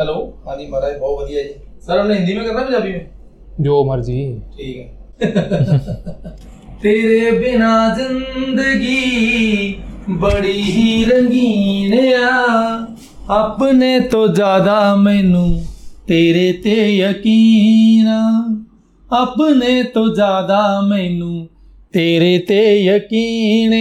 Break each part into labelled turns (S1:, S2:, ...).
S1: Hello हाँ जी महाराज बहुत बढ़िया जी सर हमने हिंदी में करना पंजाबी में
S2: जो मर्जी
S1: ठीक है तेरे बिना जिंदगी बड़ी ही रंगीन आ अपने तो ज्यादा मैनू तेरे ते यकीन आ अपने तो ज्यादा मैनू तेरे ते यकीन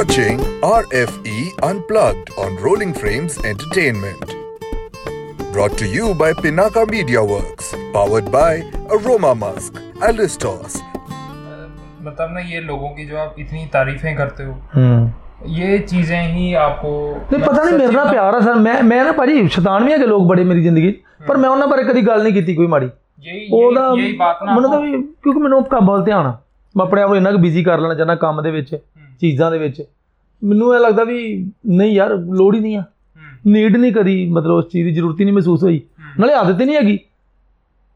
S3: watching RFE Unplugged on Rolling Frames Entertainment. Brought to you by Pinaka Media Works, powered by Aroma Musk, Alistos.
S2: मतलब ना ये लोगों की जो आप इतनी तारीफें करते हो
S1: हम्म।
S2: ये चीज़ें ही आपको
S1: नहीं पता नहीं मेरा प्यार है सर। मैं मैं ना भाजी शतानवे के लोग बड़े मेरी ज़िंदगी। हम्म। पर मैं उन्होंने बारे कभी गल नहीं की कोई माड़ी।
S2: यही यही, यही बात ना
S1: मतलब
S2: मैंने
S1: तो क्योंकि मैंने उसका बहुत ध्यान है ਮੈਂ ਆਪਣੇ ਆਪ ਨੂੰ ਇੰਨਾ ਕੁ ਬਿਜ਼ੀ ਕਰ ਲੈਣਾ ਚਾਹੁੰਦਾ ਕੰਮ ਦੇ ਵਿੱਚ ਚੀਜ਼ਾਂ ਦੇ ਵਿੱਚ ਮੈਨੂੰ ਇਹ ਲੱਗਦਾ ਵੀ ਨਹੀਂ ਯਾਰ ਲੋੜ ਹੀ ਨਹੀਂ ਆ
S2: हम्म,
S1: ਨੀਡ ਨਹੀਂ ਕਰੀ ਮਤਲਬ ਉਸ ਚੀਜ਼ ਦੀ ਜ਼ਰੂਰਤ ਹੀ ਨਹੀਂ ਮਹਿਸੂਸ ਹੋਈ ਨਾਲੇ ਆਦਤ ਹੀ ਨਹੀਂ ਹੈਗੀ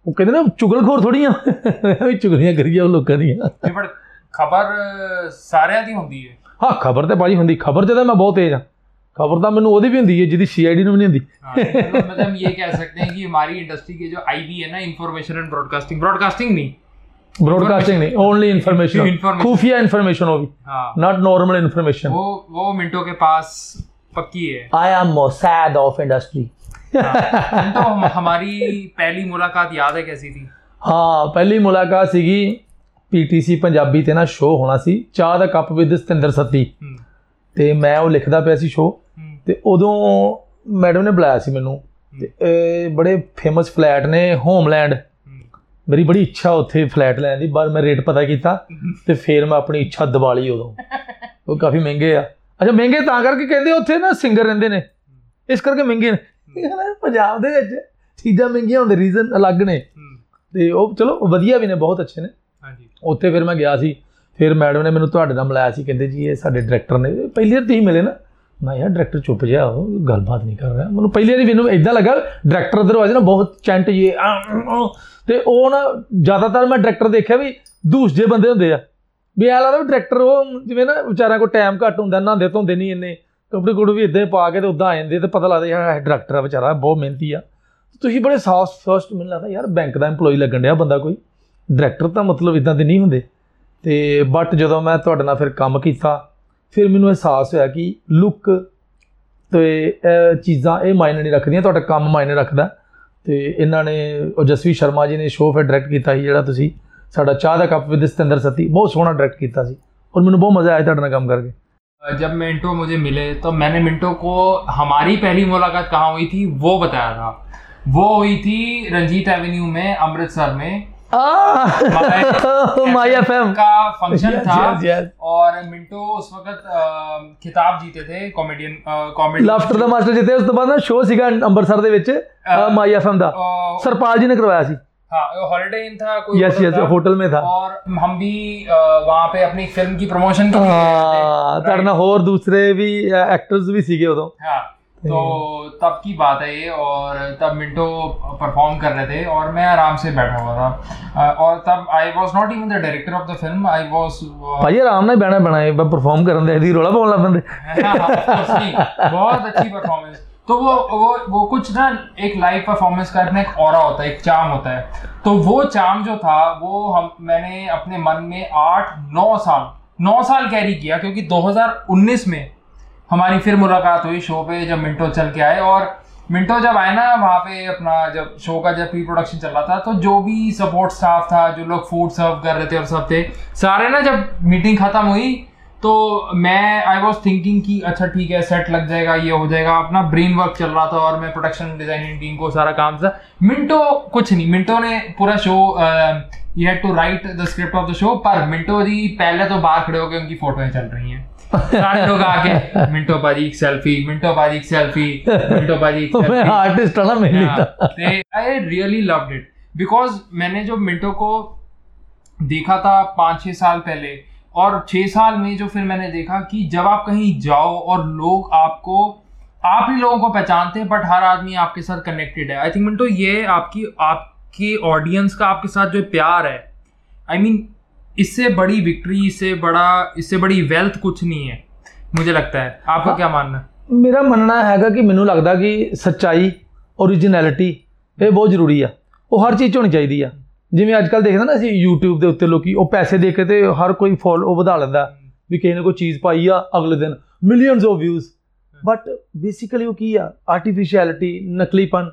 S1: ਉਹ ਕਹਿੰਦੇ ਨਾ ਚੁਗਲਖੋਰ ਥੋੜੀ ਆ ਮੈਂ ਵੀ ਚੁਗਲੀਆਂ ਕਰੀ ਜਾ ਲੋਕਾਂ ਦੀਆਂ
S2: ਨਹੀਂ ਪਰ ਖਬਰ ਅਹ, ਸਾਰਿਆਂ ਦੀ ਹੁੰਦੀ ਹੈ
S1: ਹਾਂ ਖਬਰ ਤੇ ਭਾਜੀ ਹੁੰਦੀ ਖਬਰ 'ਚ ਤਾਂ ਮੈਂ ਬਹੁਤ ਤੇਜ਼ ਆ ਖਬਰ ਤਾਂ ਮੈਨੂੰ ਉਹਦੀ ਵੀ ਹੁੰਦੀ ਹੈ ਜਿਹਦੀ ਸੀਆਈਡੀ ਨੂੰ ਵੀ ਨਹੀਂ ਹੁੰਦੀ
S2: हाँ, मतलब मतलब हम ये कह सकते हैं कि हमारी इंडस्ट्री के जो आईबी है ना इंफॉर्मेशन एंड ब्रॉडकास्टिंग ब्रॉडकास्टिंग नहीं
S1: ब्रॉडकास्टिंग नहीं ओनली इन्फॉर्मेशन
S2: Information.
S1: खुफिया इन्फॉर्मेशन होगी
S2: हाँ
S1: नॉट नॉर्मल इन्फॉर्मेशन
S2: वो वो मिंटो के पास पक्की है
S1: I am Mossad of industry
S2: Minto हम, हमारी पहली मुलाकात याद है कैसी थी
S1: ਹਾਂ ਪਹਿਲੀ ਮੁਲਾਕਾਤ ਸੀਗੀ ਪੀਟੀਸੀ ਪੰਜਾਬੀ ਤੇ ਨਾ ਸ਼ੋਅ ਹੋਣਾ ਸੀ ਚਾਹ ਦਾ ਕੱਪ ਵਿਦ ਸਤਿੰਦਰ ਸੱਤੀ
S2: हम्म,
S1: ਤੇ ਮੈਂ ਉਹ ਲਿਖਦਾ ਪਿਆ ਸੀ ਸ਼ੋਅ
S2: हम्म,
S1: ਤੇ ਉਦੋਂ ਮੈਡਮ ਨੇ ਬੁਲਾਇਆ ਸੀ ਮੈਨੂੰ ਤੇ ਇਹ ਬੜੇ ਫੇਮਸ ਫਲੈਟ ਨੇ ਹੋਮਲੈਂਡ
S2: हम्म,
S1: ਮੇਰੀ ਬੜੀ ਇੱਛਾ ਉੱਥੇ ਫਲੈਟ ਲੈਣ ਦੀ ਬਾਅਦ ਮੈਂ ਰੇਟ ਪਤਾ ਕੀਤਾ ਤੇ ਫੇਰ ਮੈਂ ਆਪਣੀ ਇੱਛਾ ਦਬਾ ਲਈ ਉਦੋਂ। ਉਹ ਕਾਫੀ ਮਹਿੰਗੇ ਆ। ਅੱਛਾ ਮਹਿੰਗੇ ਤਾਂ ਕਰਕੇ ਕਹਿੰਦੇ ਉੱਥੇ ਨਾ ਸਿੰਗਰ ਰਹਿੰਦੇ ਨੇ। ਇਸ ਕਰਕੇ ਮਹਿੰਗੇ ਨੇ। ਪੰਜਾਬ ਦੇ ਵਿੱਚ ਚੀਜ਼ਾਂ ਮਹਿੰਗੀਆਂ ਹੁੰਦੇ ਰੀਜ਼ਨ ਅਲੱਗ ਨੇ। ਤੇ ਉਹ ਚਲੋ ਵਧੀਆ ਵੀ ਨੇ ਬਹੁਤ ਅੱਛੇ ਨੇ।
S2: ਹਾਂਜੀ।
S1: ਉੱਥੇ ਫਿਰ ਮੈਂ ਗਿਆ ਸੀ। ਫਿਰ ਮੈਡਮ ਨੇ ਮੈਨੂੰ ਤੁਹਾਡੇ ਨਾਲ ਮਿਲਾਇਆ ਸੀ ਕਹਿੰਦੇ ਜੀ ਇਹ ਸਾਡੇ ਡਾਇਰੈਕਟਰ ਨੇ। ਪਹਿਲੀ ਵਾਰ ਤੁਸੀਂ ਮਿਲੇ ਨਾ। ਮੈਂ ਯਾਰ ਡਾਇਰੈਕਟਰ ਚੁੱਪ ਜਿਹਾ ਉਹ ਗੱਲਬਾਤ ਨਹੀਂ ਕਰ ਰਿਹਾ। ਮੈਨੂੰ ਪਹਿਲੀ ਵਾਰੀ ਮੈਨੂੰ ਇਦਾਂ ਲੱਗਾ, ਡਾਇਰੈਕਟਰ ਦਰਵਾਜ਼ੇ ਨਾ ਬਹੁਤ ਚੈਂਟ ਜੀ ਤੇ ਉਹ ਨਾ ਜ਼ਿਆਦਾਤਰ ਮੈਂ ਡਾਇਰੈਕਟਰ ਦੇਖਿਆ ਵੀ ਦੂਸ ਜੇ ਬੰਦੇ ਹੁੰਦੇ ਆ। ਵੀ ਐ ਲੱਗਦਾ ਵੀ ਡਾਇਰੈਕਟਰ ਉਹ ਜਿਵੇਂ ਨਾ ਵਿਚਾਰਿਆਂ ਕੋਲ ਟਾਈਮ ਘੱਟ ਹੁੰਦਾ, ਨਹਾਉਂਦੇ ਧੋਂਦੇ ਨਹੀਂ ਇੰਨੇ। ਕੱਪੜੇ ਕੁੜੇ ਵੀ ਇਦਾਂ ਹੀ ਪਾ ਕੇ ਤੇ ਉਦਾਂ ਆ ਜਾਂਦੇ ਤੇ ਪਤਾ ਲੱਗਦਾ ਯਾਰ ਇਹ ਡਾਇਰੈਕਟਰ ਆ, ਵਿਚਾਰਾ ਬਹੁਤ ਮਿਹਨਤੀ ਆ। ਤੁਸੀਂ ਬੜੇ ਸਾਫ਼ ਫਸਟ ਮੈਨੂੰ ਲੱਗਦਾ ਯਾਰ ਬੈਂਕ ਦਾ EMPLOYE ਲੱਗਣ ਡਿਆ ਬੰਦਾ ਕੋਈ। ਡਾਇਰੈਕਟਰ ਤਾਂ ਮਤਲਬ ਇਦਾਂ ਦੇ ਨਹੀਂ ਹੁੰਦੇ। ਤੇ ਬਟ ਜਦੋਂ ਮੈਂ ਤੁਹਾਡੇ ਨਾਲ ਫਿਰ ਕੰਮ ਕੀਤਾ ਫਿਰ ਮੈਨੂੰ ਅਹਿਸਾਸ ਹੋਇਆ ਕਿ ਲੁੱਕ ਤੇ ਇਹ ਚੀਜ਼ਾਂ ਇਹ ਮਾਇਨੇ ਨਹੀਂ ਰੱਖਦੀਆਂ ਤੁਹਾਡਾ ਕੰਮ ਮਾਇਨੇ ਰੱਖਦਾ ਤੇ ਇਹਨਾਂ ਨੇ ਉਹ ਜਸਵੀ ਸ਼ਰਮਾ ਜੀ ਨੇ ਸ਼ੋਅ ਫਿਰ ਡਾਇਰੈਕਟ ਕੀਤਾ ਸੀ ਜਿਹੜਾ ਤੁਸੀਂ ਸਾਡਾ ਚਾਹ ਦਾ ਕੱਪ ਵਿਦ ਸਤਿੰਦਰ ਸਤੀ ਬਹੁਤ ਸੋਹਣਾ ਡਾਇਰੈਕਟ ਕੀਤਾ ਸੀ ਔਰ ਮੈਨੂੰ ਬਹੁਤ ਮਜ਼ਾ ਆਇਆ ਤੁਹਾਡੇ ਨਾਲ ਕੰਮ ਕਰਕੇ
S2: जब मिंटो मुझे मिले तो मैंने मिंटो को हमारी पहली मुलाकात कहाँ हुई थी वो बताया था वो हुई थी रंजीत एवेन्यू में अमृतसर में
S1: माई एफ एम
S2: का फंक्शन
S1: Yes,
S2: था
S1: yes, yes.
S2: और मिंटो उस वक्त अ, खिताब जीते थे कॉमेडियन कॉमेडी
S1: ਲਾਫਟਰ ਦਾ ਮਾਸਟਰ ਜਿੱਤੇ ਉਸ ਤੋਂ ਬਾਅਦ ਨਾ ਸ਼ੋਅ ਸੀਗਾ ਅੰਮ੍ਰਿਤਸਰ ਦੇ ਵਿੱਚ ਮਾਈ ਐਫ ਐਮ ਦਾ ਸਰਪਾਲ ਜੀ ਨੇ ਕਰਵਾਇਆ ਸੀ
S2: हाँ हॉलिडे इन था कोई
S1: यस
S2: होटल
S1: यस
S2: था।
S1: होटल में था
S2: और हम भी अ, वहाँ पे अपनी फिल्म की प्रमोशन के लिए गए थे।
S1: ਹਾਂ ਤੁਹਾਡੇ ਨਾਲ ਹੋਰ ਦੂਸਰੇ ਵੀ ਐਕਟਰਸ ਵੀ ਸੀਗੇ ਉਦੋਂ
S2: हाँ तो हम्म। तब की बात है ये और तब मिंटो परफॉर्म कर रहे थे और मैं आराम से बैठा हुआ था। और तब I was not even the director of the film I was
S1: भाई आराम नहीं बैठा बनाए परफॉर्म करन दे दी रोला बोलना बंदे। हाँ, हाँ,
S2: बहुत अच्छी परफॉर्मेंस तो वो वो वो कुछ ना एक लाइव परफॉर्मेंस का अपना एक और होता है एक चाम होता है। तो वो चाम जो था वो हम मैंने अपने मन में आठ नौ साल नौ साल कैरी किया क्योंकि 2019 में हमारी फिर मुलाकात हुई शो पे, जब मिंटो चल के आए और मिंटो जब आए ना वहाँ पे अपना जब शो का जब प्री प्रोडक्शन चल रहा था तो जो भी सपोर्ट स्टाफ था, जो लोग फ़ूड सर्व कर रहे थे और सब थे, सारे ना जब मीटिंग खत्म हुई तो मैं आई वॉज़ थिंकिंग कि अच्छा ठीक है सेट लग जाएगा, ये हो जाएगा, अपना ब्रेन वर्क चल रहा था और मैं प्रोडक्शन डिज़ाइनिंग टीम को सारा काम था। मिंटो कुछ नहीं, मिंटो ने पूरा show you had to write the script of the show पर मिंटो जी पहले तो बाहर खड़े होकर उनकी फोटोएँ चल रही हैं। सारे लोग आके मिंटो पाजी एक सेल्फी मिंटो पाजी एक सेल्फी मिंटो पाजी
S1: मैं आर्टिस्ट ना मैं नहीं
S2: I really loved it because मैंने जो मिंटो को देखा था पाँच छः साल पहले और छः साल में जो फिर मैंने देखा कि जब आप कहीं जाओ और लोग आपको आप ही लोगों को पहचानते हैं बट हर आदमी आपके साथ कनेक्टेड है। आई थिंक मिंटो ये आपकी आपके ऑडियंस का आपके साथ जो प्यार है आई I मीन mean, इससे बड़ी विक्ट्री इससे बड़ा इससे बड़ी वेल्थ कुछ नहीं है मुझे लगता है आपका क्या मानना है
S1: ਮੇਰਾ ਮੰਨਣਾ ਹੈਗਾ ਕਿ ਮੈਨੂੰ ਲੱਗਦਾ ਕਿ ਸੱਚਾਈ ਓਰੀਜਨੈਲਿਟੀ ਇਹ ਬਹੁਤ ਜ਼ਰੂਰੀ ਆ ਉਹ ਹਰ ਚੀਜ਼ 'ਚ ਹੋਣੀ ਚਾਹੀਦੀ ਆ ਜਿਵੇਂ ਅੱਜ ਕੱਲ ਦੇਖਦੇ ਨਾ ਅਸੀਂ YouTube ਦੇ ਉੱਤੇ ਲੋਕੀ ਉਹ ਪੈਸੇ ਦੇ ਕੇ ਤੇ ਹਰ ਕੋਈ ਫੋਲ ਉਹ ਵਧਾ ਲੈਂਦਾ ਵੀ ਕਿਸੇ ਨੇ ਕੋਈ ਚੀਜ਼ ਪਾਈ ਆ ਅਗਲੇ ਦਿਨ millions of views but basically ਉਹ ਕੀ ਆ ਆਰਟੀਫੀਸ਼ੀਅਲਿਟੀ ਨਕਲੀਪਨ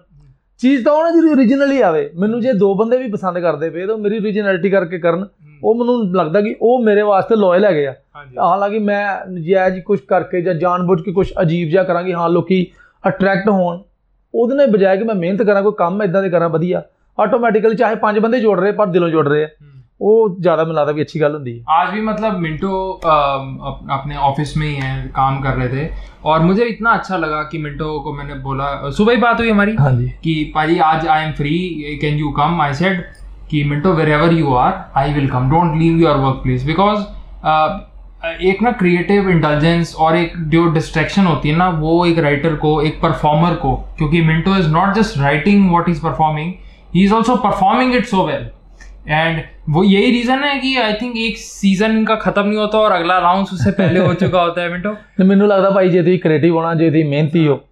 S1: ਚੀਜ਼ ਤਾਂ ਉਹਨਾਂ ਦੀ ਓਰੀਜਨਲ ਹੀ ਆਵੇ ਮੈਨੂੰ ਜੇ ਦੋ ਬੰਦੇ ਵੀ ਪਸੰਦ ਕਰਦੇ ਪਏ ਤਾਂ ਉਹ ਮੇਰੀ ਓਰੀਜਨੈਲਿਟੀ ਕਰਕੇ ਕਰਨ ਉਹ ਮੈਨੂੰ ਲੱਗਦਾ ਕਿ ਉਹ ਮੇਰੇ ਵਾਸਤੇ ਲਾਇਲ ਹੈਗੇ ਆ
S2: हाँ जी
S1: ਹਾਲਾਂਕਿ ਮੈਂ ਨਜਾਇਜ਼ ਕੁਝ ਕਰਕੇ ਜਾਂ ਜਾਣਬੁੱਝ ਕੇ ਕੁਝ ਅਜੀਬ ਜਿਹਾ ਕਰਾਂਗੀ ਹਾਂ ਲੋਕੀ ਅਟਰੈਕਟ ਹੋਣ ਉਹਦੇ ਨਾਲ ਬਜਾਏ ਕਿ ਮੈਂ ਮਿਹਨਤ ਕਰਾਂ ਕੋਈ ਕੰਮ ਇਦਾਂ ਦੇ ਕਰਾਂ ਵਧੀਆ ਆਟੋਮੈਟਿਕਲੀ ਚਾਹੇ ਪੰਜ ਬੰਦੇ ਜੋੜ ਰਹੇ ਪਰ ਦਿਲੋਂ ਜੋੜ ਰਹੇ ਆ
S2: हम्म।
S1: ਉਹ ਜ਼ਿਆਦਾ ਮੈਨੂੰ ਲੱਗਦਾ ਵੀ ਅੱਛੀ ਗੱਲ ਹੁੰਦੀ ਹੈ
S2: आज भी मतलब मिंटो अम, अप- अपने ऑफिस में ही हैं काम कर रहे थे और मुझे इतना अच्छा लगा कि मिंटो को मैंने बोला सुबह ही बात हुई हमारी
S1: ਹਾਂਜੀ
S2: कि पाजी आज I am free can you come I said कि Minto wherever you are I will come don't leave your workplace because एक ना क्रिएटिव इंटेलिजेंस और एक जो डिस्ट्रैक्शन होती है ना, वो एक राइटर को, एक परफॉर्मर को, क्योंकि Minto is not just writing what is performing he is also performing it so well and वो यही रीजन है कि आई थिंक एक सीज़न का खत्म नहीं होता और अगला राउंड उससे पहले हो चुका होता है मिंटो
S1: मैंने लगता भाई जी क्रिएटिव होना चाहिए मेहनती हो।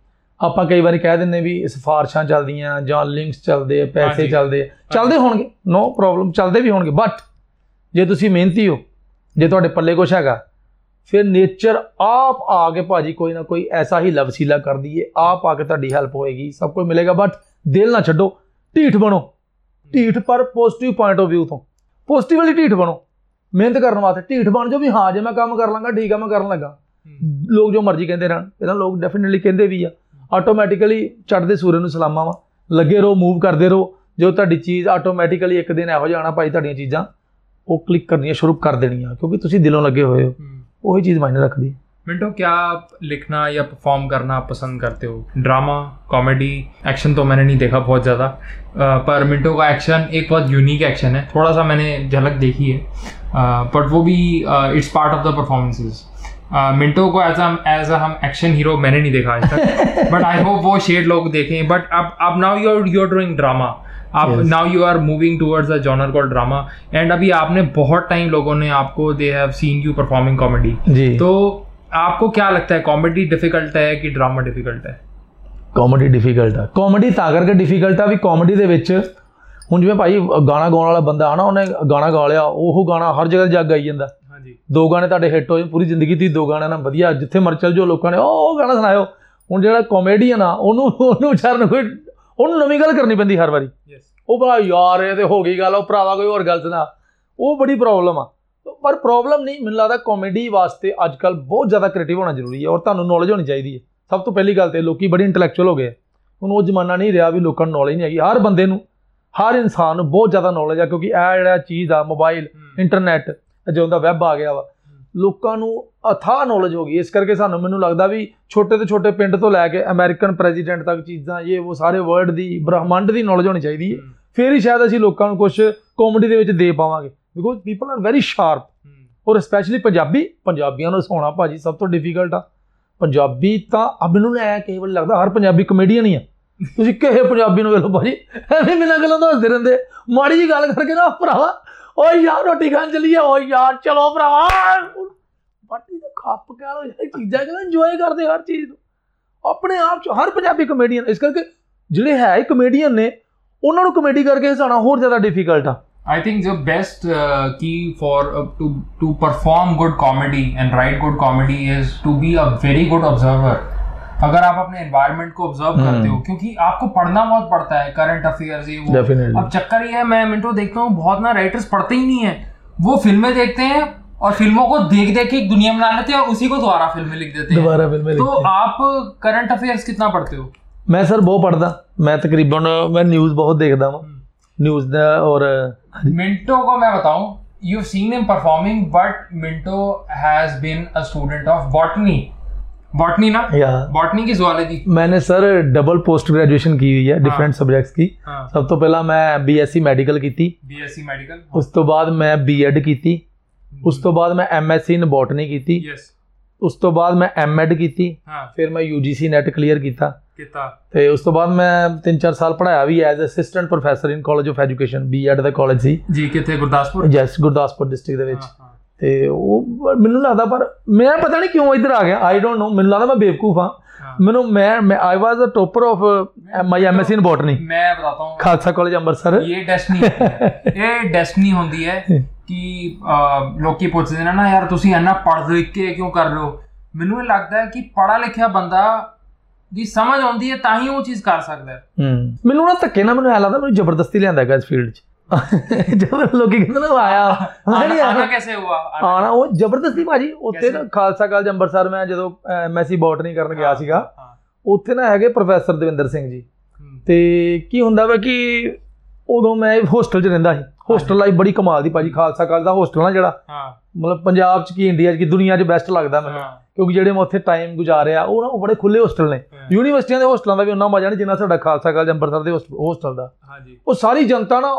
S1: ਆਪਾਂ ਕਈ ਵਾਰੀ ਕਹਿ ਦਿੰਦੇ ਵੀ ਸਿਫਾਰਸ਼ਾਂ ਚੱਲਦੀਆਂ ਜਾਂ ਲਿੰਕਸ ਚੱਲਦੇ ਆ ਪੈਸੇ। ਚੱਲਦੇ ਆ। ਚੱਲਦੇ ਹੋਣਗੇ ਨੋ ਪ੍ਰੋਬਲਮ ਚੱਲਦੇ ਵੀ ਹੋਣਗੇ ਬਟ ਜੇ ਤੁਸੀਂ ਮਿਹਨਤੀ ਹੋ ਜੇ ਤੁਹਾਡੇ ਪੱਲੇ ਕੁਛ ਹੈਗਾ ਫਿਰ ਨੇਚਰ ਆਪ ਆ ਕੇ ਭਾਜੀ ਕੋਈ ਨਾ ਕੋਈ ਐਸਾ ਹੀ ਲਵਸੀਲਾ ਕਰਦੀ ਏ ਆਪ ਆ ਕੇ ਤੁਹਾਡੀ ਹੈਲਪ ਹੋਏਗੀ ਸਭ ਕੁਝ ਮਿਲੇਗਾ ਬਟ ਦਿਲ ਨਾ ਛੱਡੋ ਢੀਠ ਬਣੋ। ਢੀਠ ਪਰ ਪੋਜ਼ਿਟਿਵ ਪੁਆਇੰਟ ਆਫ View ਤੋਂ। ਪੋਜ਼ਿਟਿਵਲੀ ਢੀਠ ਬਣੋ। ਮਿਹਨਤ ਕਰਨ ਵਾਸਤੇ ਢੀਠ ਬਣ ਜਾਓ ਵੀ ਹਾਂ ਜੇ ਮੈਂ ਕੰਮ ਕਰ ਲਾਂਗਾ ਠੀਕ ਆ ਮੈਂ ਕਰਨ ਲੱਗਾ। ਲੋਕ ਜੋ ਮਰਜ਼ੀ ਕਹਿੰਦੇ ਰਹਿਣ ਇਹਨਾਂ ਲੋਕ ਡੈਫੀਨਿਟਲੀ ਕਹਿੰਦੇ ਵੀ ਆ। ਆਟੋਮੈਟਿਕਲੀ ਚੜ੍ਹਦੇ ਸੂਰਜ ਨੂੰ ਸਲਾਮਾਂ ਵਾ ਲੱਗੇ ਰਹੋ ਮੂਵ ਕਰਦੇ ਰਹੋ ਜੋ ਤੁਹਾਡੀ ਚੀਜ਼ ਆਟੋਮੈਟਿਕਲੀ ਇੱਕ ਦਿਨ ਇਹੋ ਜਾਣਾ ਭਾਈ ਤੁਹਾਡੀਆਂ ਚੀਜ਼ਾਂ ਉਹ ਕਲਿੱਕ ਕਰਨੀਆਂ ਸ਼ੁਰੂ ਕਰ ਦੇਣੀਆਂ ਕਿਉਂਕਿ ਤੁਸੀਂ ਦਿਲੋਂ ਲੱਗੇ ਹੋਏ ਹੋ ਉਹੀ ਚੀਜ਼ ਮਾਇਨੇ ਰੱਖਦੀ ਹੈ
S2: मिंटो क्या आप लिखना या परफॉर्म करना आप पसंद करते हो ड्रामा कॉमेडी एक्शन तो मैंने नहीं देखा बहुत ज़्यादा पर मिंटो का एक्शन एक बहुत यूनिक एक्शन है थोड़ा सा मैंने झलक देखी है बट वो भी it's part of the performances Minto को एज एज अ हम एक्शन हीरो मैंने नहीं देखा आज तक बट आई होप वो शेड लोग देखें बट अब अब now you are you are doing drama आप
S1: Yes.
S2: Now you are moving towards the genre call drama and अभी आपने बहुत टाइम लोगों ने आपको they have seen you performing comedy
S1: ਜੀ
S2: तो आपको क्या लगता है कॉमेडी डिफिकल्ट है कि ड्रामा डिफिकल्ट है
S1: ਕਾਮੇਡੀ ਡਿਫਿਕਲਟ ਆ ਕਾਮੇਡੀ ਤਾਂ ਕਰਕੇ ਡਿਫਿਕਲਟ ਆ ਵੀ ਕਾਮੇਡੀ ਦੇ ਵਿੱਚ ਹੁਣ ਜਿਵੇਂ ਭਾਈ ਗਾਣਾ ਗਾਉਣ ਵਾਲਾ ਬੰਦਾ ਹਨਾ ਉਹਨੇ ਗਾਣਾ ਗਾ ਲਿਆ ਉਹ ਗਾਣਾ ਹਰ ਜਗ੍ਹਾ ਜਾ ਗਾਈ ਜਾਂਦਾ
S2: ਹਾਂਜੀ।
S1: ਦੋ ਗਾਣੇ ਤੁਹਾਡੇ ਹਿੱਟ ਹੋਏ ਪੂਰੀ ਜ਼ਿੰਦਗੀ ਦੀ ਦੋ ਗਾਣਾ ਨਾ ਵਧੀਆ ਜਿੱਥੇ ਮਰ ਚਲ ਜੋ ਲੋਕਾਂ ਨੇ ਉਹ ਗਾਣਾ ਸੁਣਾਇਓ। ਹੁਣ ਜਿਹੜਾ ਕਾਮੇਡੀਅਨ ਆ ਉਹਨੂੰ ਉਹਨੂੰ ਵਿਚਾਰਨ ਕੋਈ ਉਹਨੂੰ ਨਵੀਂ ਗੱਲ ਕਰਨੀ ਪੈਂਦੀ ਹਰ ਵਾਰੀ। ਉਹ ਭਰਾ ਯਾਰ ਇਹ ਤੇ ਹੋ ਗਈ ਗੱਲ ਉਹ ਭਰਾਵਾ ਕੋਈ ਹੋਰ ਗੱਲ ਸੁਣਾ। ਉਹ ਬੜੀ ਪ੍ਰੋਬਲਮ ਆ। ਪਰ ਪ੍ਰੋਬਲਮ ਨਹੀਂ ਮੈਨੂੰ ਲੱਗਦਾ ਕਾਮੇਡੀ ਵਾਸਤੇ ਅੱਜ ਕੱਲ ਬਹੁਤ ਜ਼ਿਆਦਾ ਕ੍ਰੀਏਟਿਵ ਹੋਣਾ ਜ਼ਰੂਰੀ ਹੈ ਔਰ ਤੁਹਾਨੂੰ ਨੌਲੇਜ ਹੋਣੀ ਚਾਹੀਦੀ ਹੈ ਸਭ ਤੋਂ ਪਹਿਲੀ ਗੱਲ ਤੇ ਲੋਕੀ ਬੜੀ ਇੰਟੈਲੈਕਚੁਅਲ ਹੋ ਗਏ ਹੁਣ ਉਹ ਜ਼ਮਾਨਾ ਨਹੀਂ ਰਿਹਾ ਵੀ ਲੋਕਾਂ ਨੂੰ ਨੌਲੇਜ ਨਹੀਂ ਹੈਗੀ। ਹਰ ਬੰਦੇ ਨੂੰ ਹਰ ਇਨਸਾਨ ਨੂੰ ਬਹੁਤ ਜ਼ਿਆਦਾ ਨੌਲੇਜ ਆ ਕਿਉਂਕਿ ਇਹ ਜਿਹੜਾ ਚੀਜ਼ ਆ ਮੋਬਾਈਲ ਇੰਟਰਨੈਟ ਜਦੋਂ ਦਾ ਵੈਬ ਆ ਗਿਆ ਵਾ। ਲੋਕਾਂ ਨੂੰ ਅਥਾਹ ਨੌਲੇਜ ਹੋ ਗਈ। ਇਸ ਕਰਕੇ ਸਾਨੂੰ ਮੈਨੂੰ ਲੱਗਦਾ ਵੀ ਛੋਟੇ ਤੋਂ ਛੋਟੇ ਪਿੰਡ ਤੋਂ ਲੈ ਕੇ ਅਮਰੀਕਨ ਪ੍ਰੈਜ਼ੀਡੈਂਟ ਤੱਕ ਚੀਜ਼ਾਂ ਇਹ ਉਹ ਸਾਰੇ ਵਰਲਡ ਦੀ ਬ੍ਰਹਮੰਡ ਦੀ ਨੌਲੇਜ ਹੋਣੀ ਚਾਹੀਦੀ ਹੈ। ਫਿਰ ਹੀ ਸ਼ਾਇਦ ਅਸੀਂ ਲੋਕਾਂ ਨੂੰ ਕੁਝ ਕਾਮੇਡੀ ਦੇ ਵਿੱਚ ਦੇ ਪਾਵਾਂਗੇ। Because people are very sharp ਔਰ ਸਪੈਸ਼ਲੀ ਪੰਜਾਬੀ ਪੰਜਾਬੀਆਂ ਨੂੰ ਹਸਾਉਣਾ ਭਾਜੀ ਸਭ ਤੋਂ ਡਿਫਿਕਲਟ ਆ। ਪੰਜਾਬੀ ਤਾਂ ਆ ਮੈਨੂੰ ਨਾ ਐ ਕਈ ਵਾਰ ਲੱਗਦਾ ਹਰ ਪੰਜਾਬੀ ਕਮੇਡੀਅਨ ਹੀ ਆ। ਤੁਸੀਂ ਕਿਸੇ ਪੰਜਾਬੀ ਨੂੰ ਵੇਖ ਭਾਜੀ ਐਵੇਂ ਬਿਨਾਂ ਗੱਲਾਂ ਤੋਂ ਹੱਸਦੇ ਰਹਿੰਦੇ। ਮਾੜੀ ਜੀ ਗੱਲ ਕਰਕੇ ਨਾ ਭਰਾਵਾ ਓ ਯਾਰ ਰੋਟੀ ਖਾਣ ਚੱਲੀਏ। ਓ ਯਾਰ ਚਲੋ ਭਰਾਵਾ ਬਾਟੀ ਦਾ ਖੱਪ ਕਹਿ ਲੋ ਯਾਰ ਚੀਜ਼ਾਂ ਕਿ ਇੰਜੋਏ ਕਰਦੇ ਹਰ ਚੀਜ਼ ਨੂੰ? ਆਪਣੇ ਆਪ ਚ ਹਰ ਪੰਜਾਬੀ ਕਮੇਡੀਅਨ ਇਸ ਕਰਕੇ ਜਿਹੜੇ ਹੈ ਹੀ ਕਮੇਡੀਅਨ ਨੇ ਉਹਨਾਂ ਨੂੰ ਕਮੇਡੀ ਕਰਕੇ ਹਸਾਉਣਾ ਹੋਰ ਜ਼ਿਆਦਾ ਡਿਫਿਕਲਟ ਆ।
S2: I think the best uh, key for uh, to to perform good comedy and write good comedy is to be a very good observer. अगर आप अपने एनवायरमेंट को ऑब्ज़र्व
S1: हम्म।
S2: करते हो क्योंकि आपको पढ़ना बहुत पड़ता है करंट अफेयर्स ये वो।
S1: Definitely.
S2: अब चक्कर ये है मैं मिनटो देखता हूँ बहुत ना राइटर्स पढ़ते ही नहीं है। वो फ़िल्में देखते हैं और फ़िल्मों को देख देख के दुनिया बना लेते हैं और उसी को दोबारा फ़िल्में लिख देते हैं।
S1: दोबारा फ़िल्में
S2: तो आप करंट अफेयर्स कितना पढ़ते हो?
S1: मैं सर बहुत पढ़ता मैं तकरीबन मैं न्यूज़ बहुत देखता हूँ। हम्म। न्यूज़ और हाँ
S2: मिंटो को मैं बताऊँ you seen him performing but Minto has been a student of botany botany ना
S1: या
S2: botany की zoology
S1: मैंने सर डबल पोस्ट ग्रेजुएशन की हुई है डिफरेंट सब्जेक्ट्स की
S2: हाँ
S1: ਸਭ ਤੋਂ ਪਹਿਲਾਂ ਮੈਂ ਬੀਐਸਸੀ ਮੈਡੀਕਲ ਕੀਤੀ
S2: BSc medical
S1: ਉਸ ਤੋਂ ਬਾਅਦ ਮੈਂ ਬੀਐਡ ਕੀਤੀ ਉਸ ਤੋਂ ਬਾਅਦ ਮੈਂ ਐਮਐਸਸੀ ਇਨ ਬੋਟਨੀ ਕੀਤੀ
S2: yes
S1: ਉਸ ਤੋਂ ਬਾਅਦ ਮੈਂ ਐਮਐਡ ਕੀਤੀ
S2: ਹਾਂ
S1: ਫਿਰ ਮੈਂ ਯੂਜੀਸੀ ਨੈਟ ਕਲੀਅਰ ਕੀਤਾ
S2: ਕੀਤਾ
S1: ਤੇ ਉਸ ਤੋਂ ਬਾਅਦ ਮੈਂ 3-4 ਸਾਲ ਪੜ੍ਹਾਇਆ ਵੀ as assistant professor in college of education BEd the college ਸੀ
S2: ਜੀ ਕਿੱਥੇ ਗੁਰਦਾਸਪੁਰ
S1: ਜੈਸ ਗੁਰਦਾਸਪੁਰ ਡਿਸਟ੍ਰਿਕਟ ਦੇ ਵਿੱਚ
S2: ਹਾਂ, ਹਾਂ।
S1: ਤੇ ਉਹ ਮੈਨੂੰ ਲੱਗਦਾ ਪਰ ਮੈਂ ਪਤਾ ਨਹੀਂ ਕਿਉਂ ਇੱਧਰ ਆ ਗਿਆ। ਆਈ ਡੋਨਟ ਨੋ ਮੈਨੂੰ ਲੱਗਦਾ ਮੈਂ ਬੇਵਕੂਫ ਹਾਂ। ਮੈਨੂੰ ਮੈਂ ਮੈਂ I was a topper of my MSc in botany
S2: ਮੈਂ ਬਤਾਤਾ ਹਾਂ
S1: ਖਾਲਸਾ ਕਾਲਜ ਅੰਮ੍ਰਿਤਸਰ।
S2: ਇਹ ਡੈਸਟਨੀ ਇਹ ਡੈਸਟਨੀ ਹੁੰਦੀ ਹੈ ਕਿ ਲੋਕੀ ਪੁੱਛਦੇ ਨੇ ਨਾ ਯਾਰ ਤੁਸੀਂ ਇੰਨਾ ਪੜ੍ਹ ਲਿਖ ਕੇ ਕਿਉਂ ਕਰ ਰਹੇ ਹੋ? ਮੈਨੂੰ ਇਹ ਲੱਗਦਾ ਹੈ ਕਿ ਪੜਾ ਲਿਖਿਆ ਬੰਦਾ ਦੀ ਸਮਝ ਆਉਂਦੀ ਹੈ ਤਾਂ ਹੀ ਉਹ ਚੀਜ਼ ਕਰ ਸਕਦਾ ਹੈ।
S1: ਮੈਨੂੰ ਨਾ ਧੱਕੇ ਨਾ ਮੈਨੂੰ ਐ ਲੱਗਦਾ ਮੈਨੂੰ ਜ਼ਬਰਦਸਤੀ ਲਿਆਂਦਾ ਗਿਆ ਇਸ ਫੀਲਡ 'ਚ। ਜਬਰ ਲੋਕੀ ਕਹਿੰਦੇ ਨਾ ਆਇਆ। ਨਹੀਂ ਆਇਆ।
S2: ਕਿਵੇਂ ਹੁਆ
S1: ਆਣਾ ਉਹ ਜ਼ਬਰਦਸਤੀ ਭਾਜੀ ਉੱਥੇ ਨਾ ਖਾਲਸਾ ਕਾਲਜ ਅੰਮ੍ਰਿਤਸਰ ਮੈਂ ਜਦੋਂ ਐਮਐਸਸੀ ਬੋਟਨੀ ਕਰਨ ਗਿਆ ਸੀਗਾ ਉੱਥੇ ਨਾ ਹੈਗੇ ਪ੍ਰੋਫੈਸਰ ਦਵਿੰਦਰ ਸਿੰਘ ਜੀ। ਤੇ ਕੀ ਹੁੰਦਾ ਵਾ ਕਿ ਉਦੋਂ ਮੈਂ ਹੋਸਟਲ 'ਚ ਰਹਿੰਦਾ ਸੀ। ਹੋਸਟਲ ਲਾਈਫ ਬੜੀ ਕਮਾਲ ਦੀ ਭਾਜੀ ਖਾਲਸਾ ਕਾਲਜ ਦਾ ਹੋਸਟਲ ਨਾ ਜਿਹੜਾ।
S2: ਹਾਂ।
S1: ਮਤਲਬ ਪੰਜਾਬ 'ਚ ਕੀ ਇੰਡੀਆ 'ਚ ਕੀ ਦੁਨੀਆ 'ਚ ਬੈਸਟ ਲੱਗਦਾ ਮੈਨੂੰ। ਕਿਉਂਕਿ ਜਿਹੜੇ ਮੈਂ ਉੱਥੇ ਟਾਈਮ ਗੁਜ਼ਾਰਿਆ ਉਹ ਨਾ ਉਹ ਬੜੇ ਖੁੱਲੇ ਹੋਸਟਲ ਨੇ। ਯੂਨੀਵਰਸਿਟੀਆਂ ਦੇ ਹੋਸਟਲਾਂ ਦਾ ਵੀ ਉਹਨਾਂ ਮਜ਼ਾ ਨਹੀਂ ਜਿੰਨਾ ਸਾਡਾ ਖਾਲਸਾ ਕਾਲਜ ਅੰਮ੍ਰਿਤਸਰ ਦੇ ਹੋਸਟਲ ਦਾ।
S2: ਹਾਂਜੀ।
S1: ਉਹ ਸਾਰੀ ਜਨਤਾ ਨਾ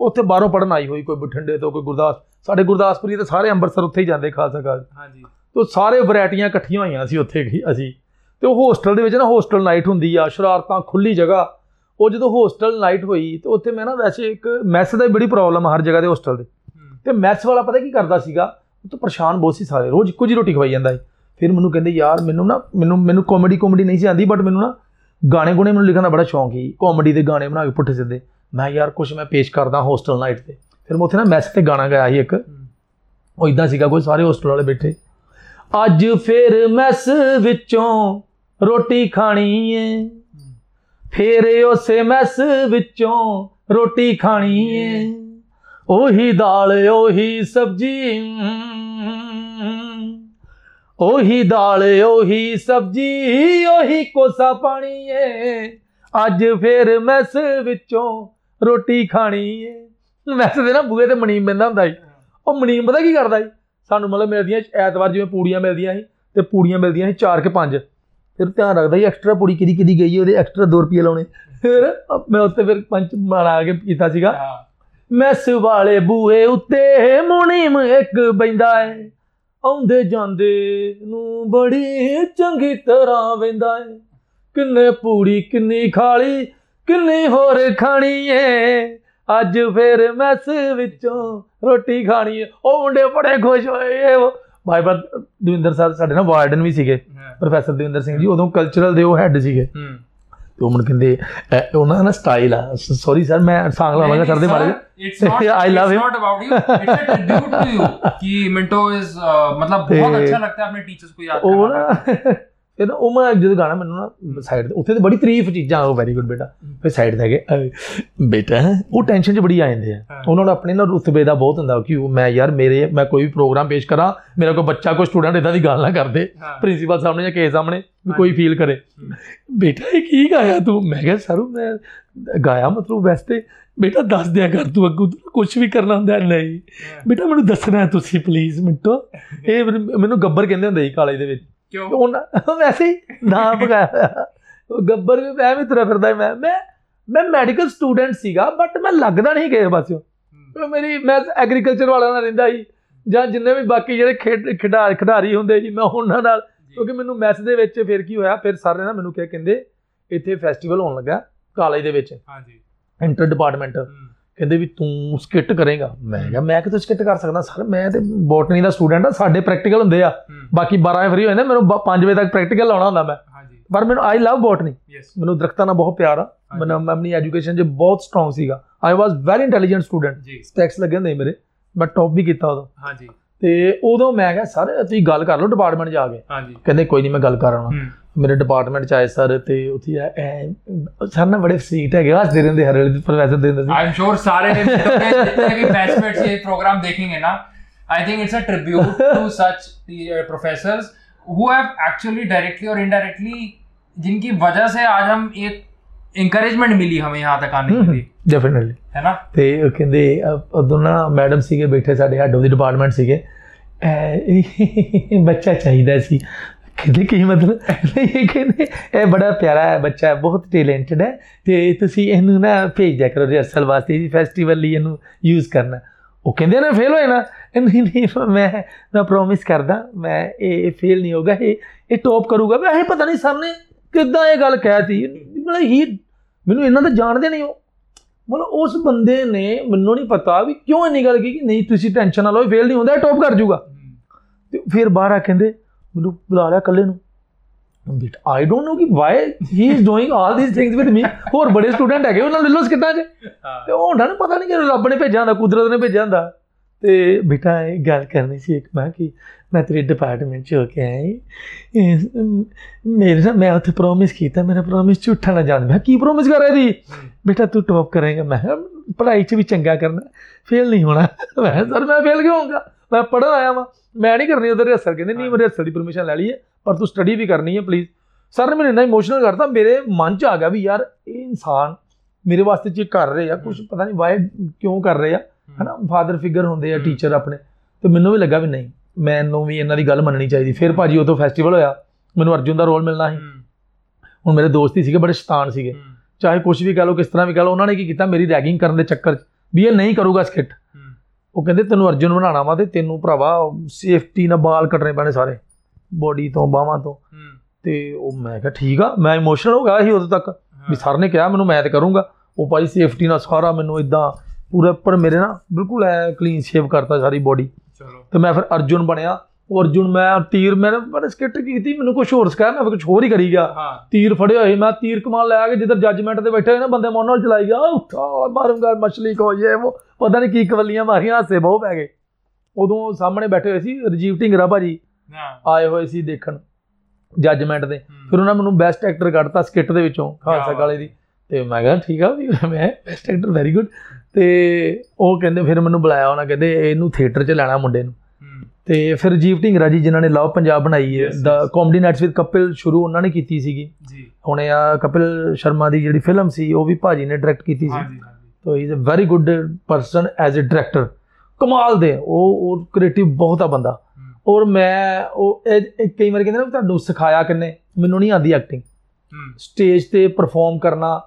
S1: ਉੱਥੇ ਬਾਹਰੋਂ ਪੜਨ ਆਈ ਹੋਈ ਕੋਈ ਬਠਿੰਡੇ ਤੋਂ ਕੋਈ ਗੁਰਦਾਸ ਸਾਡੇ ਗੁਰਦਾਸਪੁਰੀ ਤੇ ਸਾਰੇ ਅੰਮ੍ਰਿਤਸਰ ਉੱਥੇ ਹੀ ਜਾਂਦੇ ਖਾਲਸਾ ਕਾਲਜ।
S2: ਹਾਂਜੀ।
S1: ਤੇ ਸਾਰੇ ਵੈਰਾਈਟੀਆਂ ਇਕੱਠੀਆਂ ਹੋਈਆਂ ਸੀ ਉੱਥੇ ਅਸੀਂ। ਤੇ ਉਹ ਹੋਸਟਲ ਦੇ ਵਿੱਚ ਨਾ ਹੋਸਟਲ ਨਾਈਟ ਹੁੰਦੀ ਆ ਸ਼ਰਾਰਤਾਂ ਖੁੱਲੀ ਜਗ੍ਹਾ। ਉਹ ਜਦੋਂ ਹੋਸਟਲ ਨਾਈਟ ਹੋਈ ਤੇ ਉੱਥੇ ਮੈਂ ਨਾ ਵੈਸੇ ਇੱਕ ਮੈਸ ਦਾ ਬੜੀ ਪ੍ਰੋਬਲਮ ਹਰ ਜਗ੍ਹਾ ਦੇ ਹੋਸਟਲ ਦੇ ਤੇ ਮੈਸ ਵਾਲਾ ਪਤਾ ਕੀ ਕਰਦਾ ਸੀਗਾ? ਉਹ ਤੋਂ ਪਰੇਸ਼ਾਨ ਬਹੁਤ ਸੀ ਸਾਰੇ ਰੋਜ਼ ਜਿਹੀ ਰੋਟੀ ਖਵਾਈ ਜਾਂਦਾ ਸੀ। ਫਿਰ ਮੈਨੂੰ ਕਹਿੰਦੇ ਯਾਰ ਮੈਨੂੰ ਨਾ ਮੈਨੂੰ ਮੈਨੂੰ ਕਾਮੇਡੀ ਕਾਮੇਡੀ ਨਹੀਂ ਸੀ ਆਂਦੀ ਬਟ ਮੈਨੂੰ ਨਾ ਗਾਣੇ ਗੁਣੇ ਮੈਨੂੰ ਲਿਖਣ ਦਾ ਬੜਾ ਸ਼ੌਂਕ ਸੀ। ਕਾਮੇਡੀ ਦੇ ਗਾਣੇ ਬਣਾ ਕੇ ਪੁੱਠੇ ਸਿੱਧੇ। ਮੈਂ ਯਾਰ ਕੁਝ ਮੈਂ ਪੇਸ਼ ਕਰਦਾ ਹੋਸਟਲ ਨਾਈਟ ਤੇ। ਫਿਰ ਮੈਂ ਉੱਥੇ ਨਾ ਮੈਸ ਤੇ ਗਾਣਾ ਗਾਇਆ ਸੀ ਇੱਕ। ਉਹ ਇਦਾਂ ਸੀਗਾ ਕੋਈ ਸਾਰੇ ਹੋਸਟਲ ਵਾਲੇ ਬੈਠੇ। ਅੱਜ ਫੇਰ ਮੈਸ ਵਿੱਚੋਂ ਰੋਟੀ ਖਾਣੀ ਏ। ਫੇਰ ਉਸੇ ਮੈਸ ਵਿੱਚੋਂ ਰੋਟੀ ਖਾਣੀ ਏ। ਉਹੀ ਦਾਲ, ਉਹੀ ਸਬਜੀ, ਉਹੀ ਦਾਲ, ਉਹੀ ਸਬਜੀ, ਉਹੀ ਕੋਸਾ ਪਾਣੀ ਏ। ਅੱਜ ਫੇਰ ਮੈਸ ਵਿੱਚੋਂ ਰੋਟੀ ਖਾਣੀ ਏ। ਮੈਸ ਦੇ ਨਾ ਬੂਹੇ ਤੇ ਮਨੀਮ ਬੰਦਾ ਹੁੰਦਾ ਸੀ। ਉਹ ਮਨੀਮ ਪਤਾ ਕੀ ਕਰਦਾ ਸੀ? ਸਾਨੂੰ ਮਤਲਬ ਮਿਲਦੀਆਂ ਐਤਵਾਰ ਜਿਵੇਂ ਪੂੜੀਆਂ ਮਿਲਦੀਆਂ ਸੀ ਤੇ ਪੂੜੀਆਂ ਮਿਲਦੀਆਂ ਸੀ 4 ਕੇ 5 ਫਿਰ ਧਿਆਨ ਰੱਖਦਾ ਸੀ ਐਕਸਟਰਾ ਪੂੜੀ ਕਿਦੀ ਕਿਦੀ ਗਈ ਹੈ ਉਹਦੇ ਐਕਸਟਰਾ 2 ਰੁਪਏ ਲਾਉਣੇ। ਫਿਰ ਮੈਂ ਉੱਤੇ ਫਿਰ ਪੰਚ ਮਾਰਾ ਕੇ ਕੀਤਾ ਸੀਗਾ।
S2: ਹਾਂ,
S1: ਮੈਸ ਵਾਲੇ ਬੂਹੇ ਉੱਤੇ ਮੁਨੀਮ ਇੱਕ ਬੈਂਦਾ ਏ। ਆਉਂਦੇ ਜਾਂਦੇ ਨੂੰ ਬੜੀ ਚੰਗੀ ਤਰ੍ਹਾਂ ਵੇਂਦਾ ਏ। ਕਿੰਨੇ ਪੂੜੀ ਕਿੰਨੀ ਖਾਲੀ ਕਿੰਨੀ ਹੋਰ ਖਾਣੀ ਏ। ਅੱਜ ਫੇਰ ਮੈਸ ਵਿੱਚੋਂ ਰੋਟੀ ਖਾਣੀ ਏ। ਉਹ ਮੁੰਡੇ ਬੜੇ ਖੁਸ਼ ਹੋਏ। ਬਾਈ ਬਾਦ ਦਵਿੰਦਰ ਸਰ ਸਾਡੇ ਨਾਲ ਵਾਰਡਨ ਵੀ ਸੀਗੇ ਪ੍ਰੋਫੈਸਰ ਦਵਿੰਦਰ ਸਿੰਘ ਜੀ ਉਦੋਂ ਕਲਚਰਲ ਦੇ ਉਹ ਹੈੱਡ ਸੀਗੇ। ਤੇ ਉਹ ਮਨ ਕਹਿੰਦੇ ਉਹਨਾਂ ਦਾ ਨਾ ਸਟਾਈਲ ਆ। ਸੌਰੀ ਸਰ ਮੈਂ ਸਾਂਗ ਲਾਵਾਂਗਾ ਸਰ ਦੇ ਬਾਰੇ।
S2: It's not
S1: I love
S2: it's not about you it's a tribute to you ਕਿ
S1: ਮਿੰਟੋ
S2: ਇਜ਼ ਮਤਲਬ ਬਹੁਤ ਅੱਛਾ ਲੱਗਦਾ ਆਪਣੇ ਟੀਚਰਸ
S1: ਕੋ
S2: ਯਾਦ
S1: ਕਰਨਾ ਫਿਰ ਉਹ ਮੈਂ ਜਦੋਂ ਗਾਣਾ ਮੈਨੂੰ ਨਾ ਸਾਈਡ ਤੇ ਉੱਥੇ ਤੇ ਬੜੀ ਤਾਰੀਫ ਚੀਜ਼ਾਂ ਉਹ ਵੈਰੀ ਗੁੱਡ ਬੇਟਾ। ਫਿਰ ਸਾਈਡ ਤੇ ਹੈਗੇ ਬੇਟਾ ਉਹ ਟੈਨਸ਼ਨ 'ਚ ਬੜੀ ਆ ਜਾਂਦੇ ਆ। ਉਹਨਾਂ ਨੂੰ ਆਪਣੇ ਨਾਲ ਰੁਤਬੇ ਦਾ ਬਹੁਤ ਹੁੰਦਾ ਕਿ ਮੈਂ ਯਾਰ ਮੇਰੇ ਮੈਂ ਕੋਈ ਵੀ ਪ੍ਰੋਗਰਾਮ ਪੇਸ਼ ਕਰਾਂ ਮੇਰਾ ਕੋਈ ਬੱਚਾ ਕੋਈ ਸਟੂਡੈਂਟ ਇਦਾਂ ਦੀ ਗੱਲ ਨਾ ਕਰਦੇ ਪ੍ਰਿੰਸੀਪਲ ਸਾਹਮਣੇ ਜਾਂ ਕੇਸ ਸਾਹਮਣੇ ਵੀ ਕੋਈ ਫੀਲ ਕਰੇ। ਬੇਟਾ ਇਹ ਕੀ ਗਾਇਆ ਤੂੰ? ਮੈਂ ਕਿਹਾ ਸਰੂ ਮੈਂ ਗਾਇਆ ਮਤਲਬ ਵੈਸੇ ਬੇਟਾ ਦੱਸ ਦਿਆ ਕਰ ਤੂੰ ਅੱਗੂ ਕੁਝ ਵੀ ਕਰਨਾ ਹੁੰਦਾ ਨਹੀਂ। ਬੇਟਾ ਮੈਨੂੰ ਦੱਸਣਾ ਤੁਸੀਂ ਪਲੀਜ਼ ਮਿੰਟੋ। ਇਹ ਮੈਨੂੰ ਗੱਬਰ ਕਹਿੰਦੇ ਹੁੰਦੇ ਸੀ ਕਾਲਜ ਦੇ ਵਿੱਚ।
S2: ਕਿਉਂ?
S1: ਉਹਨਾਂ ਵੈਸੇ ਹੀ ਨਾ ਪਕਾਇਆ ਗੱਬਰ ਵੀ ਮੈਂ ਵੀ ਤੁਰਿਆ ਫਿਰਦਾ ਮੈਂ ਮੈਂ ਮੈਂ ਮੈਡੀਕਲ ਸਟੂਡੈਂਟ ਸੀਗਾ ਬਟ ਮੈਂ ਲੱਗਦਾ ਨਹੀਂ ਕਿਸੇ ਪਾਸਿਓਂ। ਮੇਰੀ ਮੈਂ ਐਗਰੀਕਲਚਰ ਵਾਲਾ ਨਾਲ ਰਹਿੰਦਾ ਸੀ ਜਾਂ ਜਿੰਨੇ ਵੀ ਬਾਕੀ ਜਿਹੜੇ ਖੇਡ ਖਿਡਾਰ ਖਿਡਾਰੀ ਹੁੰਦੇ ਸੀ ਮੈਂ ਉਹਨਾਂ ਨਾਲ ਕਿਉਂਕਿ ਮੈਨੂੰ ਮੈਸ ਦੇ ਵਿੱਚ ਫਿਰ ਕੀ ਹੋਇਆ ਫਿਰ ਸਾਰੇ ਨਾ ਮੈਨੂੰ ਕਿਹਾ ਕਹਿੰਦੇ ਇੱਥੇ ਫੈਸਟੀਵਲ ਹੋਣ ਲੱਗਾ ਕਾਲਜ ਦੇ ਵਿੱਚ।
S2: ਹਾਂਜੀ।
S1: ਇੰਟਰ ਡਿਪਾਰਟਮੈਂਟ ਕਹਿੰਦੇ ਵੀ ਤੂੰ ਸਕਿੱਟ ਕਰੇਗਾ। ਮੈਂ ਕਿਹਾ ਮੈਂ ਕਿਤੇ ਸਕਿੱਟ ਕਰ ਸਕਦਾ? ਸਰ ਮੈਂ ਤੇ ਬੋਟਨੀ ਦਾ ਸਟੂਡੈਂਟ ਆ ਸਾਡੇ ਪ੍ਰੈਕਟੀਕਲ ਹੁੰਦੇ ਆ। ਬਾਕੀ 12 ਵਜੇ ਫ੍ਰੀ ਹੋ ਜਾਂਦੇ ਮੈਨੂੰ 5 ਵਜੇ ਤੱਕ ਪ੍ਰੈਕਟੀਕਲ ਲਾਉਣਾ ਹੁੰਦਾ ਮੈਂ। ਪਰ ਮੈਨੂੰ ਆਈ ਲਵ ਬੋਟਨੀ ਮੈਨੂੰ ਦਰਖਤਾਂ ਨਾਲ ਬਹੁਤ ਪਿਆਰ ਆ। ਮੈਨੂੰ ਮੈਂ ਆਪਣੀ ਐਜੂਕੇਸ਼ਨ 'ਚ ਬਹੁਤ ਸਟਰੋਂਗ ਸੀਗਾ। I was very intelligent
S2: student
S1: specs ਲੱਗੇ ਹੁੰਦੇ ਮੇਰੇ। ਮੈਂ ਟੌਪ ਵੀ ਕੀਤਾ ਉਦੋਂ।
S2: ਹਾਂਜੀ।
S1: ਤੇ ਉਦੋਂ ਮੈਂ ਕਿਹਾ ਸਰ ਤੁਸੀਂ ਗੱਲ ਕਰ ਲਓ ਡਿਪਾਰਟਮੈਂਟ ਜਾ ਕੇ। ਕਹਿੰਦੇ ਕੋਈ ਨਹੀਂ ਮੈਂ ਗੱਲ ਕਰ ਆਉਣਾ। ਮੇਰੇ ਡਿਪਾਰਟਮੈਂਟ ਚ ਆਏ ਸਰ ਤੇ ਉੱਥੇ ਆ- ਐ- ਸਰ ਨਾ ਬੜੇ ਸੀਟ ਹੈਗੇ ਹੱਸਦੇ ਰਹਿੰਦੇ ਹਰ ਵੇਲੇ ਪ੍ਰੋਫੈਸਰ ਦੇ ਹੁੰਦੇ ਸੀ
S2: आई एम श्योर सारे मिंटो के जितने भी बैचमेट्स ये प्रोग्राम देखेंगे ना I think it's a tribute to such professors who have actually directly और indirectly जिनकी वजह से आज हम एक encouragement मिली हमें यहाँ तक आने के लिए
S1: ਡੈਫੀਨਿਟਲੀ
S2: है ना
S1: ਤੇ ਉਹ ਕਹਿੰਦੇ ਅ, ਉਦੋਂ ਨਾ ਮੈਡਮ ਸੀਗੇ ਬੈਠੇ ਸਾਡੇ ਹੈਡ ਆਫ ਦੀ ਡਿਪਾਰਟਮੈਂਟ ਸੀਗੇ ਐ, ਬੱਚਾ ਚਾਹੀਦਾ ਸੀ ਕਹਿੰਦੇ ਕੀ ਮਤਲਬ? ਇਹ ਕਹਿੰਦੇ, ਇਹ ਬੜਾ ਪਿਆਰਾ ਹੈ ਬੱਚਾ ਹੈ, ਬਹੁਤ ਟੈਲੈਂਟਡ ਹੈ, ਤੇ ਤੁਸੀਂ ਇਹਨੂੰ ਨਾ ਭੇਜ ਦਿਆ ਕਰੋ ਰਿਹਰਸਲ ਵਾਸਤੇ ਜੀ ਫੈਸਟੀਵਲ ਲਈ ਇਹਨੂੰ ਯੂਜ਼ ਕਰਨਾ। ਉਹ ਕਹਿੰਦੇ ਨੇ ਫੇਲ ਹੋਏ ਨਾ। ਨਹੀਂ ਨਹੀਂ, ਮੈਂ ਮੈਂ ਪ੍ਰੋਮਿਸ ਕਰਦਾ, ਮੈਂ, ਇਹ ਫੇਲ ਨਹੀਂ ਹੋਗਾ ਇਹ ਇਹ ਟੌਪ ਕਰੂਗਾ। ਵੈਸੇ ਪਤਾ ਨਹੀਂ ਸਰ ਨੇ ਕਿੱਦਾਂ ਇਹ ਗੱਲ ਕਹਿਤੀ। ਮਤਲਬ ਹੀ, ਮੈਨੂੰ ਇਹਨਾਂ ਦਾ ਜਾਣਦੇ ਨਹੀਂ ਉਹ। ਮਤਲਬ ਉਸ ਬੰਦੇ ਨੇ ਮੈਨੂੰ ਨਹੀਂ ਪਤਾ ਵੀ ਕਿਉਂ ਇੰਨੀ ਗੱਲ ਕੀਤੀ ਕਿ ਨਹੀਂ, ਤੁਸੀਂ ਟੈਨਸ਼ਨ ਨਾ ਲਓ ਫੇਲ ਨਹੀਂ ਹੁੰਦਾ ਟੌਪ ਕਰ ਜਾਊਗਾ ਤੇ ਫਿਰ ਬਾਹਰ ਆ ਕਹਿੰਦੇ ਮੈਨੂੰ ਬੁਲਾ ਲਿਆ ਇਕੱਲੇ ਨੂੰ। ਬਟ ਆਈ ਡੋਨਟ ਨੋ ਕਿ why he is doing all these things with me ਹੋਰ ਬੜੇ ਸਟੂਡੈਂਟ ਹੈਗੇ ਉਹਨਾਂ ਨੂੰ ਲੈ ਲਓ ਸਕਿੱਟਾਂ 'ਚ। ਤੇ ਉਹ ਹੁੰਦਾ ਨਾ ਪਤਾ ਨਹੀਂ ਕਿ ਰੱਬ ਨੇ ਭੇਜਿਆ ਹੁੰਦਾ ਕੁਦਰਤ ਨੇ ਭੇਜਿਆ ਹੁੰਦਾ। ਤੇ ਬੇਟਾ ਇਹ ਗੱਲ ਕਰਨੀ ਸੀ ਇੱਕ ਮੈਂ ਕਿ ਮੈਂ ਤੇਰੇ ਡਿਪਾਰਟਮੈਂਟ 'ਚ ਹੋ ਕੇ ਆਈ ਮੇਰੇ ਨਾਲ ਮੈਂ ਉੱਥੇ ਪ੍ਰੋਮਿਸ ਕੀਤਾ ਮੇਰਾ ਪ੍ਰੋਮਿਸ ਝੂਠਾ ਨਾ ਜਾਣ। ਮੈਂ ਕੀ ਪ੍ਰੋਮਿਸ ਕਰ ਰਹੀ ਦੀ ਬੇਟਾ ਤੂੰ ਟੌਪ ਕਰੇਗਾ। ਮੈਂ ਪੜ੍ਹਾਈ 'ਚ ਵੀ ਚੰਗਾ ਕਰਨਾ ਫੇਲ ਨਹੀਂ ਹੋਣਾ। ਮੈਂ ਸਰ ਮੈਂ ਫੇਲ ਕਿਉਂ ਹੋਊਂਗਾ? ਮੈਂ ਪੜ੍ਹਨ ਆਇਆ ਵਾਂ। ਮੈਂ ਨਹੀਂ ਕਰਨੀ ਉਧਰ ਰਿਹਰਸਲ ਕਹਿੰਦੇ ਨਹੀਂ ਮੈਂ ਰਿਹਰਸਲ ਦੀ ਪਰਮਿਸ਼ਨ ਲੈ ਲਈ ਹੈ ਪਰ ਤੂੰ ਸਟੱਡੀ ਵੀ ਕਰਨੀ ਹੈ ਪਲੀਜ਼ ਸਰ ਨੇ ਮੈਨੂੰ ਇੰਨਾ ਇਮੋਸ਼ਨਲ ਕਰਤਾ ਮੇਰੇ ਮਨ 'ਚ ਆ ਗਿਆ ਵੀ ਯਾਰ ਇਹ ਇਨਸਾਨ ਮੇਰੇ ਵਾਸਤੇ ਚੀਜ਼ ਕਰ ਰਹੇ ਆ ਕੁਝ ਪਤਾ ਨਹੀਂ ਵਾਈ ਕਿਉਂ ਕਰ ਰਹੇ ਆ ਹਨਾ? ਫਾਦਰ ਫਿਗਰ ਹੁੰਦੇ ਆ। ਟੀਚਰ ਆਪਣੇ। ਤੇ ਮੈਨੂੰ ਵੀ ਲੱਗਾ ਵੀ ਨਹੀਂ ਮੈਨੂੰ ਵੀ ਇਹਨਾਂ ਦੀ ਗੱਲ ਮੰਨਣੀ ਚਾਹੀਦੀ। ਫਿਰ ਭਾਜੀ ਉਦੋਂ ਫੈਸਟੀਵਲ ਹੋਇਆ ਮੈਨੂੰ ਅਰਜੁਨ ਦਾ ਰੋਲ ਮਿਲਣਾ ਸੀ। ਹੁਣ ਮੇਰੇ ਦੋਸਤ ਹੀ ਸੀਗੇ ਬੜੇ ਸ਼ੈਤਾਨ ਸੀਗੇ। ਚਾਹੇ ਕੁਝ ਵੀ ਕਹ ਲਓ ਕਿਸ ਤਰ੍ਹਾਂ ਵੀ ਕਹ ਲਓ ਉਹਨਾਂ ਨੇ ਕੀ ਕੀਤਾ ਮੇਰੀ ਰੈਗਿੰਗ ਕਰਨ ਦੇ ਚੱਕਰ 'ਚ ਵੀ ਇਹ ਨਹੀਂ ਕਰੂਗਾ ਸਕਿੱਟ ਉਹ ਕਹਿੰਦੇ ਤੈਨੂੰ ਅਰਜੁਨ ਬਣਾਉਣਾ ਵਾ ਤੇ ਤੈਨੂੰ ਭਰਾਵਾ ਸੇਫਟੀ ਨਾਲ ਬਾਲ ਕੱਟਣੇ ਪੈਣੇ ਸਾਰੇ ਬੋਡੀ ਤੋਂ ਬਾਹਾਂ ਤੋਂ। ਤੇ ਉਹ ਮੈਂ ਕਿਹਾ ਠੀਕ ਆ ਮੈਂ ਇਮੋਸ਼ਨਲ ਹੋ ਗਿਆ ਸੀ ਉਦੋਂ ਤੱਕ। ਵੀ ਸਰ ਨੇ ਕਿਹਾ ਮੈਨੂੰ ਮੈਂ ਤੇ ਕਰੂੰਗਾ। ਉਹ ਭਾਈ ਸੇਫਟੀ ਨਾਲ ਸਾਰਾ ਮੈਨੂੰ ਇਦਾਂ ਪੂਰਾ ਪਰ ਮੇਰੇ ਨਾ ਬਿਲਕੁਲ ਐ ਕਲੀਨ ਸ਼ੇਵ ਕਰਤਾ ਸਾਰੀ ਬੋਡੀ
S2: ਚਲੋ।
S1: ਤੇ ਮੈਂ ਫਿਰ ਅਰਜੁਨ ਬਣਿਆ। ਅਰਜੁਨ ਮੈਂ ਤੀਰ ਮੈਂ ਬੜਾ ਸਕਿੱਟ ਕੀਤੀ ਮੈਨੂੰ ਕੁਝ ਹੋਰ ਸਿਖਾਇਆ ਮੈਂ ਕੁਝ ਹੋਰ ਹੀ ਕਰੀ ਗਿਆ। ਤੀਰ ਫੜਿਆ ਹੋਈ ਮੈਂ ਤੀਰ ਕਮਾਨ ਲੈ ਕੇ ਜਿੱਧਰ ਜੱਜਮੈਂਟ ਤੇ ਬੈਠੇ ਹੋਏ ਨਾ ਬੰਦੇ ਮੋਨ ਨਾਲ ਚਲਾਈ ਗਿਆ। ਉੱਠਾ ਮਾਰੂੰਗਾ ਮਛਲੀ ਕੋ ਇਹ ਉਹ ਪਤਾ ਨਹੀਂ ਕੀ ਕਵਲੀਆਂ ਮਾਰੀਆਂ ਹਾਸੇ ਬਹੁ ਪੈ ਗਏ। ਉਦੋਂ ਸਾਹਮਣੇ ਬੈਠੇ ਹੋਏ ਸੀ ਰਜੀਵ ਢਿੰਗਰਾ ਭਾਜੀ ਆਏ ਹੋਏ ਸੀ ਦੇਖਣ ਜੱਜਮੈਂਟ ਦੇ ਫਿਰ ਉਹਨਾਂ ਮੈਨੂੰ ਬੈਸਟ ਐਕਟਰ ਕੱਢਤਾ ਸਕਿੱਟ ਦੇ ਵਿੱਚੋਂ ਖਾਲਸਾ ਕਾਲੇ ਦੀ। ਤੇ ਮੈਂ ਕਿਹਾ ਠੀਕ ਆ ਵੀ ਮੈਂ ਬੈਸਟ ਐਕਟਰ ਵੈਰੀ ਗੁੱਡ ਤੇ ਉਹ ਕਹਿੰਦੇ ਫਿਰ ਮੈਨੂੰ ਬੁਲਾਇਆ ਉਹਨਾਂ ਕਹਿੰਦੇ ਇਹਨੂੰ ਥੀਏਟਰ 'ਚ ਲੈਣਾ ਮੁੰਡੇ ਨੂੰ। ਤੇ ਫਿਰ ਜੀਵ ਢਿੰਗਰਾ ਜੀ ਜਿਨ੍ਹਾਂ ਨੇ ਲਵ ਪੰਜਾਬ ਬਣਾਈ ਹੈ ਦਾ. ਕਾਮੇਡੀ ਨਾਈਟਸ ਵਿਦ ਕਪਿਲ ਸ਼ੁਰੂ ਉਹਨਾਂ ਨੇ ਕੀਤੀ ਸੀਗੀ।
S2: ਜੀ।
S1: ਹੁਣ ਆ ਕਪਿਲ ਸ਼ਰਮਾ ਦੀ ਜਿਹੜੀ ਫਿਲਮ ਸੀ ਉਹ ਵੀ ਭਾਜੀ ਨੇ ਡਾਇਰੈਕਟ ਕੀਤੀ ਸੀ।
S2: ਹਾਂਜੀ ਹਾਂਜੀ।
S1: ਤੋ he is a very good person as a director ਕਮਾਲ ਦੇ ਉਹ ਉਹ ਕ੍ਰੀਏਟਿਵ ਬਹੁਤ ਆ ਬੰਦਾ। ਔਰ ਮੈਂ ਉਹ ਕਈ ਵਾਰ ਕਹਿੰਦੇ ਨਾ ਤੁਹਾਨੂੰ ਸਿਖਾਇਆ ਕਿੰਨੇ ਮੈਨੂੰ ਨਹੀਂ ਆਉਂਦੀ ਐਕਟਿੰਗ ਸਟੇਜ ਤੇ ਪਰਫਾਰਮ ਕਰਨਾ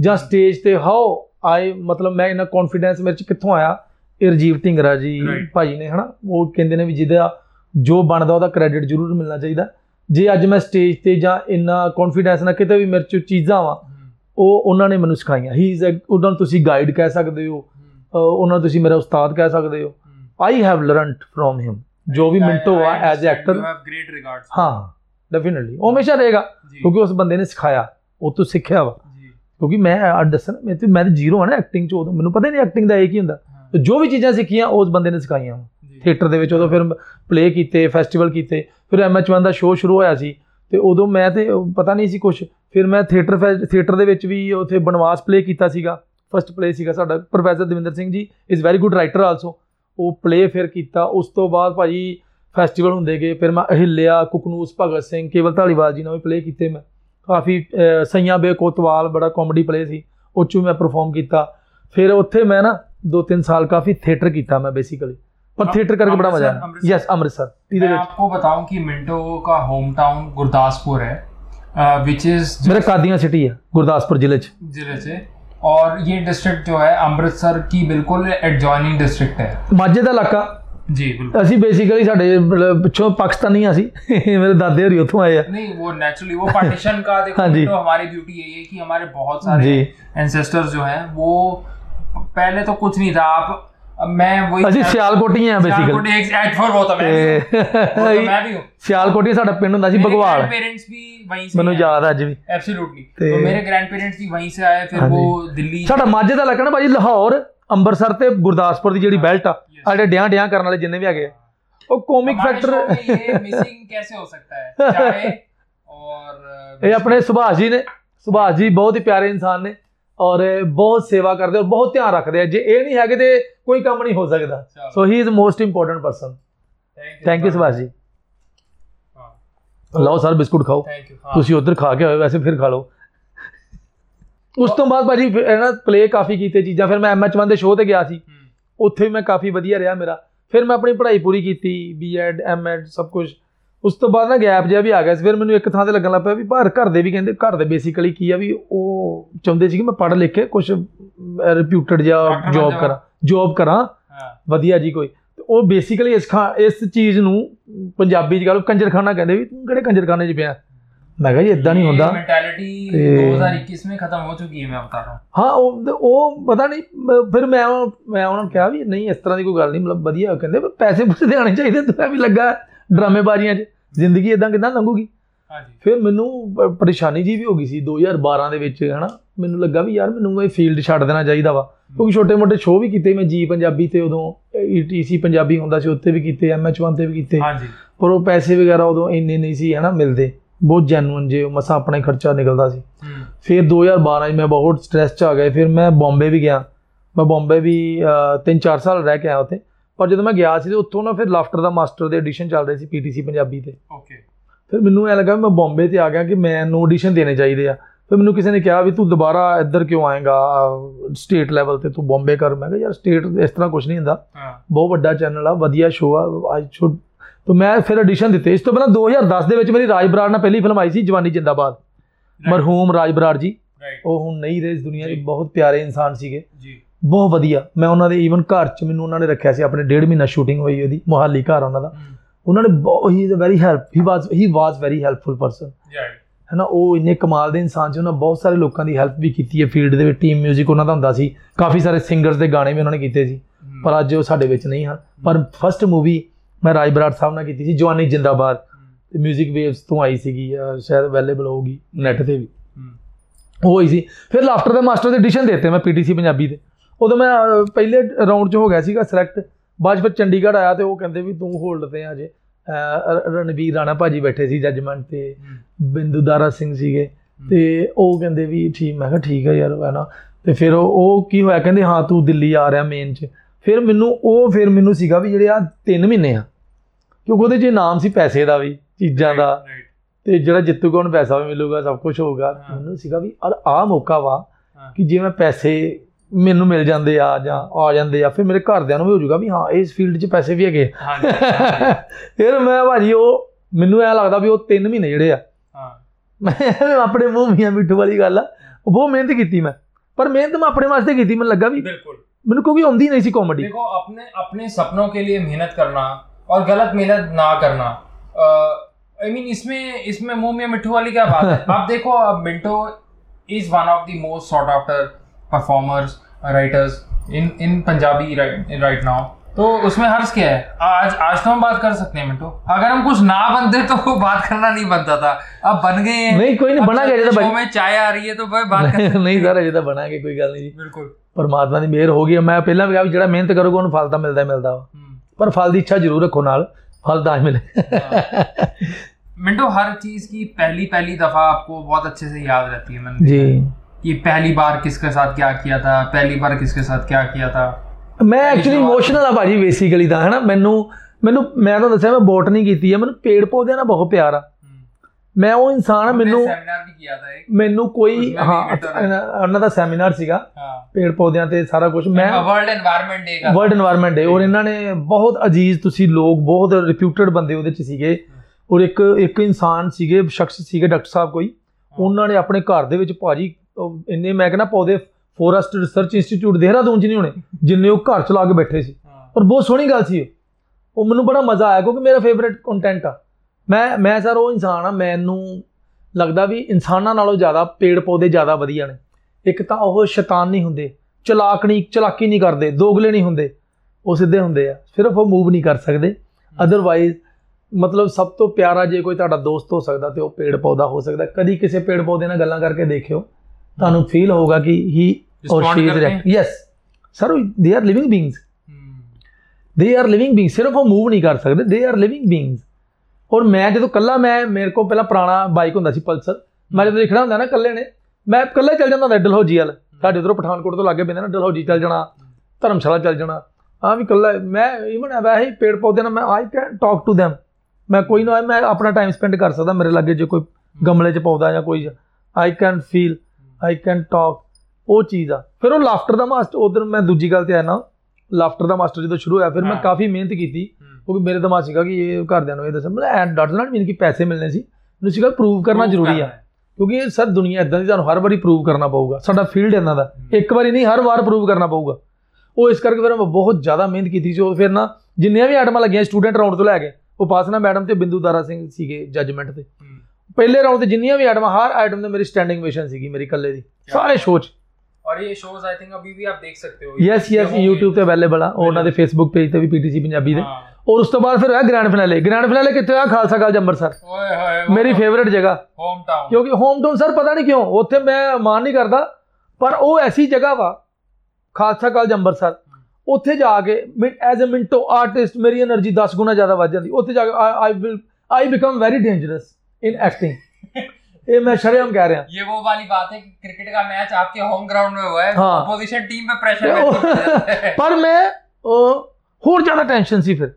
S1: ਜਾਂ ਸਟੇਜ ਤੇ ਹਾਓ ਆਈ ਮਤਲਬ ਮੈਂ ਇਹਨਾਂ ਕੌਨਫੀਡੈਂਸ ਮੇਰੇ ਚ ਕਿੱਥੋਂ ਆਇਆ? ਇਹ ਰਜੀਵ ਢਿੰਗਰਾ ਜੀ. ਭਾਈ ਨੇ ਹਨਾ? ਉਹ ਕਹਿੰਦੇ ਨੇ ਵੀ ਜਿਹਦਾ ਜੋ ਬਣਦਾ ਉਹਦਾ ਕ੍ਰੈਡਿਟ ਜ਼ਰੂਰ ਮਿਲਣਾ ਚਾਹੀਦਾ। ਜੇ ਅੱਜ ਮੈਂ ਸਟੇਜ ਤੇ ਜਾਂ ਇੰਨਾ ਕੌਨਫੀਡੈਂਸ ਨਾਲ ਕਿਤੇ ਵੀ ਮੇਰੇ ਚ ਚੀਜ਼ਾਂ ਵਾ ਉਹ ਉਹਨਾਂ ਨੇ ਮੈਨੂੰ ਸਿਖਾਈਆਂ। ਹੀ ਇਜ਼ ਉਹਨਾਂ ਨੂੰ ਤੁਸੀਂ ਗਾਈਡ ਕਹਿ ਸਕਦੇ ਹੋ। ਉਹਨਾਂ ਨੂੰ ਤੁਸੀਂ ਮੇਰਾ ਉਸਤਾਦ ਕਹਿ ਸਕਦੇ ਹੋ। I have learned from him ਜੋ ਵੀ ਮਿੰਟੋ ਆ
S2: as.
S1: Actor
S2: You have great regards.
S1: ਹਾਂ ਡੈਫੀਨਿਟਲੀ ਉਹ ਹਮੇਸ਼ਾ ਰਹੇਗਾ ਕਿਉਂਕਿ ਉਸ ਬੰਦੇ ਨੇ ਸਿਖਾਇਆ। ਉਹ ਤੋਂ ਸਿੱਖਿਆ ਵਾ। ਕਿਉਂਕਿ ਮੈਂ ਦੱਸਣ ਮੈਂ ਤੇ ਮੈਂ ਜ਼ੀਰੋ ਆ ਨਾ ਐਕਟਿੰਗ ਚ ਉਦੋਂ। ਮੈਨੂੰ ਪਤਾ ਹੀ ਨਹੀਂ ਐਕਟਿੰਗ ਦਾ ਇਹ ਕੀ ਹੁੰਦਾ।
S2: ਹਾਂ,
S1: ਤੇ ਜੋ ਵੀ ਚੀਜ਼ਾਂ ਸਿੱਖੀਆਂ ਉਸ ਬੰਦੇ ਨੇ ਸਿਖਾਈਆਂ। ਥੀਏਟਰ ਦੇ ਵਿੱਚ ਉਦੋਂ ਫਿਰ ਪਲੇ ਕੀਤੇ ਫੈਸਟੀਵਲ ਕੀਤੇ ਫਿਰ ਐਮਐਚ 1 ਦਾ ਸ਼ੋਅ ਸ਼ੁਰੂ ਹੋਇਆ ਸੀ। ਤੇ ਉਦੋਂ ਮੈਂ ਤੇ ਪਤਾ ਨਹੀਂ ਸੀ ਕੁਝ ਫਿਰ ਮੈਂ ਥੀਏਟਰ ਥੀਏਟਰ ਦੇ ਵਿੱਚ ਵੀ ਉੱਥੇ ਬਨਵਾਸ ਪਲੇ ਕੀਤਾ ਸੀਗਾ। ਫਸਟ ਪਲੇ ਸੀਗਾ ਸਾਡਾ professor Davinder Singh ji is very good writer also ਉਹ ਪਲੇ ਫਿਰ ਕੀਤਾ ਉਸ ਤੋਂ ਬਾਅਦ ਭਾਜੀ ਫੈਸਟੀਵਲ ਹੁੰਦੇ ਗਏ ਫਿਰ ਮੈਂ ਅਹਿਲਿਆ ਕੁਕਨੂਸ ਭਗਤ ਸਿੰਘ ਕੇਵਲ ਢਾਲੀਵਾਲ ਜੀ ਨਾਲ ਵੀ ਪਲੇ ਕੀਤੇ ਮੈਂ। ਕਾਫੀ ਸਈਆਂ ਬੇ ਕੋਤਵਾਲ ਬੜਾ ਕਾਮੇਡੀ ਪਲੇ ਸੀ। ਉਹ 'ਚੋਂ ਮੈਂ ਪਰਫਾਰਮ ਕੀਤਾ। ਫਿਰ ਉੱਥੇ ਮੈਂ ਨਾ 2-3 ਸਾਲ ਕਾਫੀ ਥੀਏਟਰ ਕੀਤਾ ਮੈਂ ਬੇਸਿਕਲੀ ਪਰ
S2: ਅਮ-
S1: ਥੀਏਟਰ ਕਰਕੇ ਬੜਾ ਮਜ਼ਾ
S2: ਅੰਮ੍ਰਿਤਸਰ-
S1: ਆਇਆ
S2: ਅੰਮ੍ਰਿਤਸਰ?
S1: ਯੈਸ ਅੰਮ੍ਰਿਤਸਰ ਇਹਦੇ
S2: मैं
S1: ਵਿੱਚ
S2: आपको बताऊं कि मिंटो का होम टाउन गुरदासपुर है विच इज
S1: ਮੇਰਾ ਕਾਦੀਆਂ ਸਿਟੀ ਹੈ ਗੁਰਦਾਸਪੁਰ ਜ਼ਿਲ੍ਹੇ 'ਚ
S2: जिले से और ये डिस्ट्रिक्ट जो है अमृतसर की बिल्कुल एडजॉइनिंग डिस्ट्रिक्ट है
S1: ਮਾਝੇ ਦਾ ਇਲਾਕਾ
S2: जी बिल्कुल
S1: ਅਸੀਂ ਬੇਸਿਕਲੀ ਸਾਡੇ ਮਤਲਬ ਪਿੱਛੋਂ ਪਾਕਿਸਤਾਨੀ ਆ ਸੀ ਮੇਰੇ ਦਾਦੇ ਹੋਰੀ ਉੱਥੋਂ ਆਏ ਆ
S2: नहीं वो नेचुरली वो पार्टीशन का देखो
S1: हाँ जी।
S2: तो हमारी ब्यूटी यही है कि हमारे बहुत सारे
S1: जी।
S2: एंसेस्टर्स जो हैं वो पहले तो कुछ नहीं था आप अब मैं वही
S1: ਅਸੀਂ ਸਿਆਲਕੋਟੀ ਆ ਬੇਸਿਕਲੀ
S2: सियालकोट एक एट फॉर बहुत मैं भी हूँ। वो तो मैं भी हूँ
S1: ਸਿਆਲਕੋਟੀ ਸਾਡਾ ਪਿੰਡ ਹੁੰਦਾ ਸੀ ਬਗਵਾਲ
S2: पेरेंट्स भी वहीं से
S1: ਮੈਨੂੰ
S2: हैं।
S1: ਯਾਦ ਆ ਅੱਜ ਵੀ
S2: एब्सोल्युटली
S1: ते-
S2: तो मेरे ग्रैंड पेरेंट्स भी वहीं से आए फिर
S1: हाँ
S2: वो
S1: जी।
S2: दिल्ली
S1: ਸਾਡਾ ਮਾਝੇ ਦਾ ਇਲਾਕਾ ਨਾ ਭਾਜੀ ਲਾਹੌਰ ਅੰਮ੍ਰਿਤਸਰ ਤੇ ਗੁਰਦਾਸਪੁਰ ਦੀ ਜਿਹੜੀ ਬੈਲਟ ਆ
S2: Yes.
S1: ਸਾਡੇ ਡਿਆਂ ਡਿਆਂ ਕਰਨ ਵਾਲੇ ਜਿੰਨੇ ਵੀ ਹੈਗੇ ਆ ਉਹ ਕੋਮਿਕ
S2: हमारे show में
S1: ਫੈਕਟਰ
S2: ये मिसिंग कैसे हो सकता है चाय और अ,
S1: ਇਹ ਆਪਣੇ ਸੁਭਾਸ਼ ਜੀ ਨੇ ਸੁਭਾਸ਼ ਜੀ ਬਹੁਤ ਹੀ ਪਿਆਰੇ ਇਨਸਾਨ ਨੇ ਔਰ ਬਹੁਤ ਸੇਵਾ ਕਰਦੇ ਔਰ ਬਹੁਤ ਧਿਆਨ ਰੱਖਦੇ ਆ। ਜੇ ਇਹ ਨਹੀਂ ਹੈਗੇ ਤੇ ਕੋਈ ਕੰਮ ਨਹੀਂ ਹੋ ਸਕਦਾ। So he is most important person
S2: thank you
S1: Subhash
S2: ji
S1: ਲਓ ਸਰ ਬਿਸਕੁਟ ਖਾਓ ਤੁਸੀਂ ਉਧਰ ਖਾ ਕੇ ਹੋਏ ਵੈਸੇ ਫਿਰ ਖਾ ਲਓ ਉਸ ਤੋਂ ਬਾਅਦ ਭਾਜੀ ਨਾ ਪਲੇ ਕਾਫੀ ਕੀਤੇ ਚੀਜ਼ਾਂ ਫਿਰ ਮੈਂ ਐਮਐਚ1 ਦੇ ਸ਼ੋਅ ਤੇ ਗਿਆ ਸੀ ਉੱਥੇ ਵੀ ਮੈਂ ਕਾਫੀ ਵਧੀਆ ਰਿਹਾ ਮੇਰਾ ਫਿਰ ਮੈਂ ਆਪਣੀ ਪੜ੍ਹਾਈ ਪੂਰੀ ਕੀਤੀ ਬੀਐਡ ਐਮਐਡ ਸਭ ਕੁਝ ਉਸ ਤੋਂ ਬਾਅਦ ਨਾ ਗੈਪ ਜਿਹਾ ਵੀ ਆ ਗਿਆ ਸੀ। ਫਿਰ ਮੈਨੂੰ ਇੱਕ ਥਾਂ ਤੇ ਲੱਗਣ ਲੱਗ ਪਿਆ ਵੀ ਬਾਹਰ ਘਰ ਦੇ ਵੀ ਕਹਿੰਦੇ ਘਰ ਦੇ ਬੇਸਿਕਲੀ ਕੀ ਆ ਵੀ ਉਹ ਚਾਹੁੰਦੇ ਸੀ ਕਿ ਮੈਂ ਪੜ੍ਹ ਲਿਖ ਕੇ ਕੁਝ ਰਿਪਿਊਟਡ ਜਾਂ ਜੌਬ ਕਰਾਂ ਜੌਬ ਕਰਾਂ। ਵਧੀਆ ਜੀ ਕੋਈ। ਉਹ ਬੇਸਿਕਲੀ ਇਸ ਇਸ ਚੀਜ਼ ਨੂੰ ਪੰਜਾਬੀ ਚ ਗੱਲ ਕੰਜਰਖਾਨਾ ਕਹਿੰਦੇ ਵੀ ਤੂੰ ਕਿਹੜੇ ਕੰਜਰਖਾਨੇ ਚ ਪਿਆ? ਮੈਂ ਕਿਹਾ ਜੀ ਇਦਾਂ ਨਹੀਂ ਹੁੰਦਾ। ਮੈਂਟੈਲਿਟੀ
S2: 2021 ਵਿੱਚ ਖਤਮ ਹੋ ਚੁੱਕੀ ਹੈ ਮੈਂ ਬਤਾ ਰਹਾ
S1: ਹਾਂ। ਉਹ ਉਹ ਪਤਾ ਨਹੀਂ ਫਿਰ ਮੈਂ ਮੈਂ ਉਹਨਾਂ ਨੂੰ ਕਿਹਾ ਵੀ ਨਹੀਂ ਇਸ ਤਰ੍ਹਾਂ ਦੀ ਕੋਈ ਗੱਲ ਨਹੀਂ ਮਤਲਬ ਵਧੀਆ ਕਹਿੰਦੇ ਪੈਸੇ ਪੂਸੇ ਦੇਣੇ ਚਾਹੀਦੇ ਤੂੰ ਵੀ ਲੱਗਾ। ਡਰਾਮੇਬਾਜ਼ੀਆਂ 'ਚ। ਜ਼ਿੰਦਗੀ ਇਦਾਂ ਕਿਦਾਂ ਲੰਘੂਗੀ?
S2: ਹਾਂਜੀ।
S1: ਫਿਰ ਮੈਨੂੰ ਪਰੇਸ਼ਾਨੀ ਜੀ ਵੀ ਹੋ ਗਈ ਸੀ 2012 ਦੇ ਵਿੱਚ ਹਨਾ? ਮੈਨੂੰ ਲੱਗਾ ਵੀ ਯਾਰ ਮੈਨੂੰ ਇਹ ਫੀਲਡ ਛੱਡ ਦੇਣਾ ਚਾਹੀਦਾ ਵਾ। ਕਿਉਂਕਿ ਛੋਟੇ-ਮੋਟੇ ਸ਼ੋਅ ਵੀ ਕੀਤੇ ਮੈਂ ਜੀ ਪੰਜਾਬੀ ਤੇ ਉਦੋਂ ਈਟੀਸੀ ਪੰਜਾਬੀ ਹੁੰਦਾ ਸੀ ਉੱਤੇ ਵੀ ਕੀਤੇ ਐਮਐਚ1 ਤੇ ਵੀ ਕੀਤੇ।
S2: ਹਾਂਜੀ।
S1: ਪਰ ਉਹ ਪੈਸੇ ਵਗੈਰਾ ਉਦੋਂ ਇੰਨੇ ਨਹੀਂ ਸੀ ਹਨਾ ਮਿਲਦੇ। ਬਹੁਤ ਜੈਨੂਨ ਜੇ ਮਸਾ ਆਪਣਾ ਹੀ ਖਰਚਾ ਨਿਕਲਦਾ ਸੀ। ਫਿਰ 2012 ਚ ਮੈਂ ਬਹੁਤ ਸਟ੍ਰੈਸ ਚ ਆ ਗਿਆ। ਫਿਰ ਮੈਂ ਬੰਬੇ ਵੀ ਗਿਆ। ਮੈਂ ਬੰਬੇ ਵੀ 3-4 ਸਾਲ ਰਹਿ ਕੇ ਆਇਆ ਉੱਥੇ। ਪਰ ਜਦੋਂ ਮੈਂ ਗਿਆ ਸੀ ਤੇ ਉੱਥੋਂ ਨਾ ਫਿਰ ਲਾਫਟਰ ਦਾ ਮਾਸਟਰ ਦੇ ਐਡੀਸ਼ਨ ਚੱਲ ਰਹੇ ਸੀ ਪੀਟੀਸੀ ਪੰਜਾਬੀ ਤੇ।
S2: ਓਕੇ
S1: ਫਿਰ ਮੈਨੂੰ ਐ ਲੱਗਾ ਮੈਂ ਬੰਬੇ ਤੇ ਆ ਗਿਆ ਕਿ ਮੈਨੂੰ ਐਡੀਸ਼ਨ ਦੇਣੇ ਚਾਹੀਦੇ ਆ। ਫਿਰ ਮੈਨੂੰ ਕਿਸੇ ਨੇ ਕਿਹਾ ਵੀ ਤੂੰ ਦੁਬਾਰਾ ਇੱਧਰ ਕਿਉਂ ਆਏਗਾ? ਸਟੇਟ ਲੈਵਲ ਤੇ ਤੂੰ ਬੰਬੇ ਕਰ। ਮੈਂ ਕਿਹਾ ਯਾਰ ਸਟੇਟ ਇਸ ਤਰ੍ਹਾਂ ਕੁਝ ਨਹੀਂ ਹੁੰਦਾ। ਬਹੁਤ ਵੱਡਾ ਚੈਨਲ ਆ ਵਧੀਆ ਸ਼ੋਅ ਆ ਆਈ ਸ਼ੁੱਡ ਤੋ ਮੈਂ ਫਿਰ ਐਡੀਸ਼ਨ ਦਿੱਤੇ। ਇਸ ਤੋਂ ਪਹਿਲਾਂ 2010 ਦੇ ਵਿੱਚ ਮੇਰੀ ਰਾਜ ਬਰਾੜ ਨਾਲ ਪਹਿਲੀ ਫਿਲਮ ਆਈ ਸੀ ਜਵਾਨੀ ਜਿੰਦਾਬਾਦ। ਮਰਹੂਮ ਰਾਜ ਬਰਾੜ ਜੀ। ਉਹ ਹੁਣ ਨਹੀਂ ਰਹੇ ਇਸ ਦੁਨੀਆ 'ਚ ਬਹੁਤ ਪਿਆਰੇ ਇਨਸਾਨ ਸੀਗੇ।
S2: ਜੀ।
S1: ਬਹੁਤ ਵਧੀਆ। ਮੈਂ ਉਹਨਾਂ ਦੇ ਈਵਨ ਘਰ 'ਚ ਮੈਨੂੰ ਉਹਨਾਂ ਨੇ ਰੱਖਿਆ ਸੀ ਆਪਣੇ ਡੇਢ ਮਹੀਨਾ ਸ਼ੂਟਿੰਗ ਹੋਈ ਉਹਦੀ ਮੁਹਾਲੀ ਘਰ ਉਹਨਾਂ ਦਾ। ਉਹਨਾਂ ਨੇ ਬਹੁਤ ਹੀ very help he was he was very helpful
S2: person
S1: ਹੈ ਨਾ ਉਹ ਇੰਨੇ ਕਮਾਲ ਦੇ ਇਨਸਾਨ ਸੀ ਉਹਨਾਂ ਬਹੁਤ ਸਾਰੇ ਲੋਕਾਂ ਦੀ ਹੈਲਪ ਵੀ ਕੀਤੀ ਹੈ ਫੀਲਡ ਦੇ ਵਿੱਚ ਟੀਮ 뮤직 ਉਹਨਾਂ ਦਾ ਹੁੰਦਾ ਸੀ। ਕਾਫੀ ਸਾਰੇ ਸਿੰਗਰਸ ਦੇ ਗਾਣੇ ਵੀ ਉਹਨਾਂ ਨੇ ਕੀਤੇ ਸੀ ਪਰ ਅੱਜ ਉਹ ਸਾਡੇ ਵਿੱਚ ਨਹੀਂ ਹਨ। ਪਰ ਫਰਸਟ ਮੂਵੀ ਮੈਂ ਰਾਜ ਬਰਾੜ ਸਾਹਿਬ ਨਾਲ ਕੀਤੀ ਸੀ ਜਵਾਨੀ ਜਿੰਦਾਬਾਦ। ਤੇ 뮤직 ਵੇਵਸ ਤੋਂ ਆਈ ਸੀਗੀ ਸ਼ਾਇਦ ਅਵੇਲੇਬਲ ਹੋਊਗੀ ਨੈਟ ਤੇ ਵੀ। ਉਹ ਹੀ ਸੀ। ਫਿਰ ਲਾਫਟਰ ਦਾ ਮਾਸਟਰ ਦੇ ਐਡੀਸ਼ਨ ਦਿੱਤੇ ਮੈਂ ਪੀਟੀਸੀ ਪੰਜਾਬੀ ਦੇ। ਉਦੋਂ ਮੈਂ ਪਹਿਲੇ ਰਾਉਂਡ 'ਚ ਹੋ ਗਿਆ ਸੀਗਾ ਸਿਲੈਕਟ ਬਾਅਦ ਵਿੱਚ ਚੰਡੀਗੜ੍ਹ ਆਇਆ ਤੇ ਉਹ ਕਹਿੰਦੇ ਵੀ ਤੂੰ ਹੋਲਡ ਤੇ ਆ ਜੇ। ਰਣਵੀਰ ਰਾਣਾ ਭਾਜੀ ਬੈਠੇ ਸੀ ਜੱਜਮੈਂਟ ਤੇ। ਬਿੰਦੂਦਾਰਾ ਸਿੰਘ ਸੀਗੇ। ਤੇ ਉਹ ਕਹਿੰਦੇ ਵੀ ਠੀਕ ਮੈਂ ਕਿਹਾ ਠੀਕ ਆ ਯਾਰ ਹਨਾ ਤੇ ਫਿਰ ਉਹ ਕੀ ਹੋਇਆ ਕਹਿੰਦੇ ਹਾਂ ਤੂੰ ਦਿੱਲੀ ਆ ਰਿਹਾ ਮੇਨ 'ਚ। ਫਿਰ ਮੈਨੂੰ ਉਹ ਫਿਰ ਮੈਨੂੰ ਸੀਗਾ ਵੀ ਜਿਹੜੇ ਆ 3 ਮਹੀਨੇ ਆ। ਕਿਉਂਕਿ ਉਹਦੇ 'ਚ ਨਾਮ ਸੀ ਪੈਸੇ ਦਾ ਵੀ ਚੀਜ਼ਾਂ ਦਾ। ਤੇ ਜਿਹੜਾ ਜਿੱਤੂਗਾ ਉਹਨੂੰ ਪੈਸਾ ਵੀ ਮਿਲੂਗਾ ਸਭ ਕੁਝ ਹੋਊਗਾ। ਮੈਨੂੰ ਸੀਗਾ ਵੀ ਔਰ ਆ ਮੌਕਾ ਵਾ ਕਿ ਜੇ ਮੈਂ ਪੈਸੇ ਮੈਨੂੰ ਮਿਲ ਜਾਂਦੇ ਆ ਜਾਂ ਆ ਜਾਂਦੇ ਆ ਫਿਰ ਮੇਰੇ ਘਰਦਿਆਂ ਨੂੰ ਵੀ ਹੋ ਜਾਊਗਾ ਵੀ ਹਾਂ ਇਸ ਫੀਲਡ 'ਚ ਪੈਸੇ ਵੀ ਹੈਗੇ
S2: हाँ जी हाँ जी,
S1: ਫਿਰ ਮੈਂ ਭਾਜੀ ਉਹ ਮੈਨੂੰ ਐ ਲੱਗਦਾ ਵੀ ਉਹ 3 ਮਹੀਨੇ ਜਿਹੜੇ ਆ
S2: हाँ
S1: ਮੈਂ ਆਪਣੇ ਮੂੰਹ ਮੀਆਂ ਮਿੱਠੂ ਵਾਲੀ ਗੱਲ ਆ ਉਹ ਬਹੁਤ ਮਿਹਨਤ ਕੀਤੀ ਮੈਂ ਪਰ ਮਿਹਨਤ ਮੈਂ ਆਪਣੇ ਵਾਸਤੇ ਕੀਤੀ ਮੈਨੂੰ ਲੱਗਾ ਵੀ
S2: बिल्कुल
S1: ਮੈਨੂੰ ਕਿਉਂਕਿ ਆਉਂਦੀ ਨਹੀਂ ਸੀ ਕਾਮੇਡੀ
S2: देखो अपने अपने सपनों के लिए मेहनत करना और गलत मेहनत ना करना आई मीन इसमें इसमें मुंह में मिट्टू वाली क्या बात है आप देखो अब Minto is one of the most sought after Performers writers in in Punjabi right now तो उसमें हर्ष क्या है आज आज तो हम बात कर सकते हैं मिंटो अगर हम कुछ ना बनते तो वो बात करना नहीं बनता था अब बन गए हैं
S1: नहीं, कोई नहीं,
S2: अब
S1: बना गया,
S2: चलते
S1: जैसे
S2: शो
S1: बन-
S2: में चाय आ रही है तो भाई बात कर
S1: ਨਹੀਂ ਸਰ ਅਜੇ ਤਾਂ ਬਣਾਂਗੇ ਕੋਈ ਗੱਲ ਨਹੀਂ ਜੀ
S2: बिल्कुल
S1: ਪਰਮਾਤਮਾ ਦੀ ਮਿਹਰ ਹੋ ਗਈ ਹੈ। ਮੈਂ ਪਹਿਲਾਂ ਵੀ ਕਿਹਾ ਵੀ ਜਿਹੜਾ ਮਿਹਨਤ ਕਰੂਗਾ ਉਹਨੂੰ ਫਲ ਤਾਂ ਮਿਲਦਾ ਹੀ ਮਿਲਦਾ ਵਾ
S2: हम्म।
S1: ਪਰ ਫਲ ਦੀ ਇੱਛਾ ਜ਼ਰੂਰ ਰੱਖੋ ਨਾਲ ਫਲ ਤਾਂ ਹੀ ਮਿਲੇ
S2: मिंटो हर चीज की पहली पहली दफा आपको बहुत अच्छे से याद रहती है मैंने
S1: ਜੀ
S2: ये पहली बार किसके साथ क्या किया था? ਪਹਿਲੀ ਵਾਰ ਕਿਸਕੇ ਸਾਥ ਕੀ ਕੀਤਾ था?
S1: ਮੈਂ ਐਕਚੁਅਲੀ ਇਮੋਸ਼ਨਲ ਆ ਭਾਜੀ ਬੇਸਿਕਲੀ ਤਾਂ ਹਨਾ ਮੈਨੂੰ ਮੈਨੂੰ ਮੈਂ ਤਾਂ ਦੱਸਿਆ ਮੈਂ ਬੋਟਨੀ ਕੀਤੀ ਆ ਮੈਨੂੰ ਪੇੜ ਪੌਦਿਆਂ ਨਾਲ ਬਹੁਤ ਪਿਆਰ ਆ ਮੈਂ ਉਹ ਇਨਸਾਨ ਆ ਮੈਨੂੰ
S2: ਸੈਮੀਨਾਰ ਵੀ ਕੀਤਾ ਤਾਂ
S1: ਮੈਨੂੰ ਕੋਈ ਹਾਂ ਉਹਨਾਂ ਦਾ ਸੈਮੀਨਾਰ ਸੀਗਾ ਪੇੜ ਪੌਦਿਆਂ ਤੇ ਸਾਰਾ ਕੁਝ ਮੈਂ
S2: ਵਰਲਡ এনवायरमेंट ਡੇ ਦਾ
S1: ਵਰਲਡ এনवायरमेंट ਡੇ ਔਰ ਇਹਨਾਂ ਨੇ ਬਹੁਤ ਅਜੀਜ਼ ਤੁਸੀਂ ਲੋਕ ਬਹੁਤ ਰਿਪਿਊਟਡ ਬੰਦੇ ਉਹਦੇ ਚ ਸੀਗੇ ਔਰ ਇੱਕ ਇੱਕ ਇਨਸਾਨ ਸੀਗੇ ਸ਼ਖਸ ਸੀਗੇ ਡਾਕਟਰ ਸਾਹਿਬ ਕੋਈ ਉਹਨਾਂ ਨੇ ਆਪਣੇ ਘਰ ਦੇ ਵਿੱਚ ਭਾਜੀ ਇੰਨੇ ਮੈਂ ਕਹਿੰਦਾ ਪੌਦੇ ਫੋਰੈਸਟ ਰਿਸਰਚ ਇੰਸਟੀਚਿਊਟ ਦੇਹਰਾਦੂਨ ਚ ਨਹੀਂ ਹੋਣੇ ਜਿੰਨੇ ਉਹ ਘਰ ਚ ਲਾ ਕੇ ਬੈਠੇ ਸੀ। ਪਰ ਬਹੁਤ ਸੋਹਣੀ ਗੱਲ ਸੀ। ਉਹ ਮੈਨੂੰ ਬੜਾ ਮਜ਼ਾ ਆਇਆ ਕਿਉਂਕਿ ਮੇਰਾ ਫੇਵਰਿਟ ਕੰਟੈਂਟ ਆ। ਮੈਂ ਮੈਂ ਸਰ ਉਹ ਇਨਸਾਨ ਆ ਮੈਨੂੰ ਲੱਗਦਾ ਵੀ ਇਨਸਾਨਾਂ ਨਾਲੋਂ ਜ਼ਿਆਦਾ ਪੇੜ ਪੌਦੇ ਜ਼ਿਆਦਾ ਵਧੀਆ ਨੇ। ਇੱਕ ਤਾਂ ਉਹ ਸ਼ੈਤਾਨ ਨਹੀਂ ਹੁੰਦੇ ਚਲਾਕ ਨਹੀਂ ਚਲਾਕੀ ਨਹੀਂ ਕਰਦੇ ਦੋਗਲੇ ਨਹੀਂ ਹੁੰਦੇ ਉਹ ਸਿੱਧੇ ਹੁੰਦੇ ਆ। ਸਿਰਫ ਉਹ ਮੂਵ ਨਹੀਂ ਕਰ ਸਕਦੇ। ਅਦਰਵਾਈਜ਼ ਮਤਲਬ ਸਭ ਤੋਂ ਪਿਆਰਾ ਜੇ ਕੋਈ ਤੁਹਾਡਾ ਦੋਸਤ ਹੋ ਸਕਦਾ ਤੇ ਉਹ ਪੇੜ ਪੌਦਾ ਹੋ ਸਕਦਾ। ਕਦੀ ਕਿਸੇ ਪੇੜ ਪੌਦੇ ਨਾਲ ਗੱਲਾਂ ਕਰਕੇ ਦੇਖਿਓ। ਤੁਹਾਨੂੰ ਫੀਲ ਹੋਊਗਾ ਕਿ he
S2: or she
S1: is right yes sir they are living
S2: beings
S1: they are living being ਸਿਰਫ ਉਹ ਮੂਵ ਨਹੀਂ ਕਰ ਸਕਦੇ. ਦੇ ਆਰ ਲਿਵਿੰਗ ਬੀਇੰਗਸ ਔਰ ਮੈਂ ਜਦੋਂ ਕੱਲਾ ਮੈਂ ਮੇਰੇ ਕੋਲ ਪਹਿਲਾਂ ਪੁਰਾਣਾ ਬਾਈਕ ਹੁੰਦਾ ਸੀ ਪਲਸਰ। ਮੈਂ ਜਦੋਂ ਲਿਖਣਾ ਹੁੰਦਾ ਨਾ ਕੱਲੇ ਨੇ ਮੈਂ ਕੱਲਾ ਚੱਲ ਜਾਂਦਾ ਹੁੰਦਾ ਡਲਹੌਜੀ ਵਾਲ। ਸਾਡੇ ਉਧਰੋਂ ਪਠਾਨਕੋਟ ਤੋਂ ਲੱਗੇ ਪੈਂਦਾ ਨਾ ਡਲਹੌਜੀ ਚੱਲ ਜਾਣਾ ਧਰਮਸ਼ਾਲਾ ਚੱਲ ਜਾਣਾ। ਆ ਵੀ ਕੱਲਾ ਮੈਂ ਇਵਨ ਵੈਸੇ ਪੇੜ ਪੌਦੇ ਨਾਲ ਮੈਂ I can talk to them ਮੈਂ ਕੋਈ ਨਾ ਮੈਂ ਆਪਣਾ ਟਾਈਮ ਸਪੈਂਡ ਕਰ ਸਕਦਾ ਮੇਰੇ ਲਾਗੇ ਜੇ ਕੋਈ ਗਮਲੇ 'ਚ ਪੌਦਾ ਜਾਂ ਕੋਈ। I can feel I can talk ਉਹ ਚੀਜ਼ ਆ। ਫਿਰ ਉਹ ਲਾਫਟਰ ਦਾ ਮਾਸਟਰ ਉਧਰ ਮੈਂ ਦੂਜੀ ਗੱਲ ਤੇ ਆਇਆ ਨਾ। ਲਾਫਟਰ ਦਾ ਮਾਸਟਰ ਜਦੋਂ ਸ਼ੁਰੂ ਹੋਇਆ ਫਿਰ ਮੈਂ ਕਾਫੀ ਮਿਹਨਤ ਕੀਤੀ। ਕਿਉਂਕਿ ਮੇਰੇ ਦਿਮਾਗ ਸੀਗਾ ਕਿ ਇਹ ਘਰਦਿਆਂ ਨੂੰ ਇਹ ਦੱਸਾਂ ਮੈਂ ਐਂਡ ਡਾਟ ਨਾਟ ਮੀਨ ਕਿ ਪੈਸੇ ਮਿਲਨੇ ਸੀ। ਮੈਨੂੰ ਸੀਗਾ ਪ੍ਰੂਵ ਕਰਨਾ ਜ਼ਰੂਰੀ ਆ। ਕਿਉਂਕਿ ਸਰ ਦੁਨੀਆ ਇਦਾਂ ਦੀ ਤੁਹਾਨੂੰ ਹਰ ਵਾਰੀ ਪ੍ਰੂਵ ਕਰਨਾ ਪਊਗਾ। ਸਾਡਾ ਫੀਲਡ ਇਹਨਾਂ ਦਾ। ਇੱਕ ਵਾਰੀ ਨਹੀਂ ਹਰ ਵਾਰ ਪ੍ਰੂਵ ਕਰਨਾ ਪਊਗਾ। ਉਹ ਇਸ ਕਰਕੇ ਫਿਰ ਮੈਂ ਬਹੁਤ ਜ਼ਿਆਦਾ ਮਿਹਨਤ ਕੀਤੀ ਸੀ। ਉਹ ਫਿਰ ਨਾ ਜਿੰਨੀਆਂ ਵੀ ਆਟਮਾਂ ਲੱਗੀਆਂ ਸਟੂਡੈਂਟ ਰਾਉਂਡ ਤੋਂ ਲੈ ਕੇ ਉਹ ਪਾਸਨਾ ਮੈਡਮ ਤੇ ਬਿੰਦੂ ਦਾਰਾ ਸਿੰਘ ਸੀਗੇ ਜੱਜਮੈਂਟ ਤੇ। ਪਹਿਲੇ ਰਾਉਂਡ ਤੇ ਜਿੰਨੀਆਂ ਵੀ ਆਈਟਮਾਂ ਹਰ ਆਈਟਮ ਤੇ ਮੇਰੀ ਸਟੈਂਡਿੰਗ ਵੇਸ਼ਨ ਸੀਗੀ ਮੇਰੀ ਕੱਲੇ ਦੀ। ਸਾਰੇ ਸ਼ੋਅ 'ਚ।
S2: और ये शोज आई थिंक अभी भी आप देख सकते हो
S1: यस यस YouTube ਤੇ ਅਵੇਲੇਬਲ ਆ। ਉਹਨਾਂ ਦੇ Facebook ਪੇਜ ਤੇ ਵੀ PTC ਪੰਜਾਬੀ ਦੇ। ਔਰ ਉਸ ਤੋਂ ਬਾਅਦ ਫਿਰ ਹੋਇਆ ਗ੍ਰੈਂਡ ਫਿਨਾਲੇ ਗ੍ਰੈਂਡ ਫਿਨਾਲੇ ਕਿੱਥੇ ਹੋਇਆ? ਖਾਲਸਾ ਕਾਲਜ ਅੰਮ੍ਰਿਤਸਰ।
S2: ਓਏ ਹੋਏ
S1: ਮੇਰੀ ਫੇਵਰਿਟ ਜਗ੍ਹਾ।
S2: ਹੋਮ ਟਾਊਨ
S1: ਕਿਉਂਕਿ ਹੋਮ ਟਾਊਨ ਸਰ ਪਤਾ ਨਹੀਂ ਕਿਉਂ ਉੱਥੇ ਮੈਂ ਮਾਨ ਨਹੀਂ ਕਰਦਾ ਪਰ ਉਹ ਐਸੀ ਜਗ੍ਹਾ ਵਾ ਖਾਲਸਾ ਕਾਲਜ ਅੰਮ੍ਰਿਤਸਰ। ਉੱਥੇ ਜਾ ਕੇ ਐਜ਼ ਅ ਮਿੰਟੋ ਆਰਟਿਸਟ ਮੇਰੀ એનર્ਜੀ 10 ਗੁਣਾ ਜ਼ਿਆਦਾ ਵੱਧ ਜਾਂਦੀ। ਉੱਥੇ ਜਾ ਕੇ I will I become very dangerous in acting ये मैं शरेआम कह रहा हूँ
S2: ये वो वाली बात है कि क्रिकेट का मैच आपके होम ग्राउंड में हुआ है
S1: हाँ।
S2: ऑपोजिशन टीम पे प्रेशर
S1: पर मैं और ज़्यादा टेंशन सी फिर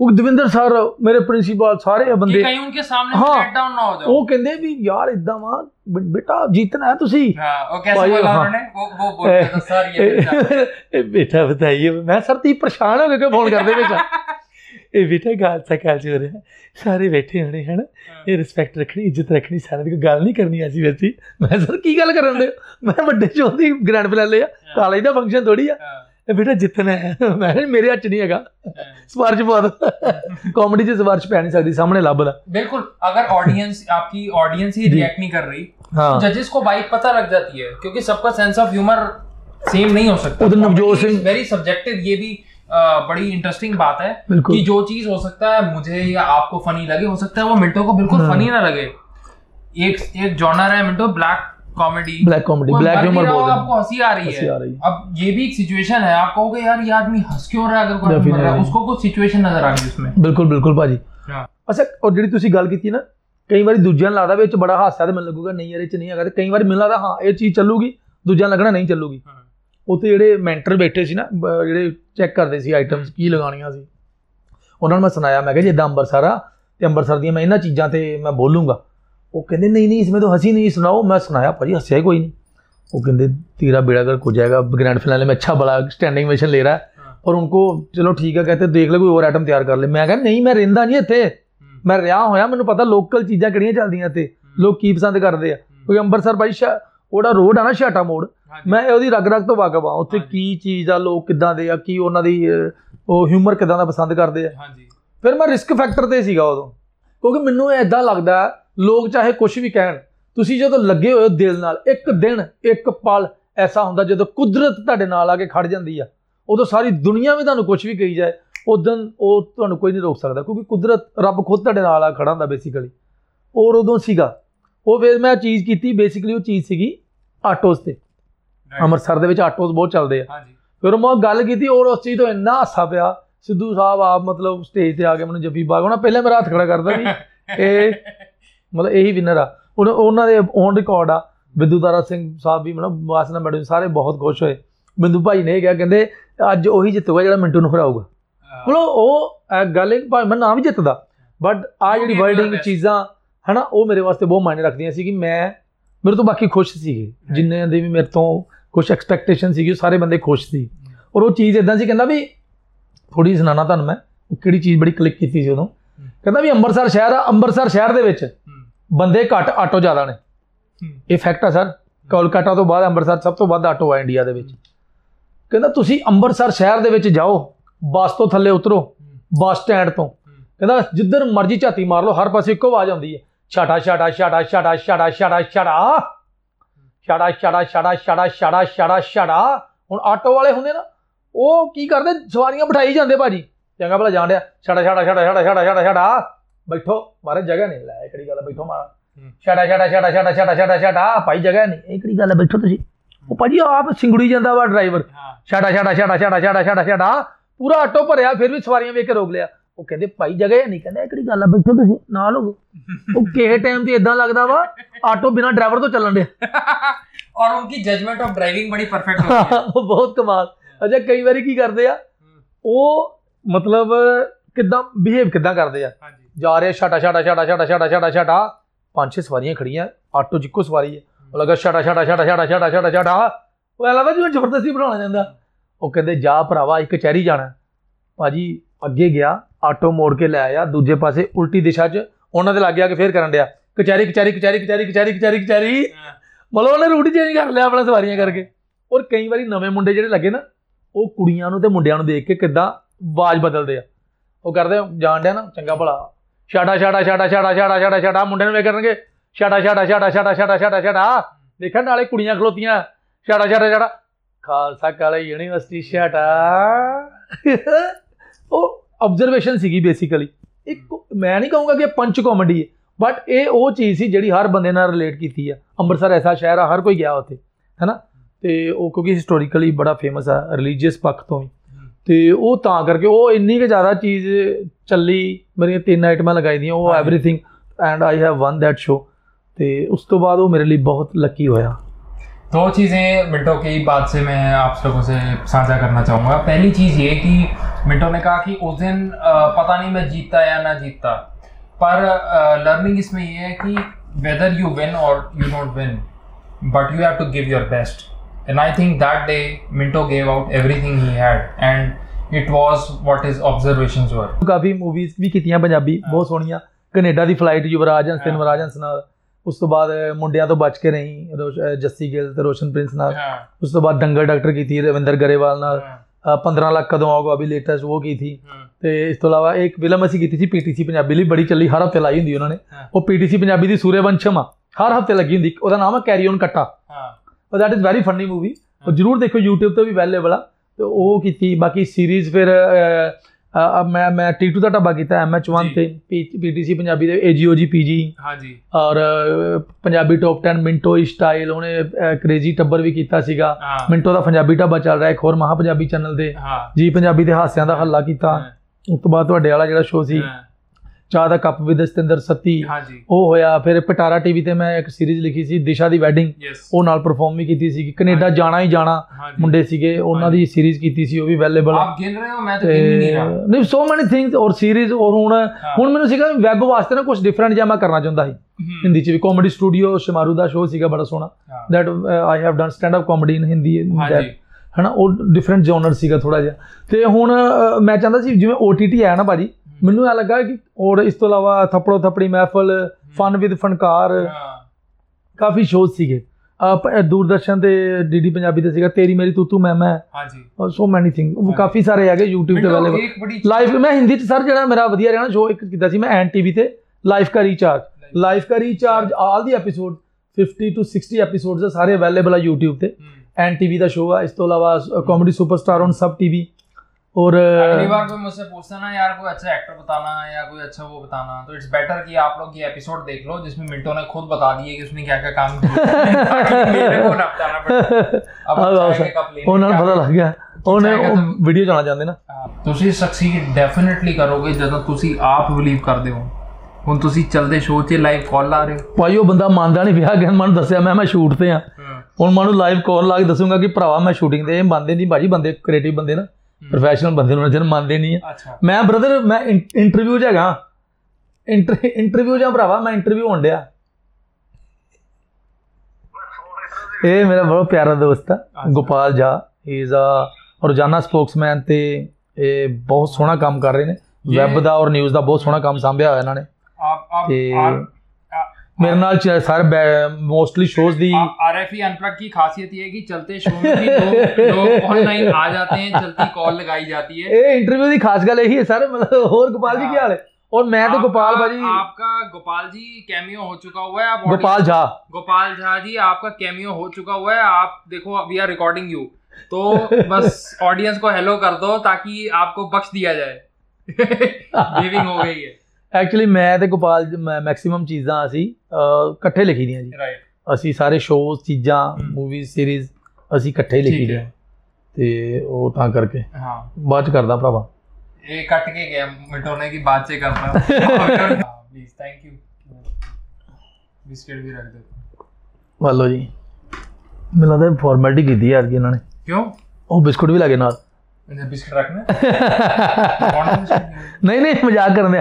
S1: ਕਿਉਂਕਿ ਦਵਿੰਦਰ ਸਰ ਮੇਰੇ ਪ੍ਰਿੰਸੀਪਲ ਸਾਰੇ ਬੰਦੇ
S2: ਕਈ ਉਹਨਾਂ ਦੇ
S1: ਸਾਹਮਣੇ
S2: ਸ਼ਟ ਡਾਊਨ ਨਾ ਹੋ ਜਾਓ
S1: ਉਹ ਕਹਿੰਦੇ ਵੀ ਯਾਰ ਇਦਾਂ ਵਾ ਬੇਟਾ ਜਿੱਤਣਾ ਹੈ ਤੁਸੀਂ
S2: ਹਾਂ ਉਹ ਕੈਸੇ ਬੋਲਾ ਉਹਨੇ ਉਹ ਉਹ ਬੋਲਦਾ ਸਰ
S1: ਇਹ ਬੇਟਾ ਬਤਾਈਏ ਮੈਂ ਸਰ ਤੀ ਪਰੇਸ਼ਾਨ ਹੋ ਗਏ ਕਿ ਫੋਨ ਕਰਦੇ ਬੇਟਾ ਇਹ ਬੇਟਾ ਗੱਲ ਤਾਂ ਕਾਲ ਚ ਹੋ ਰਿਹਾ ਸਾਰੇ ਬੈਠੇ ਹੋਣੇ ਹਨ ਇਹ ਰਿਸਪੈਕਟ ਰੱਖਣੀ ਇੱਜ਼ਤ ਰੱਖਣੀ ਸਾਰਿਆਂ ਦੀ ਕੋਈ ਗੱਲ ਨਹੀਂ ਕਰਨੀ ਐਸੀ ਵੈਸੀ ਮੈਂ ਸਰ ਕੀ ਗੱਲ ਕਰਨ ਦੇ ਮੈਂ ਵੱਡੇ ਸ਼ੋਅ ਦੀ ਗ੍ਰੈਂਡ ਫਿਨਾਲੇ ਆ ਕਾਲਜ ਦਾ ਫੰਕਸ਼ਨ ਥੋੜੀ ਆ
S2: हाँ,
S1: ਇਹ ਬੇਟਾ ਜਿੱਤਣਾ ਹੈ ਮੈਂ ਕਿਹਾ ਮੇਰੇ ਹੱਥ 'ਚ ਨਹੀਂ ਹੈਗਾ
S2: हाँ।
S1: ਸਵਾਰਚ ਪਾ ਦੋ ਕਾਮੇਡੀ 'ਚ ਸਵਾਰਚ ਪੈ ਨਹੀਂ ਸਕਦੀ ਸਾਹਮਣੇ ਲੱਭਦਾ
S2: बिल्कुल अगर ऑडियंस आपकी ऑडियंस ही
S1: जी।
S2: रिएक्ट नहीं कर रही
S1: ਹਾਂ
S2: जजेस को वाइब पता लग जाती है क्योंकि सबका सेंस ऑफ ह्यूमर सेम नहीं हो सकता
S1: उधर नवजोत सिंह-
S2: वेरी सब्जेक्टिव ये भी अ, बड़ी इंटरेस्टिंग बात है कि जो चीज़ हो सकता है मुझे या आपको फनी लगे हो सकता है वो मिंटो को बिल्कुल
S1: हाँ।
S2: फनी ना लगे। एक एक जॉनर है Minto black comedy
S1: black comedy black humour बोल
S2: आपको हँसी आ रही है। अब ये भी एक सिचुएशन है आप कहोगे यार ये आदमी हंस क्यों रहा है अगर कोई मर रहा है? उसको कुछ सिचुएशन नज़र आ गई उसमें।
S1: बिल्कुल बिल्कुल भाजी।
S2: हाँ।
S1: अच्छा और जड़ी तुसी गल की थी ना कई बार दूजा लगता ਵਿੱਚ बड़ा हादसा तो मैं लगेगा नहीं यार नहीं ਚ कई बार मिलना हाँ ये चीज़ चलूगी दूजा लगना नहीं चलूगी। ਦੂਜਿਆਂ ਉੱਥੇ ਜਿਹੜੇ ਮੈਂਟਰ ਬੈਠੇ ਸੀ ਨਾ ਬ- ਜਿਹੜੇ ਚੈੱਕ ਕਰਦੇ ਸੀ ਆਈਟਮਸ ਕੀ ਲਗਾਉਣੀਆਂ ਸੀ ਉਹਨਾਂ ਨੂੰ ਮੈਂ ਸੁਣਾਇਆ ਮੈਂ ਕਿਹਾ ਜੀ ਇਦਾਂ ਅੰਮ੍ਰਿਤਸਰ ਆ ਤੇ ਅੰਮ੍ਰਿਤਸਰ ਦੀਆਂ ਮੈਂ ਇਹਨਾਂ ਚੀਜ਼ਾਂ ਤੇ ਮੈਂ ਬੋਲੂੰਗਾ ਉਹ ਕਹਿੰਦੇ ਨਹੀਂ ਨਹੀਂ इसमें तो हंसी नहीं सुनाओ मैं सुनाया भाजी हंसिया ही कोई नहीं वो कहते तेरा बेड़ा गर्क हो जाएगा ग्रैंड फिनाले में अच्छा बड़ा स्टैंडिंग वेशन ले रहा है
S2: हाँ।
S1: और उनको चलो ठीक है कहते देख ले कोई और आइटम ਤਿਆਰ ਕਰ ਲੈ ਮੈਂ ਕਿਹਾ ਨਹੀਂ ਮੈਂ ਰਹਿੰਦਾ ਨਹੀਂ ਇੱਥੇ
S2: हम्म,
S1: ਮੈਂ ਰਿਹਾ ਹੋਇਆ ਮੈਨੂੰ ਪਤਾ ਲੋਕਲ ਚੀਜ਼ਾਂ ਕਿਹੜੀਆਂ ਚੱਲਦੀਆਂ ਇੱਥੇ ਲੋਕ ਕੀ ਪਸੰਦ ਕਰਦੇ ਆ ਕਿਉਂਕਿ ਅੰਮ੍ਰਿਤਸਰ ਬਾਈ ਸ਼ਾ ਉਹਦਾ ਰੋਡ ਆ ਨਾ ਛਾਟਾ ਮੋੜ
S2: हाँ जी,
S1: ਮੈਂ ਉਹਦੀ ਰਗ ਰਗ ਤੋਂ ਵਾਕਫ ਆ ਉੱਥੇ
S2: ਹਾਂਜੀ।
S1: ਕੀ ਚੀਜ਼ ਆ ਲੋਕ ਕਿੱਦਾਂ ਦੇ ਆ ਕੀ ਉਹਨਾਂ ਦੀ ਉਹ ਹਿਊਮਰ ਕਿੱਦਾਂ ਦਾ ਪਸੰਦ ਕਰਦੇ ਆ।
S2: जी
S1: ਫਿਰ ਮੈਂ ਰਿਸਕ ਫੈਕਟਰ ਤੇ ਸੀਗਾ ਉਦੋਂ। ਕਿਉਂਕਿ ਮੈਨੂੰ ਐਦਾਂ ਲੱਗਦਾ ਲੋਕ ਚਾਹੇ ਕੁਝ ਵੀ ਕਹਿਣ ਤੁਸੀਂ ਜਦੋਂ ਲੱਗੇ ਹੋਏ ਹੋ ਦਿਲ ਨਾਲ ਇੱਕ ਦਿਨ ਇੱਕ ਪਲ ਐਸਾ ਹੁੰਦਾ ਜਦੋਂ ਕੁਦਰਤ ਤੁਹਾਡੇ ਨਾਲ ਆ ਕੇ ਖੜ ਜਾਂਦੀ ਆ। ਉਦੋਂ ਸਾਰੀ ਦੁਨੀਆ ਵੀ ਤੁਹਾਨੂੰ ਕੁਝ ਵੀ ਕਹੀ ਜਾਏ ਉਦੋਂ ਉਹ ਤੁਹਾਨੂੰ ਕੋਈ ਨਹੀਂ ਰੋਕ ਸਕਦਾ ਕਿਉਂਕਿ ਕੁਦਰਤ ਰੱਬ ਖੁਦ ਤੁਹਾਡੇ ਨਾਲ ਆ ਖੜਾ ਹੁੰਦਾ ਬੇਸਿਕਲੀ ਔਰ ਉਦੋਂ ਸੀਗਾ। ਉਹ ਫਿਰ ਮੈਂ ਚੀਜ਼ ਕੀਤੀ ਬੇਸਿਕਲੀ ਉਹ ਚੀਜ਼ ਸੀਗੀ ਆਟੋਸ ਤੇ। ਅੰਮ੍ਰਿਤਸਰ ਦੇ ਵਿੱਚ ਆਟੋਸ ਬਹੁਤ ਚੱਲਦੇ ਆ।
S2: ਹਾਂਜੀ।
S1: ਫਿਰ ਮੈਂ ਗੱਲ ਕੀਤੀ ਔਰ ਉਸ ਚੀਜ਼ ਤੋਂ ਇੰਨਾ ਹਾਸਾ ਪਿਆ ਸਿੱਧੂ ਸਾਹਿਬ ਆਪ ਮਤਲਬ ਸਟੇਜ ਤੇ ਆ ਕੇ ਮੈਨੂੰ ਜੱਫੀ ਬਾਗ ਉਹਨਾਂ ਪਹਿਲੇ ਮੇਰਾ ਹੱਥ ਖੜਾ ਕਰਦਾ ਸੀ ਇਹ ਮਤਲਬ ਇਹੀ ਵਿਨਰ ਆ। ਉਹਨਾਂ ਦੇ ਔਨ ਰਿਕਾਰਡ ਆ। ਬਿੰਦੂਦਾਰਾ ਸਿੰਘ ਸਾਹਿਬ ਵੀ ਮਤਲਬ ਵਾਸਨਾ ਮੈਡਮ ਸਾਰੇ ਬਹੁਤ ਖੁਸ਼ ਹੋਏ। ਬਿੰਦੂ ਭਾਈ ਨੇ ਕਿਹਾ ਕਹਿੰਦੇ ਅੱਜ ਉਹੀ ਜਿੱਤੂਗਾ ਜਿਹੜਾ ਮਿੰਟੂ ਨੂੰ ਹਰਾਊਗਾ। ਮਤਲਬ ਉਹ ਗੱਲ ਇੱਕ ਭਾਈ ਮੈਂ ਨਾਮ ਵੀ ਜਿੱਤਦਾ ਬਟ ਆ ਜਿਹੜੀ ਵਰਡਿੰਗ ਚੀਜ਼ਾਂ ਹਨਾ ਉਹ ਮੇਰੇ ਵਾਸਤੇ ਬਹੁਤ ਮਾਇਨੇ ਰੱਖਦੀਆਂ ਸੀ ਕਿ ਮੈਂ ਮੇਰੇ ਤੋਂ ਬਾਕੀ ਖੁਸ਼ ਸੀਗੇ। ਜਿੰਨੇ ਦੇ ਵੀ ਮੇਰੇ ਤੋਂ ਕੁਝ ਐਕਸਪੈਕਟੇਸ਼ਨ ਸੀਗੀ ਸਾਰੇ ਬੰਦੇ ਖੁਸ਼ ਸੀ। ਔਰ ਉਹ ਚੀਜ਼ ਇਦਾਂ ਸੀ ਕਹਿੰਦਾ ਵੀ ਥੋੜੀ ਸੁਣਾਣਾ ਤੁਹਾਨੂੰ ਮੈਂ ਉਹ ਕਿਹੜੀ ਚੀਜ਼ ਬੜੀ ਕਲਿੱਕ ਕੀਤੀ ਸੀ ਉਦੋਂ। ਕਹਿੰਦਾ ਵੀ ਅੰਮ੍ਰਿਤਸਰ ਸ਼ਹਿਰ ਆ ਅੰਮ੍ਰਿਤਸਰ ਸ਼ਹਿਰ ਦੇ ਵਿੱਚ ਬੰਦੇ ਘੱਟ ਆਟੋ ਜ਼ਿਆਦਾ ਨੇ। ਇਹ ਫੈਕਟ ਆ ਸਰ ਕੋਲਕਾਤਾ ਤੋਂ ਬਾਅਦ ਅੰਮ੍ਰਿਤਸਰ ਸਭ ਤੋਂ ਵੱਧ ਆਟੋ ਆ ਇੰਡੀਆ ਦੇ ਵਿੱਚ। ਕਹਿੰਦਾ ਤੁਸੀਂ ਅੰਮ੍ਰਿਤਸਰ ਸ਼ਹਿਰ ਦੇ ਵਿੱਚ ਜਾਓ ਬੱਸ ਤੋਂ ਥੱਲੇ ਉਤਰੋ ਬੱਸ ਸਟੈਂਡ ਤੋਂ। ਕਹਿੰਦਾ ਜਿੱਧਰ ਮਰਜ਼ੀ ਝਾਤੀ ਮਾਰ ਲਓ ਹਰ ਪਾਸੇ ਇੱਕੋ ਆਵਾਜ਼ ਆਉਂਦੀ ਹੈ ਛਾਟਾ ਛਾਟਾ ਛਾਟਾ ਛਾਟਾ ਛਾਟਾ ਛਾਟਾ ਛਾਟਾ। ਛਾਟਾ ਛਾਟਾ ਛਾਟਾ ਛਾਟਾ ਛਾਟਾ ਛਾਟਾ ਛਾਟਾ ਹੁਣ ਆਟੋ ਵਾਲੇ ਹੁੰਦੇ ਨਾ ਉਹ ਕੀ ਕਰਦੇ ਸਵਾਰੀਆਂ ਬਿਠਾਈ ਜਾਂਦੇ ਭਾਜੀ ਚੰਗਾ ਭਲਾ ਜਾਣ ਡਿਆ ਛਾਟਾ ਛਾਟਾ ਛਾਟਾ ਛਾਟਾ ਛਾਟਾ ਛਾਟਾ ਛਾਟਾ ਬੈਠੋ ਮਾਰੇ ਜਗ੍ਹਾ ਨਹੀਂ ਲੈ ਕਿਹੜੀ ਗੱਲ ਬੈਠੋ ਮਾਰਾ। ਛਾਟਾ ਛਾਟਾ ਛਾਟਾ ਛਾਟਾ ਛਾਟਾ ਛਾਟਾ ਛਾਟਾ ਭਾਈ ਜਗ੍ਹਾ ਨਹੀਂ ਇਹ ਕਿਹੜੀ ਗੱਲ ਬੈਠੋ ਤੁਸੀਂ ਉਹ ਭਾਜੀ ਆਪ ਸਿੰਗੜੀ ਜਾਂਦਾ ਵਾ ਡਰਾਈਵਰ ਛਾਟਾ ਛਾਟਾ ਛਾਟਾ ਛਾਟਾ ਛਾਟਾ ਛਾਟਾ ਛਾਟਾ ਪੂਰਾ ਆਟੋ ਭਰਿਆ ਫਿਰ ਵੀ ਸਵਾਰੀਆਂ ਵੇਖ ਕੇ ਰੋਕ ਲਿਆ ਉਹ ਕਹਿੰਦੇ ਭਾਈ ਜਗ੍ਹਾ ਨਹੀਂ ਕਹਿੰਦਾ ਇਹ ਕਿਹੜੀ ਗੱਲ ਆ ਬੈਠੋ ਤੁਸੀਂ ਨਾਲ ਹੋ ਉਹ ਕਿਸੇ ਟਾਈਮ ਤੇ ਇਦਾਂ ਲੱਗਦਾ ਵਾ ਆਟੋ ਬਿਨਾ ਡਰਾਈਵਰ ਤੋਂ ਚੱਲਣ ਡਿਆ
S2: और उनकी जजमेंट ऑफ ड्राइविंग बड़ी परफेक्ट होती है
S1: ਉਹ ਬਹੁਤ ਕਮਾਲ ਅੱਛਾ ਕਈ ਵਾਰੀ ਕੀ ਕਰਦੇ ਆ ਉਹ ਮਤਲਬ ਕਿਦਾਂ ਬਿਹੇਵ ਕਿਦਾਂ ਕਰਦੇ ਆ
S2: हाँ जी
S1: ਜਾ ਰਿਹਾ ਛਾਟਾ ਛਾਟਾ ਛਾਟਾ ਛਾਟਾ ਛਾਟਾ ਛਾਟਾ ਛਾਟਾ ਪੰਜ ਛੇ ਸਵਾਰੀਆਂ ਖੜੀਆਂ ਆਟੋ 'ਚ ਇੱਕੋ ਸਵਾਰੀ ਹੈ ਉਹ ਲੱਗਾ ਛਾਟਾ ਛਾਟਾ ਛਾਟਾ ਛਾਟਾ ਛਾਟਾ ਛਾਟਾ ਛਾਟਾ ਉਹ ਐਂ ਲੱਗਦਾ ਜਿਵੇਂ ਜ਼ਬਰਦਸਤੀ ਬਣਾਉਣਾ ਜਾਂਦਾ ਉਹ ਕਹਿੰਦੇ ਜਾ ਭਰਾਵਾ ਇੱਕ ਕਚਹਿਰੀ ਜਾਣਾ ਭਾਜੀ ਅੱਗੇ ਗਿਆ ਆਟੋ ਮੋੜ ਕੇ ਲੈ ਆਇਆ ਦੂਜੇ ਪਾਸੇ ਉਲਟੀ ਦਿਸ਼ਾ 'ਚ ਉਹਨਾਂ ਦੇ ਲਾਗੇ ਆ ਕੇ ਫੇਰ ਕਰਨ ਡਿਆ ਕਚਹਿਰੀ ਕਚਹਿਰੀ ਕਚਹਿਰੀ ਕਚਹਿਰੀ ਕਚਹਿਰੀ ਕਚਹਿਰੀ ਕਚਹਿਰੀ
S2: हाँ,
S1: ਮਤਲਬ ਉਹਨੇ ਰੂਟ ਚੇਂਜ ਕਰ ਲਿਆ ਆਪਣਾ ਸਵਾਰੀਆਂ ਕਰਕੇ ਔਰ ਕਈ ਵਾਰੀ ਨਵੇਂ ਮੁੰਡੇ ਜਿਹੜੇ ਲੱਗੇ ਨਾ ਉਹ ਕੁੜੀਆਂ ਨੂੰ ਤੇ ਮੁੰਡਿਆਂ ਨੂੰ ਦੇਖ ਕੇ ਕਿੱਦਾਂ ਆਵਾਜ਼ ਬਦਲਦੇ ਆ ਉਹ ਕਰਦੇ ਆ, ਜਾਣ ਡਿਆ ਨਾ ਚੰਗਾ ਭਲਾ ਛਾੜਾ ਛਾੜਾ ਛਾੜਾ ਛਾੜਾ ਛਾੜਾ ਛਾੜਾ ਛਾੜਾ ਮੁੰਡਿਆਂ ਨੂੰ ਵੇ ਕਰਨਗੇ ਛਾੜਾ ਛਾੜਾ ਛਾੜਾ ਛਾੜਾ ਛਾੜਾ ਛਾੜਾ ਛਾੜਾ ਦੇਖਣ ਨਾਲੇ ਕੁੜੀਆਂ ਖਲੋਤੀਆਂ ਛਾੜਾ ਛਾੜਾ ਛਾੜਾ ਖਾਲਸਾ ਕਾਲਜ ਯੂਨੀਵਰਸਿਟੀ ਛਾੜਾ ਉਹ ਆਬਜ਼ਰਵੇਸ਼ਨ ਸੀਗੀ ਬੇਸਿਕਲੀ ਇੱਕ ਮੈਂ ਨਹੀਂ ਕਹੂੰਗਾ ਕਿ ਇਹ ਪੰਚ ਕਾਮੇਡੀ ਹੈ ਬਟ ਇਹ ਉਹ ਚੀਜ਼ ਸੀ ਜਿਹੜੀ ਹਰ ਬੰਦੇ ਨਾਲ ਰਿਲੇਟ ਕੀਤੀ ਆ ਅੰਮ੍ਰਿਤਸਰ ਐਸਾ ਸ਼ਹਿਰ ਆ ਹਰ ਕੋਈ ਗਿਆ ਉੱਥੇ ਹੈਨਾ ਤੇ ਉਹ ਕਿਉਂਕਿ ਹਿਸਟੋਰੀਕਲੀ ਬੜਾ ਫੇਮਸ ਆ ਰਿਲੀਜੀਅਸ ਪੱਖ ਤੋਂ ਵੀ ਤੇ ਉਹ ਤਾਂ ਕਰਕੇ ਉਹ ਇੰਨੀ ਕਿ ਜ਼ਿਆਦਾ ਚੀਜ਼ ਚੱਲੀ ਮੇਰੀਆਂ ਤਿੰਨ ਆਈਟਮਾਂ ਲਗਾਈ ਦੀਆਂ ਉਹ
S2: ਹਾਂਜੀ।
S1: Everything and I have won that show ਤੇ ਉਸ ਤੋਂ ਬਾਅਦ ਉਹ ਮੇਰੇ ਲਈ ਬਹੁਤ ਲੱਕੀ ਹੋਇਆ
S2: दो चीज़ें मिंटो की बात से मैं आप लोगों से साझा करना चाहूँगा पहली चीज़ ये कि मिंटो ने कहा कि उस दिन अ, पता नहीं मैं जीतता या ना जीतता पर लर्निंग इसमें ये है कि वेदर यू विन और you don't win but you have to give your best and I think that day Minto gave out everything he had and it was what his observations were
S1: coffee movies ਵੀ ਕੀਤੀਆਂ ਪੰਜਾਬੀ ਬਹੁਤ ਸੋਹਣੀਆਂ Canada ਦੀ flight ਯੁਵਰਾਜ ਹੰਸ ਤੇ
S2: ਹਾਂ।
S1: ਨਵਰਾਜ ਹੰਸ ਨਾਲ ਉਸ ਤੋਂ ਬਾਅਦ ਮੁੰਡਿਆਂ ਤੋਂ ਬਚ ਕੇ ਰਹੀ ਰੋਸ਼- ਅਹ ਜੱਸੀ ਗਿੱਲ ਤੇ ਰੋਸ਼ਨ ਪ੍ਰਿੰਸ ਨਾਲ
S2: हाँ
S1: ਉਸ ਤੋਂ ਬਾਅਦ ਦੰਗਲ ਡਾਕਟਰ ਕੀਤੀ ਰਵਿੰਦਰ ਗਰੇਵਾਲ ਨਾਲ
S2: हाँ,
S1: ਅਹ 15 ਲੱਖ ਕਦੋਂ ਆਊਗਾ ਅਭੀ ਲੇਟੈਸਟ ਉਹ ਕੀ ਥੀ
S2: हाँ,
S1: ਤੇ ਇਸ ਤੋਂ ਇਲਾਵਾ ਇੱਕ ਫਿਲਮ ਅਸੀਂ ਕੀਤੀ ਸੀ ਪੀਟੀਸੀ ਪੰਜਾਬੀ ਲਈ ਬੜੀ ਚੱਲੀ ਹਰ ਹਫ਼ਤੇ ਲਾਈ ਹੁੰਦੀ ਉਹਨਾਂ ਨੇ। ਉਹ ਪੀਟੀਸੀ ਪੰਜਾਬੀ ਦੀ ਸੂਰਯਵੰਸ਼ਮ ਆ। ਹਰ ਹਫ਼ਤੇ ਲੱਗੀ ਹੁੰਦੀ। ਉਹਦਾ ਨਾਮ ਹੈ ਕੈਰੀ ਔਨ ਕੱਟਾ।
S2: ਹਾਂ।
S1: ਉਹ that is very funny movie ਉਹ ਜਰੂਰ ਦੇਖੋ YouTube ਤੇ ਵੀ ਅਵੇਲੇਬਲ ਆ। ਤੇ ਉਹ ਕੀਤੀ ਬਾਕੀ ਸੀਰੀਜ਼ ਫਿਰ ਮੈਂ ਮੈਂ T2 ਦਾ ਟੱਬਾ ਕੀਤਾ MH1 ਤੇ ਪੀਟੀਸੀ ਪੰਜਾਬੀ ਦੇ AGOG PG
S2: ਹਾਂਜੀ
S1: ਔਰ ਪੰਜਾਬੀ ਟੌਪ 10 ਮਿੰਟੋ ਸਟਾਈਲ ਉਹਨੇ ਕ੍ਰੇਜ਼ੀ ਟੱਬਰ ਵੀ ਕੀਤਾ ਸੀਗਾ। ਮਿੰਟੋ ਦਾ ਪੰਜਾਬੀ ਟੱਬਾ ਚੱਲ ਰਿਹਾ ਇੱਕ ਹੋਰ ਮਹਾ ਪੰਜਾਬੀ ਚੈਨਲ
S2: ਦੇ
S1: ਜੀ ਪੰਜਾਬੀ ਦੇ ਹਾਸਿਆਂ ਦਾ ਹੱਲਾ ਕੀਤਾ। ਉਸ ਤੋਂ ਬਾਅਦ ਤੁਹਾਡੇ ਵਾਲਾ ਜਿਹੜਾ ਸ਼ੋਅ ਸੀ ਚਾਹ ਦਾ ਕੱਪ ਵਿਦ ਸਤਿੰਦਰ ਸੱਤੀ ਉਹ ਹੋਇਆ। ਫਿਰ ਪਟਾਰਾ ਟੀਵੀ ਤੇ ਮੈਂ ਇੱਕ ਸੀਰੀਜ਼ ਲਿਖੀ ਸੀ ਦਿਸ਼ਾ ਦੀ ਵੈਡਿੰਗ ਉਹ ਨਾਲ ਪਰਫਾਰਮ ਵੀ ਕੀਤੀ ਸੀ ਕੈਨੇਡਾ ਜਾਣਾ ਹੀ ਜਾਣਾ ਮੁੰਡੇ ਸੀਗੇ। ਉਹਨਾਂ ਦੀ ਸੀਰੀਜ਼ ਕੀਤੀ ਸੀ ਉਹ ਵੀ
S2: ਵੈਲੇਬਲ ਆਪ ਗਿਣ ਰਹੇ ਹੋ? ਮੈਂ ਤਾਂ ਗਿਣ ਨਹੀਂ ਰਿਹਾ।
S1: ਨਹੀਂ ਸੋ ਮੈਨੀ ਥਿੰਗਸ ਔਰ ਸੀਰੀਜ਼ ਔਰ ਹੁਣ ਹੁਣ ਮੈਨੂੰ ਸੀਗਾ ਵੈਬ ਵਾਸਤੇ ਨਾ ਕੁਝ ਡਿਫਰੈਂਟ ਜਿਹਾ ਮੈਂ ਕਰਨਾ ਚਾਹੁੰਦਾ ਸੀ। ਹਿੰਦੀ ਚ ਵੀ ਕਾਮੇਡੀ ਸਟੂਡੀਓ ਸ਼ਮਾਰੂ ਦਾ ਸ਼ੋਅ ਸੀਗਾ ਬੜਾ ਸੋਹਣਾ। That I have done stand up comedy in
S2: Hindi
S1: that ਹਨਾ ਉਹ ਡਿਫਰੈਂਟ ਜਨਰ ਸੀਗਾ ਥੋੜਾ ਜਿਹਾ। ਤੇ ਹੁਣ ਮੈਂ ਚਾਹੁੰਦਾ ਸੀ ਜਿਵੇਂ OTT ਆਇਆ ਨਾ ਭਾਜੀ ਮੈਨੂੰ ਆ ਲੱਗਾ ਕਿ ਔਰ ਇਸ ਤੋਂ ਇਲਾਵਾ ਥੱਪੜੋ ਥੱਪੜੀ ਮਹਿਫਲ ਫਨ ਵਿਦ ਫਨਕਾਰ ਕਾਫੀ ਸ਼ੋਅ ਸੀਗੇ। ਦੂਰਦਰਸ਼ਨ ਤੇ ਡੀਡੀ ਪੰਜਾਬੀ ਤੇ ਸੀਗਾ ਤੇਰੀ ਮੇਰੀ ਤੂ ਤੂ ਮੈਂ ਮੈਂ।
S2: ਹਾਂਜੀ।
S1: ਸੋ ਮੈਨੀ ਥਿੰਗ ਉਹ ਕਾਫੀ ਸਾਰੇ ਹੈਗੇ YouTube ਤੇ
S2: ਵਾਲੇ
S1: ਲਾਈਵ ਮੈਂ ਹਿੰਦੀ ਚ ਸਰ ਜਿਹੜਾ ਮੇਰਾ ਵਧੀਆ ਰਿਹਾ ਨਾ ਸ਼ੋਅ ਇੱਕ ਕੀਤਾ ਸੀ ਮੈਂ ਐਨ ਟੀਵੀ ਤੇ ਲਾਈਫ ਕਾ ਰੀਚਾਰਜ ਲਾਈਫ ਕਾ recharge all the episode 50 to 60 episodes ਸਾਰੇ ਅਵੇਲੇਬਲ ਆ YouTube ਤੇ।
S2: हम्म,
S1: ਐਨ ਟੀਵੀ ਦਾ ਸ਼ੋਅ ਆ ਇਸ ਤੋਂ ਇਲਾਵਾ comedy superstar on Sab TV ਔਰ
S2: अगली बार कोई मुझसे पूछता ना यार कोई अच्छा एक्टर बताना या कोई अच्छा वो बताना तो इट्स बेटर कि आप लोग ये एपिसोड देख लो जिसमें मिंटो ने खुद बता दिए कि उसने क्या क्या काम किया ताकि मेरे को ना बताना पड़े अब
S1: ਆਹ
S2: हम
S1: ਲਓ
S2: चाहेंगे
S1: ਸਰ,
S2: कब लेने
S1: ਉਹਨਾਂ ਨੂੰ
S2: क्या
S1: ਪਤਾ ਲੱਗ ਗਿਆ ਉਹਨੇ
S2: ਚਾਹੇਗਾ ਤਾਂ-
S1: ਵੀਡੀਓ ਜਾਣਾ ਚਾਹੁੰਦੇ ਨਾ
S2: ਹਾਂ, ਤੁਸੀਂ ਸਕਸੀਡ ਡੈਫੀਨਿਟਲੀ ਕਰੋਗੇ ਜਦੋਂ ਤੁਸੀਂ ਆਪ ਬਿਲੀਵ ਕਰਦੇ ਹੋ ਹੁਣ ਤੁਸੀਂ ਚੱਲਦੇ ਸ਼ੋਅ 'ਚ ਲਾਈਵ ਕਾਲ ਲਾ ਰਹੇ
S1: ਭਾਈ ਉਹ ਬੰਦਾ ਮੰਨਦਾ ਨਹੀਂ ਪਿਆ ਕਿ ਮੈਨੂੰ ਦੱਸਿਆ ਮੈਂ ਮੈਂ ਸ਼ੂਟ ਤੇ ਆ
S2: ਹੋ
S1: ਹੁਣ ਮਾਨੂੰ ਲਾਈਵ ਕਾਲ ਲਾ ਕੇ ਦੱਸੂਗਾ ਕਿ ਭਰਾਵਾ ਮੈਂ ਸ਼ੂਟਿੰਗ ਦੇ ਮੰਨਦੇ ਨਹੀਂ ਭਾਜੀ ਬੰਦੇ ਕ੍ਰੀਏਟਿਵ ਬੰਦੇ ਨਾ ਪ੍ਰੋਫੈਸ਼ਨਲ ਬੰਦੇ ਨੂੰ ਜਨ ਮੰਨਦੇ ਨਹੀਂ ਆ। ਮੈਂ ਬ੍ਰਦਰ ਮੈਂ ਇੰਟਰਵਿਊ ਜਾਗਾ ਇੰਟਰਵਿਊ ਜਾਂ ਭਰਾਵਾ ਮੈਂ ਇੰਟਰਵਿਊ ਹੋਣ ਡਿਆ। ਇਹ ਮੇਰਾ ਬਹੁਤ ਪਿਆਰਾ ਦੋਸਤ ਆ ਗੋਪਾਲ ਜਾ ਹੀ ਇਜ਼ ਅ ਰੋਜ਼ਾਨਾ ਸਪੋਕਸਮੈਨ ਤੇ ਇਹ ਬਹੁਤ ਸੋਹਣਾ ਕੰਮ ਕਰ ਰਹੇ ਨੇ। ਵੈਬ ਦਾ ਔਰ ਨਿਊਜ਼ ਦਾ ਬਹੁਤ ਸੋਹਣਾ ਕੰਮ ਸੰਭਿਆ ਹੋਇਆ ਇਹਨਾਂ ਨੇ।
S2: ਆਪ
S1: ਆਪ मेरे नाल सारे मोस्टली शोज़ दी।
S2: आरएफई अनप्लग की खासियत ये है कि चलते शो में भी लोग ऑनलाइन आ जाते हैं चलती कॉल लगाई जाती है।
S1: ए इंटरव्यू की खास गल यही है सर मतलब और गोपाल जी क्या हाल है? और मैं
S2: तो
S1: गोपाल भाजी
S2: आपका गोपाल जी कैमियो हो चुका हुआ है आप
S1: गोपाल झा।
S2: गोपाल झा जी आपका कैमियो हो चुका हुआ है आप देखो वी आर रिकॉर्डिंग यू तो बस ऑडियंस को हेलो कर दो ताकि आपको बख्श दिया जाए। हो गई है।
S1: ਐਕਚੁਅਲੀ ਮੈਂ ਤੇ ਗੋਪਾਲ ਮੈਕਸਿਮਮ ਚੀਜ਼ਾਂ ਅਸੀਂ ਇਕੱਠੇ ਲਿਖੀ ਦੀਆਂ ਜੀ।
S2: ਰਾਈਟ
S1: ਅਸੀਂ ਸਾਰੇ ਸ਼ੋਜ਼ ਚੀਜ਼ਾਂ ਮੂਵੀ ਸੀਰੀਜ਼ ਅਸੀਂ ਇਕੱਠੇ ਲਿਖੀ ਦੀਆਂ। ਤੇ ਉਹ ਤਾਂ ਕਰਕੇ।
S2: ਹਾਂ।
S1: ਬਾਅਦ ਚ ਕਰਦਾ ਭਰਾਵਾ।
S2: ਇਹ ਕੱਟ ਕੇ ਗਿਆ। ਮਿੰਟੋਨੇ ਕੀ ਬਾਤ ਚ ਕਰਦਾ ਪਲੀਜ਼ ਥੈਂਕ ਯੂ ਬਿਸਕਟ ਵੀ ਰੱਖ ਦਿਓ।
S1: ਵਾਲੋ ਜੀ। ਮਿਲਦਾ ਫਾਰਮੈਲਿਟੀ ਕੀਤੀ ਯਾਰ ਕਿ ਇਹਨਾਂ ਨੇ।
S2: ਕਿਉਂ?
S1: ਉਹ ਬਿਸਕਟ ਵੀ ਲਾਗੇ ਨਾਲ।
S2: बिस्किट
S1: नहीं नहीं मज़ाक करने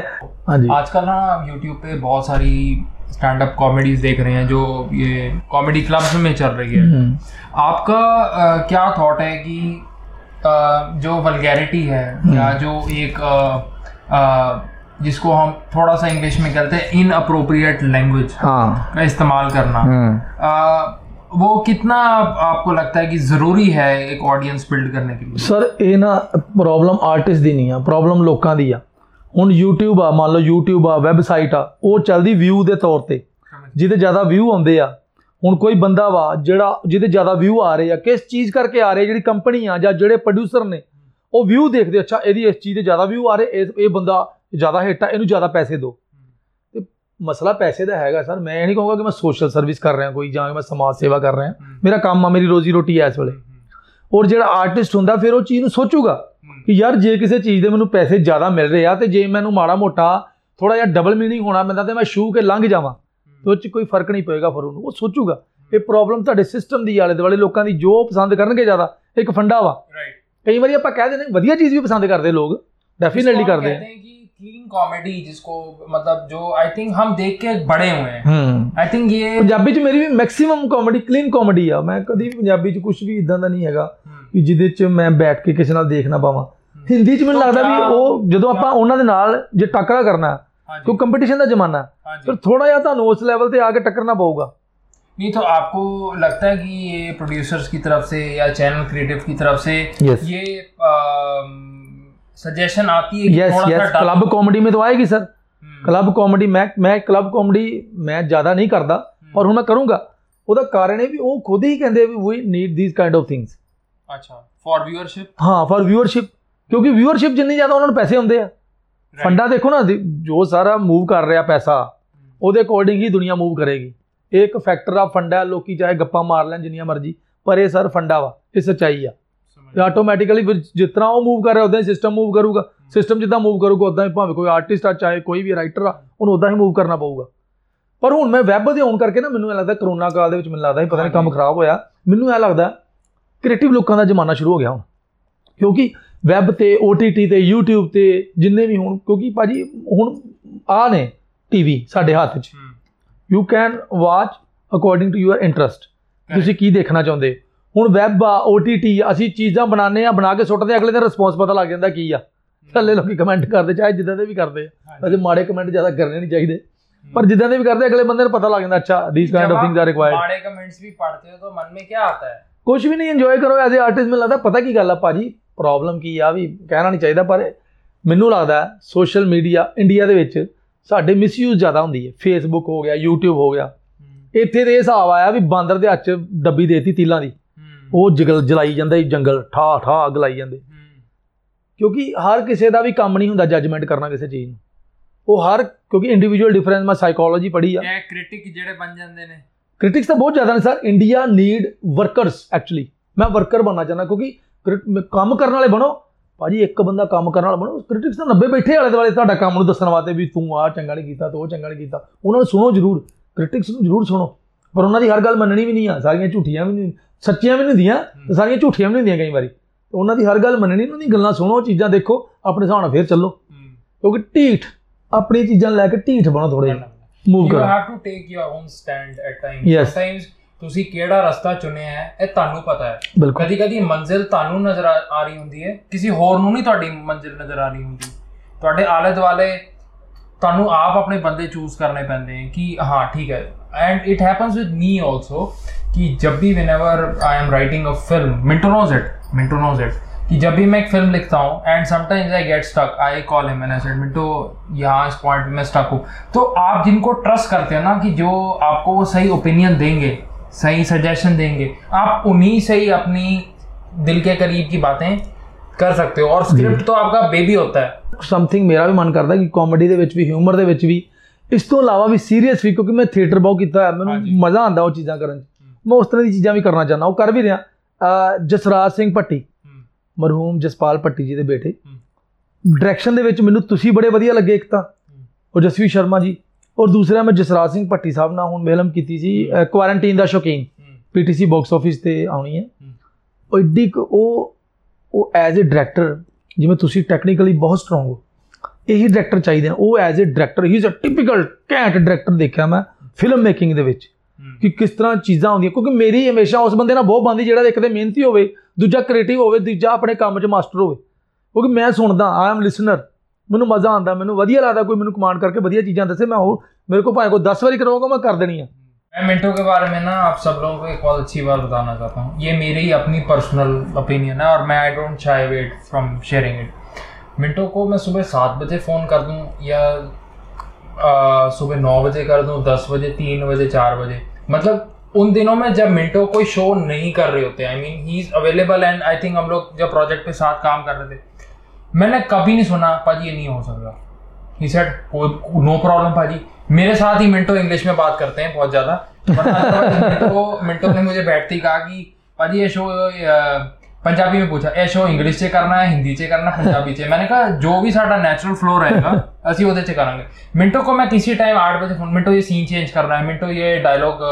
S1: हाँ। जी।
S2: आजकल ना यूट्यूब पे बहुत सारी स्टैंड अप कॉमेडीज देख रहे हैं जो ये कॉमेडी क्लब्स में चल रही है।
S1: हम्म।
S2: आपका आ, क्या थॉट है कि आ, जो वलगैरिटी है हम्म। या जो एक आ, जिसको हम थोड़ा सा इंग्लिश में कहते हैं इन अप्रोप्रिएट लैंग्वेज का इस्तेमाल करना
S1: हम्म।
S2: वो कितना आपको लगता है कि जरूरी है एक ऑडियंस बिल्ड करने के लिए
S1: ਸਰ ਇਹ ਨਾ ਪ੍ਰੋਬਲਮ ਆਰਟਿਸਟ ਦੀ ਨਹੀਂ ਆ ਪ੍ਰੋਬਲਮ ਲੋਕਾਂ ਦੀ ਆ ਹੁਣ YouTube ਆ ਮੰਨ ਲਓ YouTube ਆ ਵੈਬਸਾਈਟ ਆ ਉਹ ਚੱਲਦੀ ਵਿਊ ਦੇ ਤੌਰ ਤੇ ਜਿਹਦੇ ਜ਼ਿਆਦਾ ਵਿਊ ਆਉਂਦੇ ਆ ਹੁਣ ਕੋਈ ਬੰਦਾ ਵਾ ਜਿਹੜਾ ਜਿਹਦੇ ਜ਼ਿਆਦਾ ਵਿਊ ਆ ਰਹੇ ਆ ਕਿਸ ਚੀਜ਼ ਕਰਕੇ ਆ ਰਹੇ ਜਿਹੜੀ ਕੰਪਨੀ ਆ ਜਾਂ ਜਿਹੜੇ ਪ੍ਰੋਡਿਊਸਰ ਨੇ ਉਹ ਵਿਊ ਦੇਖਦੇ ਅੱਛਾ ਇਹਦੀ ਇਸ ਚੀਜ਼ ਦੇ ਜ਼ਿਆਦਾ ਵਿਊ ਆ ਰਹੇ ਇਹ ਇਹ ਬੰਦਾ ਜ਼ਿਆਦਾ ਹਿੱਟ ਆ ਇਹਨੂੰ ਜ਼ਿਆਦਾ ਪੈਸੇ ਦਿਓ ਤੇ ਮਸਲਾ ਪੈਸੇ ਦਾ ਹੈਗਾ ਸਰ ਮੈਂ ਇਹ ਨਹੀਂ ਕਹੂੰਗਾ ਕਿ ਮੈਂ ਸੋਸ਼ਲ ਸਰਵਿਸ ਕਰ ਰਿਹਾ ਕੋਈ ਜਾਂ ਮੈਂ ਸਮਾਜ ਸੇਵਾ ਕਰ ਰਿਹਾ। ਮੇਰਾ ਕੰਮ ਆ ਮੇਰੀ ਰੋਜ਼ੀ ਰੋਟੀ ਐ ਇਸ ਵੇਲੇ। ਔਰ ਜਿਹੜਾ ਆਰਟਿਸਟ ਹੁੰਦਾ ਫਿਰ ਉਹ ਚੀਜ਼ ਨੂੰ ਸੋਚੂਗਾ ਕਿ ਯਾਰ ਜੇ ਕਿਸੇ ਚੀਜ਼ ਦੇ ਮੈਨੂੰ ਪੈਸੇ ਜ਼ਿਆਦਾ ਮਿਲ ਰਹੇ ਆ ਤੇ ਜੇ ਮੈਨੂੰ ਮਾੜਾ ਮੋਟਾ ਥੋੜਾ ਜਿਹਾ ਡਬਲ ਮੀਨਿੰਗ ਹੋਣਾ ਪੈਂਦਾ ਤੇ ਮੈਂ ਛੂ ਕੇ ਲੰਘ ਜਾਵਾਂ ਤੇ ਉਹ 'ਚ ਕੋਈ ਫ਼ਰਕ ਨਹੀਂ ਪਏਗਾ ਫਿਰ ਉਹਨੂੰ ਉਹ ਸੋਚੂਗਾ। ਇਹ ਪ੍ਰੋਬਲਮ ਤੁਹਾਡੇ ਸਿਸਟਮ ਦੀ ਆਲੇ ਦੁਆਲੇ ਲੋਕਾਂ ਦੀ ਜੋ ਪਸੰਦ ਕਰਨਗੇ ਜ਼ਿਆਦਾ ਇੱਕ ਫੰਡਾ ਵਾ।
S2: ਰਾਈਟ
S1: ਕਈ ਵਾਰੀ ਆਪਾਂ ਕਹਿ ਦਿੰਦੇ ਵਧੀਆ ਚੀਜ਼ ਵੀ ਪਸੰਦ ਕਰਦੇ ਲੋਕ ਡੈਫੀਨਿਟਲੀ ਕਰਦੇ
S2: ਆ। क्लीन कॉमेडी जिसको मतलब जो आई थिंक हम देख के बड़े हुए हैं
S1: ਹੂੰ
S2: आई थिंक ये
S1: ਪੰਜਾਬੀ 'ਚ ਮੇਰੀ ਵੀ ਮੈਕਸਿਮਮ ਕਾਮੇਡੀ ਕਲੀਨ ਕਾਮੇਡੀ ਆ ਮੈਂ ਕਦੀ ਵੀ ਪੰਜਾਬੀ 'ਚ ਕੁਝ ਵੀ ਇਦਾਂ ਦਾ ਨਹੀਂ ਹੈਗਾ ਕਿ ਜਿਹਦੇ 'ਚ ਮੈਂ ਬੈਠ ਕੇ ਕਿਸੇ ਨਾਲ ਦੇਖ ਨਾ ਪਾਵਾਂ ਹਿੰਦੀ 'ਚ ਮੈਨੂੰ
S2: ਤਾਂ
S1: ਲੱਗਦਾ ਵੀ
S2: ਕਿਆ-
S1: ਉਹ ਜਦੋਂ ਆਪਾਂ ਉਹਨਾਂ ਦੇ ਨਾਲ ਜੇ ਟੱਕਰਾ ਕਰਨਾ ਹੈ
S2: हाँ जी
S1: ਕਿਉਂ ਕੰਪੀਟੀਸ਼ਨ ਦਾ ਜ਼ਮਾਨਾ ਹੈ
S2: हाँ जी
S1: ਫਿਰ ਥੋੜਾ ਜਿਹਾ ਤੁਹਾਨੂੰ ਉਸ ਲੈਵਲ ਤੇ ਆ ਕੇ ਟੱਕਰਨਾ ਪਊਗਾ
S2: नहीं तो आपको लगता है कि ये प्रोड्यूसर्स की तरफ से या चैनल क्रिएटिव की तरफ से
S1: Yes.
S2: ये सजेशन आती है
S1: यस यस क्लब कॉमेडी में तो आएगी सर ਕਲੱਬ ਕਾਮੇਡੀ ਮੈਂ ਮੈਂ ਕਲੱਬ ਕਾਮੇਡੀ ਮੈਂ ਜ਼ਿਆਦਾ ਨਹੀਂ ਕਰਦਾ ਪਰ ਹੁਣ ਮੈਂ ਕਰੂੰਗਾ ਉਹਦਾ ਕਾਰਨ ਇਹ ਵੀ ਉਹ ਖੁਦ ਹੀ ਕਹਿੰਦੇ ਵੀ we need these kind of things
S2: ਅੱਛਾ ਫॉर ਵਿਊਅਰਸ਼ਿਪ
S1: ਹਾਂ ਫॉर ਵਿਊਅਰਸ਼ਿਪ ਕਿਉਂਕਿ ਵਿਊਅਰਸ਼ਿਪ ਜਿੰਨੀ ਜ਼ਿਆਦਾ ਉਹਨਾਂ ਨੂੰ ਪੈਸੇ ਹੁੰਦੇ ਆ ਫੰਡਾ ਦੇਖੋ ਨਾ ਜੋ ਸਾਰਾ ਮੂਵ ਕਰ ਰਿਹਾ ਪੈਸਾ ਉਹਦੇ ਅਕੋਰਡਿੰਗ ਹੀ ਦੁਨੀਆ ਮੂਵ ਕਰੇਗੀ। ਇਹ ਇੱਕ ਫੈਕਟਰ ਆ ਫੰਡਾ ਲੋਕੀ ਚਾਹੇ ਗੱਪਾਂ ਮਾਰ ਲੈਣ ਜਿੰਨੀਆਂ ਮਰਜ਼ੀ ਪਰ ਇਹ ਸਰ ਫੰਡਾ ਵਾ ਇਹ ਸਚਾਈ ਆ। ਤੇ ਆਟੋਮੈਟਿਕਲੀ ਜਿਸ ਤਰ੍ਹਾਂ ਉਹ ਮੂਵ ਕਰ ਰਿਹਾ ਉਦਾਂ ਹੀ ਸਿਸਟਮ ਮੂਵ ਕਰੂਗਾ। ਸਿਸਟਮ ਜਿੱਦਾਂ ਮੂਵ ਕਰੂਗਾ ਉਦਾਂ ਹੀ ਭਾਵੇਂ ਕੋਈ ਆਰਟਿਸਟ ਆ ਚਾਹੇ ਕੋਈ ਵੀ ਰਾਈਟਰ ਆ ਉਹਨੂੰ ਉਦਾਂ ਹੀ ਮੂਵ ਕਰਨਾ ਪਊਗਾ। ਪਰ ਹੁਣ ਮੈਂ ਵੈਬ ਦੇ ਆਉਣ ਕਰਕੇ ਨਾ ਮੈਨੂੰ ਇਹ ਲੱਗਦਾ ਕਰੋਨਾ ਕਾਲ ਦੇ ਵਿੱਚ ਮੈਨੂੰ ਲੱਗਦਾ ਪਤਾ ਨਹੀਂ ਕੰਮ ਖਰਾਬ ਹੋਇਆ। ਮੈਨੂੰ ਇਹ ਲੱਗਦਾ ਕ੍ਰੀਏਟਿਵ ਲੋਕਾਂ ਦਾ ਜ਼ਮਾਨਾ ਸ਼ੁਰੂ ਹੋ ਗਿਆ ਹੁਣ। ਕਿਉਂਕਿ ਵੈਬ ਤੇ OTT ਤੇ YouTube ਤੇ ਜਿੰਨੇ ਵੀ ਹੁਣ ਕਿਉਂਕਿ ਭਾਜੀ ਹੁਣ ਆ ਨੇ ਟੀਵੀ ਸਾਡੇ ਹੱਥ 'ਚ you can watch according to your interest ਤੁਸੀਂ ਕੀ ਦੇਖਣਾ ਚਾਹੁੰਦੇ? ਹੁਣ ਵੈਬ ਆ OTT ਆ, ਅਸੀਂ ਚੀਜ਼ਾਂ ਬਣਾਉਂਦੇ ਆ ਬਣਾ ਕੇ ਸੁੱਟਦੇ ਅਗਲੇ ਦਿਨ ਰਿਸਪੌਂਸ ਪਤਾ ਲੱਗ ਜਾਂਦਾ ਕੀ ਆ ਥੱਲੇ ਲੋਕੀ ਕਮੈਂਟ ਕਰਦੇ ਚਾਹੇ ਜਿੱਦਾਂ ਦੇ ਵੀ ਕਰਦੇ ਆ ਵੈਸੇ ਮਾੜੇ ਕਮੈਂਟ ਜ਼ਿਆਦਾ ਕਰਨੇ ਨਹੀਂ ਚਾਹੀਦੇ ਪਰ ਜਿੱਦਾਂ ਦੇ ਵੀ ਕਰਦੇ ਅਗਲੇ ਬੰਦੇ ਨੂੰ ਪਤਾ ਲੱਗ ਜਾਂਦਾ ਅੱਛਾ these kind of things are required
S2: माड़े कमेंट्स भी पढ़ते हो तो मन में क्या आता है
S1: ਕੁਝ ਵੀ ਨਹੀਂ ਇੰਜੋਏ ਕਰੋ ਐਜ਼ ਅ ਆਰਟਿਸਟ ਮੈਨੂੰ ਲੱਗਦਾ ਪਤਾ ਕੀ ਗੱਲ ਆ ਭਾਜੀ ਪ੍ਰੋਬਲਮ ਕੀ ਆ ਵੀ ਕਹਿਣਾ ਨਹੀਂ ਚਾਹੀਦਾ ਪਰ ਮੈਨੂੰ ਲੱਗਦਾ ਸੋਸ਼ਲ ਮੀਡੀਆ ਇੰਡੀਆ ਦੇ ਵਿੱਚ ਸਾਡੇ ਮਿਸਯੂਜ਼ ਜ਼ਿਆਦਾ ਹੁੰਦੀ ਹੈ ਫੇਸਬੁੱਕ ਹੋ ਗਿਆ YouTube ਹੋ ਗਿਆ ਇੱਥੇ ਦੇ ਇਹ ਹਿਸਾਬ ਆਇਆ ਵੀ ਬਾਂਦਰ ਦੇ ਹੱਥ 'ਚ ਡੱਬੀ ਦੇਤੀ ਤੀਲਾਂ ਦੀ ਉਹ ਜਗਲ ਜਲਾਈ ਜਾਂਦੇ ਜੰਗਲ ਠਾ ਠਾ ਅੱਗ ਲਾਈ ਜਾਂਦੇ। ਕਿਉਂਕਿ ਹਰ ਕਿਸੇ ਦਾ ਵੀ ਕੰਮ ਨਹੀਂ ਹੁੰਦਾ ਜੱਜਮੈਂਟ ਕਰਨਾ ਕਿਸੇ ਚੀਜ਼ ਨੂੰ। ਉਹ ਹਰ ਕਿਉਂਕਿ ਇੰਡੀਵਿਜੂਅਲ ਡਿਫਰੈਂਸ ਮੈਂ ਸਾਈਕੋਲੋਜੀ ਪੜ੍ਹੀ ਆ।
S2: ਇਹ ਕ੍ਰਿਟਿਕ ਜਿਹੜੇ ਬਣ ਜਾਂਦੇ ਨੇ।
S1: ਕ੍ਰਿਟਿਕਸ ਤਾਂ ਬਹੁਤ ਜ਼ਿਆਦਾ ਨੇ sir India need workers actually ਮੈਂ ਵਰਕਰ ਬਣਨਾ ਚਾਹੁੰਦਾ ਕਿਉਂਕਿ ਕੰਮ ਕਰਨ ਵਾਲੇ ਬਣੋ। ਭਾਜੀ ਇੱਕ ਬੰਦਾ ਕੰਮ ਕਰਨ ਵਾਲਾ ਬਣੋ। ਕ੍ਰਿਟਿਕਸ ਤਾਂ 90 ਬੈਠੇ ਵਾਲੇ ਦੁਆਲੇ ਤੁਹਾਡਾ ਕੰਮ ਨੂੰ ਦੱਸਣ ਵਾਸਤੇ ਵੀ ਤੂੰ ਆਹ ਚੰਗਾ ਨਹੀਂ ਕੀਤਾ ਤੂੰ ਉਹ ਚੰਗਾ ਨਹੀਂ ਕੀਤਾ। ਉਹਨਾਂ ਨੂੰ ਸੁਣੋ ਜ਼ਰੂਰ। ਕ੍ਰਿਟਿਕਸ ਨੂੰ ਜ਼ਰੂਰ ਸੁਣੋ। ਪਰ ਉਹਨਾਂ ਦੀ ਹਰ ਗੱਲ ਮੰਨਣੀ ਵੀ ਨਹੀਂ ਆ। ਸਾਰੀਆਂ ਝੂਠੀਆਂ ਵੀ ਨਹੀਂ। ਸੱਚੀਆਂ ਵੀ ਨਹੀਂ ਹੁੰਦੀਆਂ ਤੇ ਸਾਰੀਆਂ ਝੂਠੀਆਂ ਵੀ ਨਹੀਂ ਹੁੰਦੀਆਂ ਕਈ ਵਾਰੀ। ਉਹਨਾਂ ਦੀ ਹਰ ਗੱਲ ਮੰਨਣੀ ਉਹਨਾਂ ਦੀ ਗੱਲਾਂ ਸੁਣੋ ਚੀਜ਼ਾਂ ਦੇਖੋ ਆਪਣੇ ਹਿਸਾਬ ਨਾਲ ਫੇਰ ਚੱਲੋ। ਕਿਉਂਕਿ ਢੀਠ ਆਪਣੀ ਚੀਜ਼ਾਂ ਲੈ ਕੇ ਢੀਠ ਬਣੋ ਥੋੜੇ ਮੂਵ
S2: ਯੂ
S1: ਕਰੋ।
S2: Have to take your own stand at
S1: times.
S2: Sometimes ਤੁਸੀਂ ਕਿਹੜਾ ਰਸਤਾ ਚੁਣਿਆ ਹੈ ਇਹ ਤੁਹਾਨੂੰ ਪਤਾ ਹੈ। ਕਦੀ ਕਦੀ ਮੰਜ਼ਿਲ ਤੁਹਾਨੂੰ ਨਜ਼ਰ ਆ ਰਹੀ ਹੁੰਦੀ ਹੈ ਕਿਸੇ ਹੋਰ ਨੂੰ ਨਹੀਂ ਤੁਹਾਡੀ ਮੰਜ਼ਿਲ ਨਜ਼ਰ ਆ ਰਹੀ ਹੁੰਦੀ। ਤੁਹਾਡੇ ਆਲੇ ਦੁਆਲੇ ਤੁਹਾਨੂੰ ਆਪ ਆਪਣੇ ਬੰਦੇ ਚੂਜ਼ ਕਰਨੇ ਪੈਂਦੇ ਕਿ ਹਾਂ ਠੀਕ ਹੈ। And it happens with me also कि जब भी whenever I am writing a film Minto knows it Minto knows it कि जब भी मैं एक फिल्म लिखता हूँ and sometimes I get stuck I call him मैंने सेड मिंटो यहाँ इस पॉइंट में स्टक हूँ तो आप जिनको ट्रस्ट करते हैं ना कि जो आपको वो सही ओपिनियन देंगे सही सजेशन देंगे आप उन्हीं से ही अपनी दिल के करीब की बातें कर सकते हो और स्क्रिप्ट तो आपका बेबी होता है
S1: ਸਮਥਿੰਗ ਮੇਰਾ ਵੀ ਮਨ ਕਰਦਾ ਕਿ ਕਾਮੇਡੀ ਦੇ ਵਿੱਚ ਵੀ ਹਿਊਮਰ ਦੇ ਵਿੱਚ ਵੀ ਇਸ ਤੋਂ ਇਲਾਵਾ ਵੀ ਸੀਰੀਅਸ ਵੀ ਕਿਉਂਕਿ ਮੈਂ ਥੀਏਟਰ ਬਹੁਤ ਕੀਤਾ ਹੈ ਮੈਨੂੰ
S2: ਹਾਂਜੀ।
S1: ਮਜ਼ਾ ਆਉਂਦਾ ਉਹ ਚੀਜ਼ਾਂ ਕਰਨ 'ਚ ਮੈਂ ਉਸ ਤਰ੍ਹਾਂ ਦੀ ਚੀਜ਼ਾਂ ਵੀ ਕਰਨਾ ਚਾਹੁੰਦਾ ਉਹ ਕਰ ਵੀ ਰਿਹਾ। ਜਸਰਾਜ ਸਿੰਘ ਭੱਟੀ ਮਰਹੂਮ ਜਸਪਾਲ ਭੱਟੀ ਜੀ ਦੇ ਬੇਟੇ। ਡਾਇਰੈਕਸ਼ਨ ਦੇ ਵਿੱਚ ਮੈਨੂੰ ਤੁਸੀਂ ਬੜੇ ਵਧੀਆ ਲੱਗੇ ਇੱਕ ਤਾਂ। ਉਹ ਜਸਵੀ ਸ਼ਰਮਾ ਜੀ। ਔਰ ਦੂਸਰਾ ਮੈਂ ਜਸਰਾਜ ਸਿੰਘ ਭੱਟੀ ਸਾਹਿਬ ਨਾਲ ਹੁਣ ਫਿਲਮ ਕੀਤੀ ਸੀ ਕੁਆਰੰਟੀਨ ਦਾ ਸ਼ੌਕੀਨ। ਪੀਟੀਸੀ ਬਾਕਸ ਆਫਿਸ ਤੇ ਆਉਣੀ ਹੈ। ਉਹ ਕੁ- ਉਹ ਉਹ ਐਜ਼ ਅ ਡਾਇਰੈਕਟਰ ਜਿਵੇਂ ਤੁਸੀਂ ਟੈਕਨੀਕਲੀ ਬਹੁਤ ਸਟਰੋਂਗ ਹੋ ਇਹੀ ਡਾਇਰੈਕਟਰ ਚਾਹੀਦੇ ਨੇ ਉਹ as a director he is a typical cantt director ਦੇਖਿਆ ਮੈਂ ਫਿਲਮ ਮੇਕਿੰਗ ਦੇ ਵਿੱਚ। ਕਿ ਕਿਸ ਤਰ੍ਹਾਂ ਚੀਜ਼ਾਂ ਹੁੰਦੀਆਂ ਕਿਉਂਕਿ ਮੇਰੀ ਹਮੇਸ਼ਾ ਉਸ ਬੰਦੇ ਨਾਲ ਬਹੁਤ ਬੰਦੀ ਜਿਹੜਾ ਇੱਕ ਤੇ ਮਿਹਨਤੀ ਹੋਵੇ ਦੂਜਾ ਕ੍ਰੀਏਟਿਵ ਹੋਵੇ ਦੂਜਾ ਆਪਣੇ ਕੰਮ 'ਚ ਮਾਸਟਰ ਹੋਵੇ ਕਿਉਂਕਿ ਮੈਂ ਸੁਣਦਾ ਆਈ ਐਮ ਲਿਸਨਰ ਮੈਨੂੰ ਮਜ਼ਾ ਆਉਂਦਾ ਮੈਨੂੰ ਵਧੀਆ ਲੱਗਦਾ ਕੋਈ ਮੈਨੂੰ ਕਮਾਂਡ ਕਰਕੇ ਵਧੀਆ ਚੀਜ਼ਾਂ ਦੱਸੇ ਮੈਂ ਉਹ ਮੇਰੇ ਕੋਲ ਭਾਵੇਂ ਕੋਈ 10 ਵਾਰੀ ਕਰਵਾਊਗਾ ਮੈਂ ਕਰ ਦੇਣੀ ਆ
S2: मैं मिंटो के बारे में ना आप सब लोगों को एक बहुत अच्छी बात बताना चाहता हूँ ये मेरी ही अपनी पर्सनल ओपिनियन है और मैं I don't shy away from sharing it Minto को मैं सुबह सात बजे फ़ोन कर दूँ या आ, सुबह नौ बजे कर दूँ, दस बजे, तीन बजे, चार बजे। मतलब उन दिनों में जब मिंटो कोई शो नहीं कर रहे होते I mean he is available and I think हम लोग जब प्रोजेक्ट पे साथ काम कर रहे थे, मैंने कभी नहीं सुना, पाजी, ये नहीं हो सकता। ही सेड नो प्रॉब्लम भाजी मेरे साथ ही मिंटो इंग्लिश में बात करते हैं बहुत ज़्यादा। वरना मिंटो मिंटो ने मुझे बैठते ही कहा कि भाजी ये शो पंजाबी में पूछा ਇਹ ਸ਼ੋ ਇੰਗਲਿਸ਼ 'ਚ ਕਰਨਾ ਹੈ ਹਿੰਦੀ 'ਚ ਕਰਨਾ ਪੰਜਾਬੀ 'ਚ मैंने कहा जो भी साडा नेचुरल फ्लो रहेगा ਅਸੀਂ ਉਹਦੇ 'ਚ ਕਰਾਂਗੇ मिंटो को मैं किसी टाइम आठ बजे फोन मिंटो ये सीन चेंज करना है मिंटो ये डायलॉग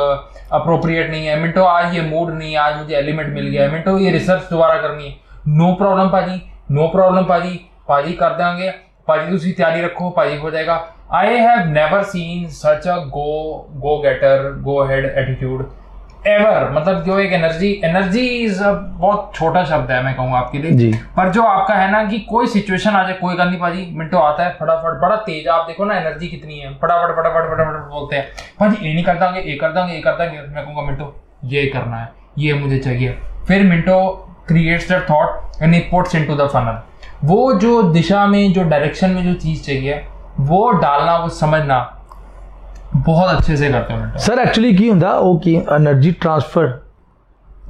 S2: अप्रोप्रिएट नहीं है मिंटो आज ये मूड नहीं है आज मुझे एलिमेंट मिल गया है मिंटो ये रिसर्च दोबारा करनी है नो प्रॉब्लम भाजी नो प्रॉब्लम भाजी ਭਾਜੀ ਕਰ ਦਾਂਗੇ ਭਾਜੀ ਤੁਸੀਂ ਤਿਆਰੀ ਰੱਖੋ ਭਾਜੀ ਹੋ ਜਾਏਗਾ ਆਈ ਹੈਵ ਨੈਵਰ ਸੀਨ ਸੱਚ ਅ ਗੋ ਗੋ ਗੈਟਰ ਗੋ ਹੈਡ एटीट्यूड ever मतलब जो एक एनर्जी एनर्जी इज़ अ बहुत छोटा शब्द है मैं कहूँगा आपके लिए।
S1: जी।
S2: पर जो आपका है ना कि कोई सिचुएशन आ जाए कोई नहीं भाजी मिनटो आता है फटाफट बड़ा तेज आप देखो ना एनर्जी कितनी है। फटाफट फटाफट फटाफट बोलते हैं। भाजी ये नहीं कर देंगे ये कर देंगे ये कर देंगे। मैं कहूँगा मिनटो ये करना है ये मुझे चाहिए। फिर Minto creates that thought and it puts into the funnel वो जो दिशा में जो डायरेक्शन में जो चीज़ चाहिए वो डालना वो समझना बहुत अच्छे से करते हैं
S1: सर एक्चुअली ਕੀ ਹੁੰਦਾ ਉਹ ਕੀ એનર્ਜੀ ਟ੍ਰਾਂਸਫਰ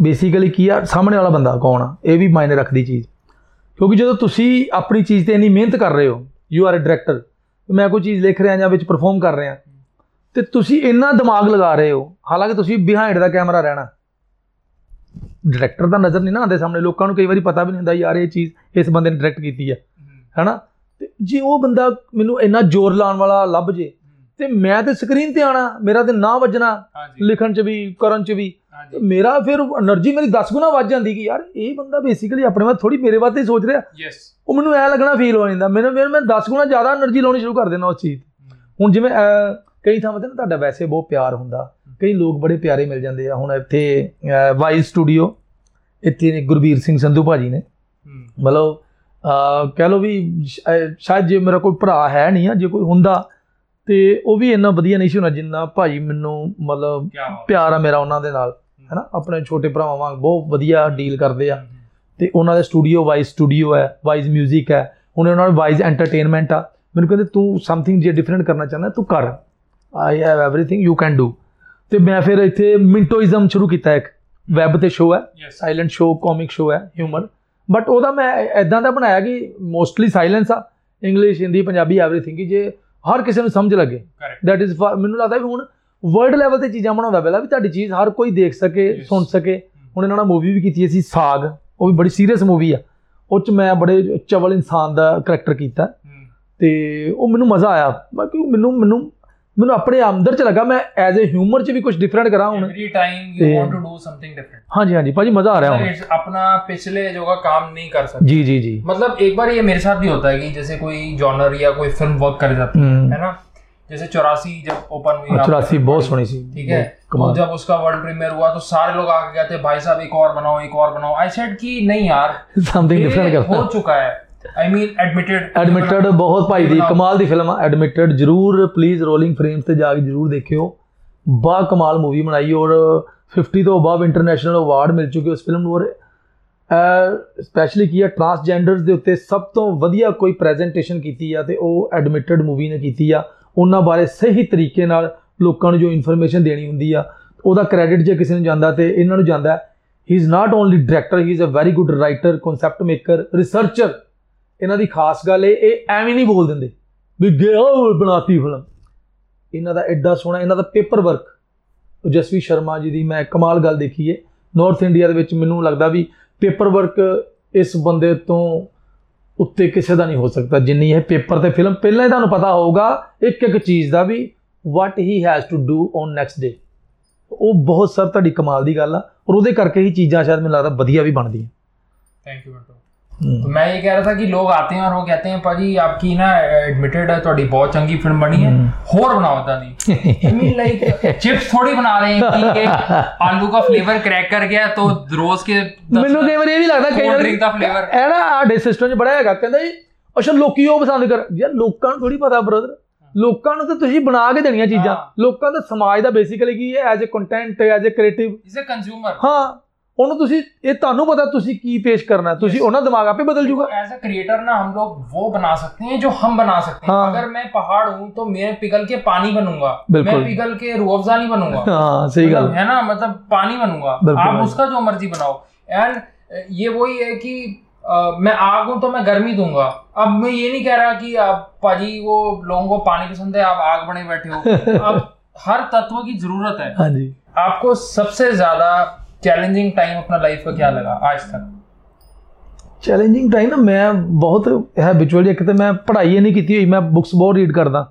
S1: ਬੇਸਿਕਲੀ ਕੀ ਆ ਸਾਹਮਣੇ ਵਾਲਾ ਬੰਦਾ ਕੌਣ ਆ ਇਹ ਵੀ ਮਾਇਨੇ ਰੱਖਦੀ ਚੀਜ਼ ਕਿਉਂਕਿ ਜਦੋਂ ਤੁਸੀਂ ਆਪਣੀ ਚੀਜ਼ ਤੇ ਇੰਨੀ ਮਿਹਨਤ ਕਰ ਰਹੇ ਹੋ ਯੂ ਆਰ ਅ ਡਾਇਰੈਕਟਰ ਮੈਂ ਕੋਈ ਚੀਜ਼ ਲਿਖ ਰਿਹਾ ਜਾਂ ਵਿੱਚ ਪਰਫਾਰਮ ਕਰ ਰਿਹਾ ਤੇ ਤੁਸੀਂ ਇੰਨਾ ਦਿਮਾਗ ਲਗਾ ਰਹੇ ਹੋ ਹਾਲਾਂਕਿ ਤੁਸੀਂ ਬਿਹਾਈਂਡ ਦਾ ਕੈਮਰਾ ਰਹਿਣਾ ਡਾਇਰੈਕਟਰ ਦਾ ਨਜ਼ਰ ਨਹੀਂ ਨਾ ਆਉਂਦੇ ਸਾਹਮਣੇ ਲੋਕਾਂ ਨੂੰ ਕਈ ਵਾਰੀ ਪਤਾ ਵੀ ਨਹੀਂ ਹੁੰਦਾ ਯਾਰ ਇਹ ਚੀਜ਼ ਇਸ ਬੰਦੇ ਨੇ ਡਾਇਰੈਕਟ ਕੀਤੀ ਆ ਹੈਨਾ ਤੇ ਜੇ ਉਹ ਬੰਦਾ ਮੈਨੂੰ ਇੰਨਾ ਜ਼ੋਰ ਲਾਉਣ ਵਾਲਾ ਲੱਭ ਜੇ ਤੇ ਮੈਂ ਤੇ ਸਕਰੀਨ ਤੇ ਆਣਾ ਮੇਰਾ ਤੇ ਨਾ ਵੱਜਣਾ ਲਿਖਣ ਚ ਵੀ ਕਰਨ ਚ ਵੀ। ਤੇ ਮੇਰਾ ਫਿਰ એનર્ਜੀ ਮੇਰੀ 10 ਗੁਣਾ ਵੱਜ ਜਾਂਦੀ ਕਿ ਯਾਰ ਇਹ ਬੰਦਾ ਬੇਸਿਕਲੀ ਆਪਣੇ ਵਾਸਤੇ ਥੋੜੀ ਮੇਰੇ ਵਾਸਤੇ ਹੀ ਸੋਚ ਰਿਹਾ।
S2: ਯੈਸ
S1: ਉਹ ਮੈਨੂੰ ਐ ਲੱਗਣਾ ਫੀਲ ਹੋ ਜਾਂਦਾ। ਮੈਨੂੰ ਫਿਰ ਮੈਂ 10 ਗੁਣਾ ਜ਼ਿਆਦਾ એનર્ਜੀ ਲਾਉਣੀ ਸ਼ੁਰੂ ਕਰ ਦਿੰਦਾ ਉਸ ਚੀਜ਼ ਹੁਣ ਜਿਵੇਂ ਕਈ ਥਾਵਾਂ ਤੇ ਨਾ ਤੁਹਾਡਾ ਵੈਸੇ ਬਹੁਤ ਪਿਆਰ ਹੁੰਦਾ। ਕਈ ਲੋਕ ਬੜੇ ਪਿਆਰੇ ਮਿਲ ਜਾਂਦੇ ਆ। ਹੁਣ ਇੱਥੇ ਵਾਈਜ਼ ਸਟੂਡੀਓ ਇੱਥੇ ਗੁਰਬੀਰ ਸਿੰਘ ਸੰਧੂ ਭਾਜੀ ਨੇ। ਮਤਲਬ ਕਹ ਲੋ ਵੀ ਸ਼ਾਇਦ ਜੇ ਮੇਰਾ ਕੋਈ ਭਰਾ ਹੈ ਨਹੀਂ ਆ ਜੇ ਕੋਈ ਹੁੰਦਾ ਤੇ ਉਹ ਵੀ ਇੰਨਾ ਵਧੀਆ ਨਹੀਂ ਸੀ ਹੋਣਾ ਜਿੰਨਾ ਭਾਜੀ ਮੈਨੂੰ ਮਤਲਬ
S2: क्या बात
S1: ਪਿਆਰ ਆ ਮੇਰਾ ਉਹਨਾਂ ਦੇ ਨਾਲ ਹੈਨਾ ਆਪਣੇ ਛੋਟੇ ਭਰਾਵਾਂ ਵਾਂਗ ਬਹੁਤ ਵਧੀਆ ਡੀਲ ਕਰਦੇ ਆ ਤੇ ਉਹਨਾਂ ਦਾ ਸਟੂਡੀਓ ਵਾਈਜ਼ ਸਟੂਡੀਓ ਹੈ ਵਾਈਜ਼ 뮤직 ਹੈ ਹੁਣ ਉਹਨਾਂ ਦਾ ਵਾਈਜ਼ ਐਂਟਰਟੇਨਮੈਂਟ ਆ ਮੈਨੂੰ ਕਹਿੰਦੇ ਤੂੰ ਸਮਥਿੰਗ ਜੇ ਡਿਫਰੈਂਟ ਕਰਨਾ ਚਾਹੁੰਦਾ ਤੂੰ ਕਰ I have everything you can do ਤੇ ਮੈਂ ਫਿਰ ਇੱਥੇ ਮਿੰਟੋਇਜ਼ਮ ਸ਼ੁਰੂ ਕੀਤਾ ਇੱਕ ਵੈਬ ਤੇ ਸ਼ੋਅ ਹੈ
S2: yes
S1: silent show comic show ਹੈ ਹਿਊਮਰ ਬਟ ਉਹਦਾ ਮੈਂ ਐਦਾਂ ਦਾ ਬਣਾਇਆ ਕਿ ਮੋਸਟਲੀ ਸਾਇਲੈਂਸ ਆ ਇੰਗਲਿਸ਼ ਹਿੰਦੀ ਪੰਜਾਬੀ ਐਵਰੀਥਿੰਗ ਕਿ ਜੇ ਹਰ ਕਿਸੇ ਨੂੰ ਸਮਝ ਲੱਗੇ। ਦੈਟ ਇਜ਼ ਮੈਨੂੰ ਲੱਗਦਾ ਵੀ ਹੁਣ ਵਰਲਡ ਲੈਵਲ ਤੇ ਚੀਜ਼ਾਂ ਬਣਾਉਂਦਾ ਪਹਿਲਾਂ ਵੀ ਤੁਹਾਡੀ ਚੀਜ਼ ਹਰ ਕੋਈ ਦੇਖ ਸਕੇ ਸੁਣ ਸਕੇ। ਹੁਣ ਇਹਨਾਂ ਨਾਲ ਮੂਵੀ ਵੀ ਕੀਤੀ ਸੀ ਸਾਗ। ਉਹ ਵੀ ਬੜੀ ਸੀਰੀਅਸ ਮੂਵੀ ਆ। ਉਹ ਚ ਮੈਂ ਬੜੇ ਚਵਲ ਇਨਸਾਨ ਦਾ ਕੈਰੈਕਟਰ ਕੀਤਾ। ਤੇ ਉਹ ਮੈਨੂੰ ਮਜ਼ਾ ਆਇਆ। ਕਿਉਂਕਿ ਮੈਨੂੰ ਮੈਨੂੰ ਮੈਨੂੰ ਆਪਣੇ ਅੰਦਰ ਚ ਲੱਗਾ ਮੈਂ ਐਜ਼ ਅ ਹਿਊਮਰ ਚ ਵੀ ਕੁਝ ਡਿਫਰੈਂਟ ਕਰਾਂ ਹੁਣ
S2: एवरी टाइम यू
S1: ते-
S2: want to do something different
S1: ਹਾਂਜੀ ਹਾਂਜੀ ਭਾਜੀ ਮਜ਼ਾ ਆ ਰਿਹਾ ਹੁਣ
S2: इट्स अपना पिछले जो का काम नहीं कर सकते
S1: ਜੀ ਜੀ ਜੀ
S2: मतलब एक बार ये मेरे साथ भी होता है कि जैसे कोई जॉनर या कोई फिल्म वर्क कर जाती है
S1: हम्म।
S2: है ना जैसे चौरासी जब ओपन हुई आपने
S1: ਚੁਰਾਸੀ
S2: film
S1: ਬਹੁਤ
S2: पढ़ी,
S1: ਸੋਹਣੀ ਸੀ
S2: ठीक है तो
S1: कमाल
S2: जब उसका वर्ल्ड प्रीमियर हुआ तो सारे लोग आके कहते भाई साहब एक और बनाओ एक और बनाओ आई सेड कि नहीं यार
S1: ਸਮਥਿੰਗ
S2: ये
S1: ਡਿਫਰੈਂਟ
S2: हो
S1: ਕਰਨਾ
S2: चुका है ਆਈ ਮੀਨ ਐਡਮਿਟਡ
S1: ਐਡਮਿਟਡ ਬਹੁਤ ਭਾਈ ਦੀ ਕਮਾਲ ਦੀ ਫਿਲਮ ਆ ਐਡਮਿਟਡ ਜਰੂਰ ਪਲੀਜ਼ ਰੋਲਿੰਗ ਫਰੇਮਸ ਤੇ ਜਾ ਕੇ ਜਰੂਰ ਦੇਖਿਓ। ਬਾ ਕਮਾਲ ਮੂਵੀ ਬਣਾਈ ਔਰ 50 ਤੋਂ ਅਬਵ ਇੰਟਰਨੈਸ਼ਨਲ ਅਵਾਰਡ ਮਿਲ ਚੁੱਕੇ ਉਸ ਫਿਲਮ ਨੂੰ ਔਰ ਸਪੈਸ਼ਲੀ ਕੀ ਹੈ ਟਰਾਂਸਜੈਂਡਰਸ ਦੇ ਉੱਤੇ ਸਭ ਤੋਂ ਵਧੀਆ ਕੋਈ ਪ੍ਰੈਜੈਂਟੇਸ਼ਨ ਕੀਤੀ ਆ ਤੇ ਉਹ ਐਡਮਿਟਡ ਮੂਵੀ ਨੇ ਕੀਤੀ ਆ। ਉਹਨਾਂ ਬਾਰੇ ਸਹੀ ਤਰੀਕੇ ਨਾਲ ਲੋਕਾਂ ਨੂੰ ਜੋ ਇਨਫੋਰਮੇਸ਼ਨ ਦੇਣੀ ਹੁੰਦੀ ਆ ਉਹਦਾ ਕ੍ਰੈਡਿਟ ਜੇ ਕਿਸੇ ਨੂੰ ਜਾਂਦਾ ਤੇ ਇਹਨਾਂ ਨੂੰ ਜਾਂਦਾ। He is not only director he is a very good writer concept maker researcher ਇਹਨਾਂ ਦੀ ਖਾਸ ਗੱਲ ਇਹ ਇਹ ਐਵੇਂ ਨਹੀਂ ਬੋਲ ਦਿੰਦੇ ਵੀ ਗਿਓ ਬਣਾਤੀ ਫਿਲਮ। ਇਹਨਾਂ ਦਾ ਐਡਾ ਸੋਹਣਾ, ਇਹਨਾਂ ਦਾ ਪੇਪਰ ਵਰਕ ਜਸਵੀ ਸ਼ਰਮਾ ਜੀ ਦੀ ਮੈਂ ਕਮਾਲ ਗੱਲ ਦੇਖੀ ਏ। ਨਾਰਥ ਇੰਡੀਆ ਦੇ ਵਿੱਚ ਮੈਨੂੰ ਲੱਗਦਾ ਵੀ ਪੇਪਰ ਵਰਕ ਇਸ ਬੰਦੇ ਤੋਂ ਉੱਤੇ ਕਿਸੇ ਦਾ ਨਹੀਂ ਹੋ ਸਕਦਾ। ਜਿੰਨੀ ਇਹ ਪੇਪਰ ਤੇ ਫਿਲਮ ਪਹਿਲਾਂ ਹੀ ਤੁਹਾਨੂੰ ਪਤਾ ਹੋਊਗਾ ਇੱਕ ਇੱਕ ਚੀਜ਼ ਦਾ ਵੀ what he has to do on next day ਉਹ ਬਹੁਤ ਸਰ ਤੁਹਾਡੀ ਕਮਾਲ ਦੀ ਗੱਲ ਆ। ਔਰ ਉਹਦੇ ਕਰਕੇ ਹੀ ਚੀਜ਼ਾਂ ਸ਼ਾਇਦ ਮੈਨੂੰ ਲੱਗਦਾ ਵਧੀਆ ਵੀ ਬਣਦੀਆਂ।
S2: ਥੈਂਕ
S1: ਯੂ
S2: तो मैं ये कह रहा था कि लोग आते हैं और वो कहते हैं पाजी आपकी ना एडमिटेड है थोड़ी बहुत चंगी फिल्म बनी है होर बनाओ दा दी आई मीन लाइक चिप्स थोड़ी बना रहे हैं कि एक आलू का फ्लेवर क्रैक कर गया तो रोज के दस-
S1: ਮੈਨੂੰ ਕਈ ਵਾਰੀ ਇਹ ਵੀ ਲੱਗਦਾ ਕਈ
S2: Cold
S1: ਵਾਰੀ
S2: drink ਦਾ flavor।
S1: ਇਹ ਨਾ ਸਾਡੇ ਸਿਸਟਮ 'ਚ ਬੜਾ ਹੈਗਾ ਕਹਿੰਦਾ ਜੀ ਅੱਛਾ ਲੋਕੀ ਉਹ ਪਸੰਦ ਕਰ ਯਾਰ ਲੋਕਾਂ ਨੂੰ ਥੋੜੀ ਪਤਾ ਬ੍ਰਦਰ ਲੋਕਾਂ ਨੂੰ ਤਾਂ ਤੁਸੀਂ ਬਣਾ ਕੇ ਦੇਣੀਆਂ ਚੀਜ਼ਾਂ
S2: ਹਾਂ।
S1: ਲੋਕਾਂ ਦਾ ਸਮਾਜ ਦਾ ਬੇਸਿਕਲੀ ਕੀ ਹੈ as a content as a creative
S2: is a consumer
S1: ਹਾਂ ਉਹਨੂੰ ਤੁਸੀਂ ਇਹ ਤੁਹਾਨੂੰ ਪਤਾ ਤੁਸੀਂ ਕੀ ਪੇਸ਼ ਕਰਨਾ ਤੁਸੀਂ
S2: Yes.
S1: ਉਹਨਾਂ ਦਾ ਦਿਮਾਗ ਆਪੇ ਬਦਲ ਜੂਗਾ
S2: एज अ क्रिएटर ना हम लोग वो बना सकते हैं जो हम बना सकते हैं
S1: हाँ।
S2: अगर मैं पहाड़ हूँ तो मैं पिघल के पानी बनूंगा मैं
S1: बिल्कुल।
S2: पिघल के रूअफ़ज़ा नहीं बनूंगा
S1: ਹਾਂ ਸਹੀ ਗੱਲ
S2: मतलब है ना मतलब पानी बनूंगा
S1: बिल्कुल
S2: आप
S1: भाई।
S2: उसका जो मर्जी बनाओ एंड ये वही है कि अ, मैं आग हूं तो मैं गर्मी दूंगा अब मैं ये नहीं कह रहा कि आप पाजी वो लोगों को पानी पसंद है आप आग बने बैठे हो अब हर तत्व की जरूरत है
S1: ਹਾਂਜੀ
S2: आपको सबसे ज्यादा चैलेंजिंग टाइम अपना लाइफ का क्या लगा आज तक
S1: ਚੈਲੰਜਿੰਗ ਟਾਈਮ ਨਾ ਮੈਂ ਬਹੁਤ ਹੈਬਿਚੁਅਲੀ ਇੱਕ ਤੇ ਮੈਂ ਪੜ੍ਹਾਈ ਨਹੀਂ ਕੀਤੀ ਹੋਈ ਮੈਂ ਬੁੱਕਸ ਬਹੁਤ ਰੀਡ ਕਰਦਾ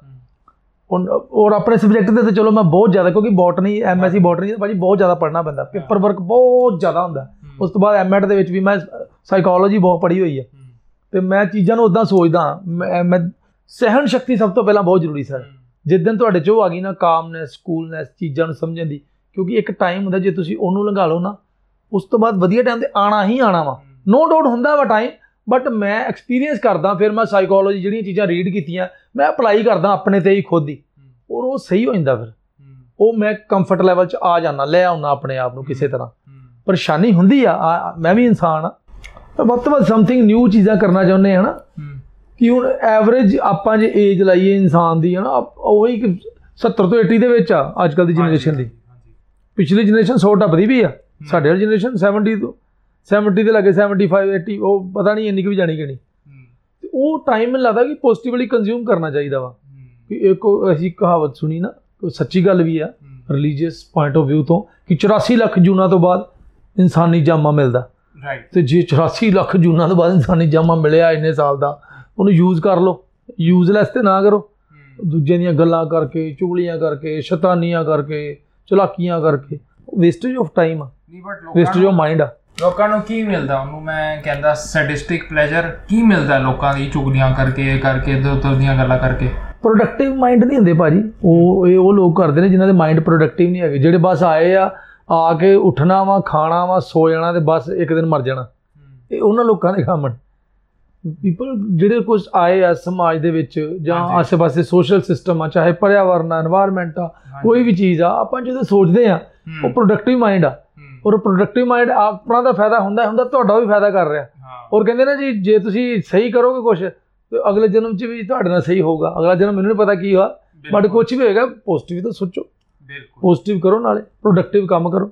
S1: ਔਰ ਔਰ ਆਪਣੇ ਸਬਜੈਕਟ ਦੇ ਤੇ ਚਲੋ ਮੈਂ ਬਹੁਤ ਜ਼ਿਆਦਾ ਕਿਉਂਕਿ ਬੋਟਨੀ ਐਮਐਸਸੀ ਬੋਟਨੀ ਭਾਜੀ ਬਹੁਤ ਜ਼ਿਆਦਾ ਪੜ੍ਹਨਾ ਪੈਂਦਾ ਪੇਪਰ ਵਰਕ ਬਹੁਤ ਜ਼ਿਆਦਾ ਹੁੰਦਾ ਉਸ ਤੋਂ ਬਾਅਦ ਐਮਐਡ ਦੇ ਵਿੱਚ ਵੀ ਮੈਂ ਸਾਈਕੋਲੋਜੀ ਬਹੁਤ ਪੜ੍ਹੀ ਹੋਈ ਹੈ ਤੇ ਮੈਂ ਚੀਜ਼ਾਂ ਨੂੰ ਉਦਾਂ ਸੋਚਦਾ ਮੈਂ ਮੈਂ ਸਹਿਣ ਸ਼ਕਤੀ ਸਭ ਤੋਂ ਪਹਿਲਾਂ ਬਹੁਤ ਜ਼ਰੂਰੀ ਸਰ ਜਿੱਦਨ ਤੁਹਾਡੇ 'ਚ ਉਹ ਆ ਗਈ ਨਾ ਕਾਮਨੈਸ ਕੂਲਨੈਸ ਚੀਜ਼ਾਂ ਨੂੰ ਸਮਝਣ ਦੀ ਕਿਉਂਕਿ ਇੱਕ ਟਾਈਮ ਹੁੰਦਾ ਜੇ ਤੁਸੀਂ ਉਹਨੂੰ ਲੰਘਾ ਲਓ ਨਾ ਉਸ ਤੋਂ ਬਾਅਦ ਵਧੀਆ ਟਾਈਮ ਤੇ ਆਣਾ ਹੀ ਆਣਾ ਵਾ। ਨੋ ਡਾਊਟ ਹੁੰਦਾ ਵਾ ਟਾਈਮ ਬਟ ਮੈਂ ਐਕਸਪੀਰੀਅੰਸ ਕਰਦਾ ਫਿਰ ਮੈਂ ਸਾਈਕੋਲੋਜੀ ਜਿਹੜੀਆਂ ਚੀਜ਼ਾਂ ਰੀਡ ਕੀਤੀਆਂ ਮੈਂ ਅਪਲਾਈ ਕਰਦਾ ਆਪਣੇ ਤੇ ਹੀ ਖੁਦ ਹੀ। ਔਰ ਉਹ ਸਹੀ ਹੋ ਜਾਂਦਾ ਫਿਰ। ਉਹ ਮੈਂ ਕੰਫਰਟ ਲੈਵਲ 'ਚ ਆ ਜਾਣਾ ਲੈ ਆਉਣਾ ਆਪਣੇ ਆਪ ਨੂੰ ਕਿਸੇ ਤਰ੍ਹਾਂ। ਪਰੇਸ਼ਾਨੀ ਹੁੰਦੀ ਆ ਆ- ਮੈਂ ਵੀ ਇਨਸਾਨ ਆ। ਵੱਧ ਤੋਂ ਵੱਧ ਸਮਥਿੰਗ ਨਿਊ ਚੀਜ਼ਾਂ ਕਰਨਾ ਚਾਹੁੰਦੇ ਹਾਂ। ਨਾ ਕਿ ਹੁਣ ਐਵਰੇਜ ਆਪਾਂ ਜੇ ਏਜ ਲਾਈਏ ਇਨਸਾਨ ਦੀ ਹੈ ਨਾ ਉਹੀ ਕਿ 70 ਤੋਂ 80 ਦੇ ਵਿੱਚ ਆ ਅੱਜ ਕੱਲ ਦੀ ਜਨਰੇਸ਼ਨ ਦੀ। ਪਿਛਲੀ ਜਨਰੇਸ਼ਨ 100 ਟੱਪਦੀ ਵੀ ਆ ਸਾਡੇ ਵਾਲੀ ਜਨਰੇਸ਼ਨ 70 ਤੋਂ 70 ਦੇ ਲੱਗੇ 75 80 ਉਹ ਪਤਾ ਨਹੀਂ ਇੰਨੀ ਕਿ ਵੀ ਜਾਣੀ ਕਿਣੀ ਤੇ ਉਹ ਟਾਈਮ ਮੈਨੂੰ ਲੱਗਦਾ ਕਿ ਪੋਜ਼ਿਟਿਵਲੀ ਕੰਜ਼ਿਊਮ ਕਰਨਾ ਚਾਹੀਦਾ ਵਾ। ਕਿ ਇੱਕ ਅਸੀਂ ਕਹਾਵਤ ਸੁਣੀ ਨਾ ਸੱਚੀ ਗੱਲ ਵੀ ਆ ਰਿਲੀਜੀਅਸ ਪੁਆਇੰਟ ਆਫ View ਤੋਂ ਕਿ 84 ਲੱਖ ਜੂਨਾਂ ਤੋਂ ਬਾਅਦ ਇਨਸਾਨੀ ਜਾਮਾ ਮਿਲਦਾ।
S2: ਰਾਈਟ
S1: ਤੇ ਜੇ 84 ਲੱਖ ਜੂਨਾਂ ਤੋਂ ਬਾਅਦ ਇਨਸਾਨੀ ਜਾਮਾ ਮਿਲਿਆ ਇੰਨੇ ਸਾਲ ਦਾ ਉਹਨੂੰ ਯੂਜ਼ ਕਰ ਲਓ। ਯੂਜ਼ਲੈਸ ਤੇ ਨਾ ਕਰੋ। ਦੂਜਿਆਂ ਦੀਆਂ ਗੱਲਾਂ ਕਰਕੇ ਚੁਗਲੀਆਂ ਕਰਕੇ ਸ਼ੈਤਾਨੀਆਂ ਕਰਕੇ ਚਲਾਕੀਆਂ ਕਰਕੇ। ਵੇਸਟੇਜ ਆਫ ਟਾਈਮ ਆ।
S2: ਨਹੀਂ ਬਟ
S1: ਵੇਸਟੇਜ ਆਫ ਮਾਈਂਡ ਆ।
S2: ਲੋਕਾਂ ਨੂੰ ਕੀ ਮਿਲਦਾ? ਉਹਨੂੰ ਮੈਂ ਕਹਿੰਦਾ ਸੈਡਿਸਟਿਕ ਪਲੇਜ਼ਰ ਕੀ ਮਿਲਦਾ ਲੋਕਾਂ ਦੀ ਚੁਗਲੀਆਂ ਕਰਕੇ ਇਹ ਕਰਕੇ ਇੱਧਰ ਉੱਧਰ ਦੀਆਂ ਗੱਲਾਂ ਕਰਕੇ?
S1: ਪ੍ਰੋਡਕਟਿਵ ਮਾਈਂਡ ਨਹੀਂ ਹੁੰਦੇ ਭਾਜੀ। ਉਹ ਇਹ ਉਹ ਲੋਕ ਕਰਦੇ ਨੇ ਜਿਨ੍ਹਾਂ ਦੇ ਮਾਈਂਡ ਪ੍ਰੋਡਕਟਿਵ ਨਹੀਂ ਹੈਗੇ। ਜਿਹੜੇ ਬਸ ਆਏ ਆ ਆ ਕੇ ਉੱਠਣਾ ਵਾ ਖਾਣਾ ਵਾ ਸੋ ਜਾਣਾ ਤੇ ਬਸ ਇੱਕ ਦਿਨ ਮਰ ਜਾਣਾ। ਇਹ ਉਹਨਾਂ ਲੋਕਾਂ ਦੇ ਕੰਮ ਪੀਪਲ ਜਿਹੜੇ ਕੁਝ ਆਏ ਆ ਸਮਾਜ ਦੇ ਵਿੱਚ ਜਾਂ ਆਸ-ਪਾਸੇ ਸੋਸ਼ਲ ਸਿਸਟਮ ਆ ਚਾਹੇ ਪਰਿਆਵਰਨ ਆ এনवायरमेंट ਆ ਕੋਈ ਵੀ ਚੀਜ਼ ਆ ਆਪਾਂ ਜਦੋਂ ਸੋਚਦੇ ਆ ਉਹ ਪ੍ਰੋਡਕਟਿਵ ਮਾਈਂਡ ਆ। ਔਰ ਪ੍ਰੋਡਕਟਿਵ ਮਾਈਂਡ ਆਪਣਾ ਦਾ ਫਾਇਦਾ ਹੁੰਦਾ ਹੁੰਦਾ ਤੁਹਾਡਾ ਵੀ ਫਾਇਦਾ ਕਰ ਰਿਹਾ। ਔਰ ਕਹਿੰਦੇ ਨਾ ਜੀ ਜੇ ਤੁਸੀਂ ਸਹੀ ਕਰੋਗੇ ਕੁਝ ਤੇ ਅਗਲੇ ਜਨਮ 'ਚ ਵੀ ਤੁਹਾਡੇ ਨਾਲ ਸਹੀ ਹੋਊਗਾ। ਅਗਲਾ ਜਨਮ ਮੈਨੂੰ ਨਹੀਂ ਪਤਾ ਕੀ ਹੋਇਆ ਬਟ ਕੁਝ ਵੀ ਹੋਏਗਾ ਪੋਜ਼ਿਟਿਵ ਤਾਂ ਸੋਚੋ।
S2: ਬਿਲਕੁਲ।
S1: ਪੋਜ਼ਿਟਿਵ ਕਰੋ ਨਾਲੇ प्रोडक्टिव काम करो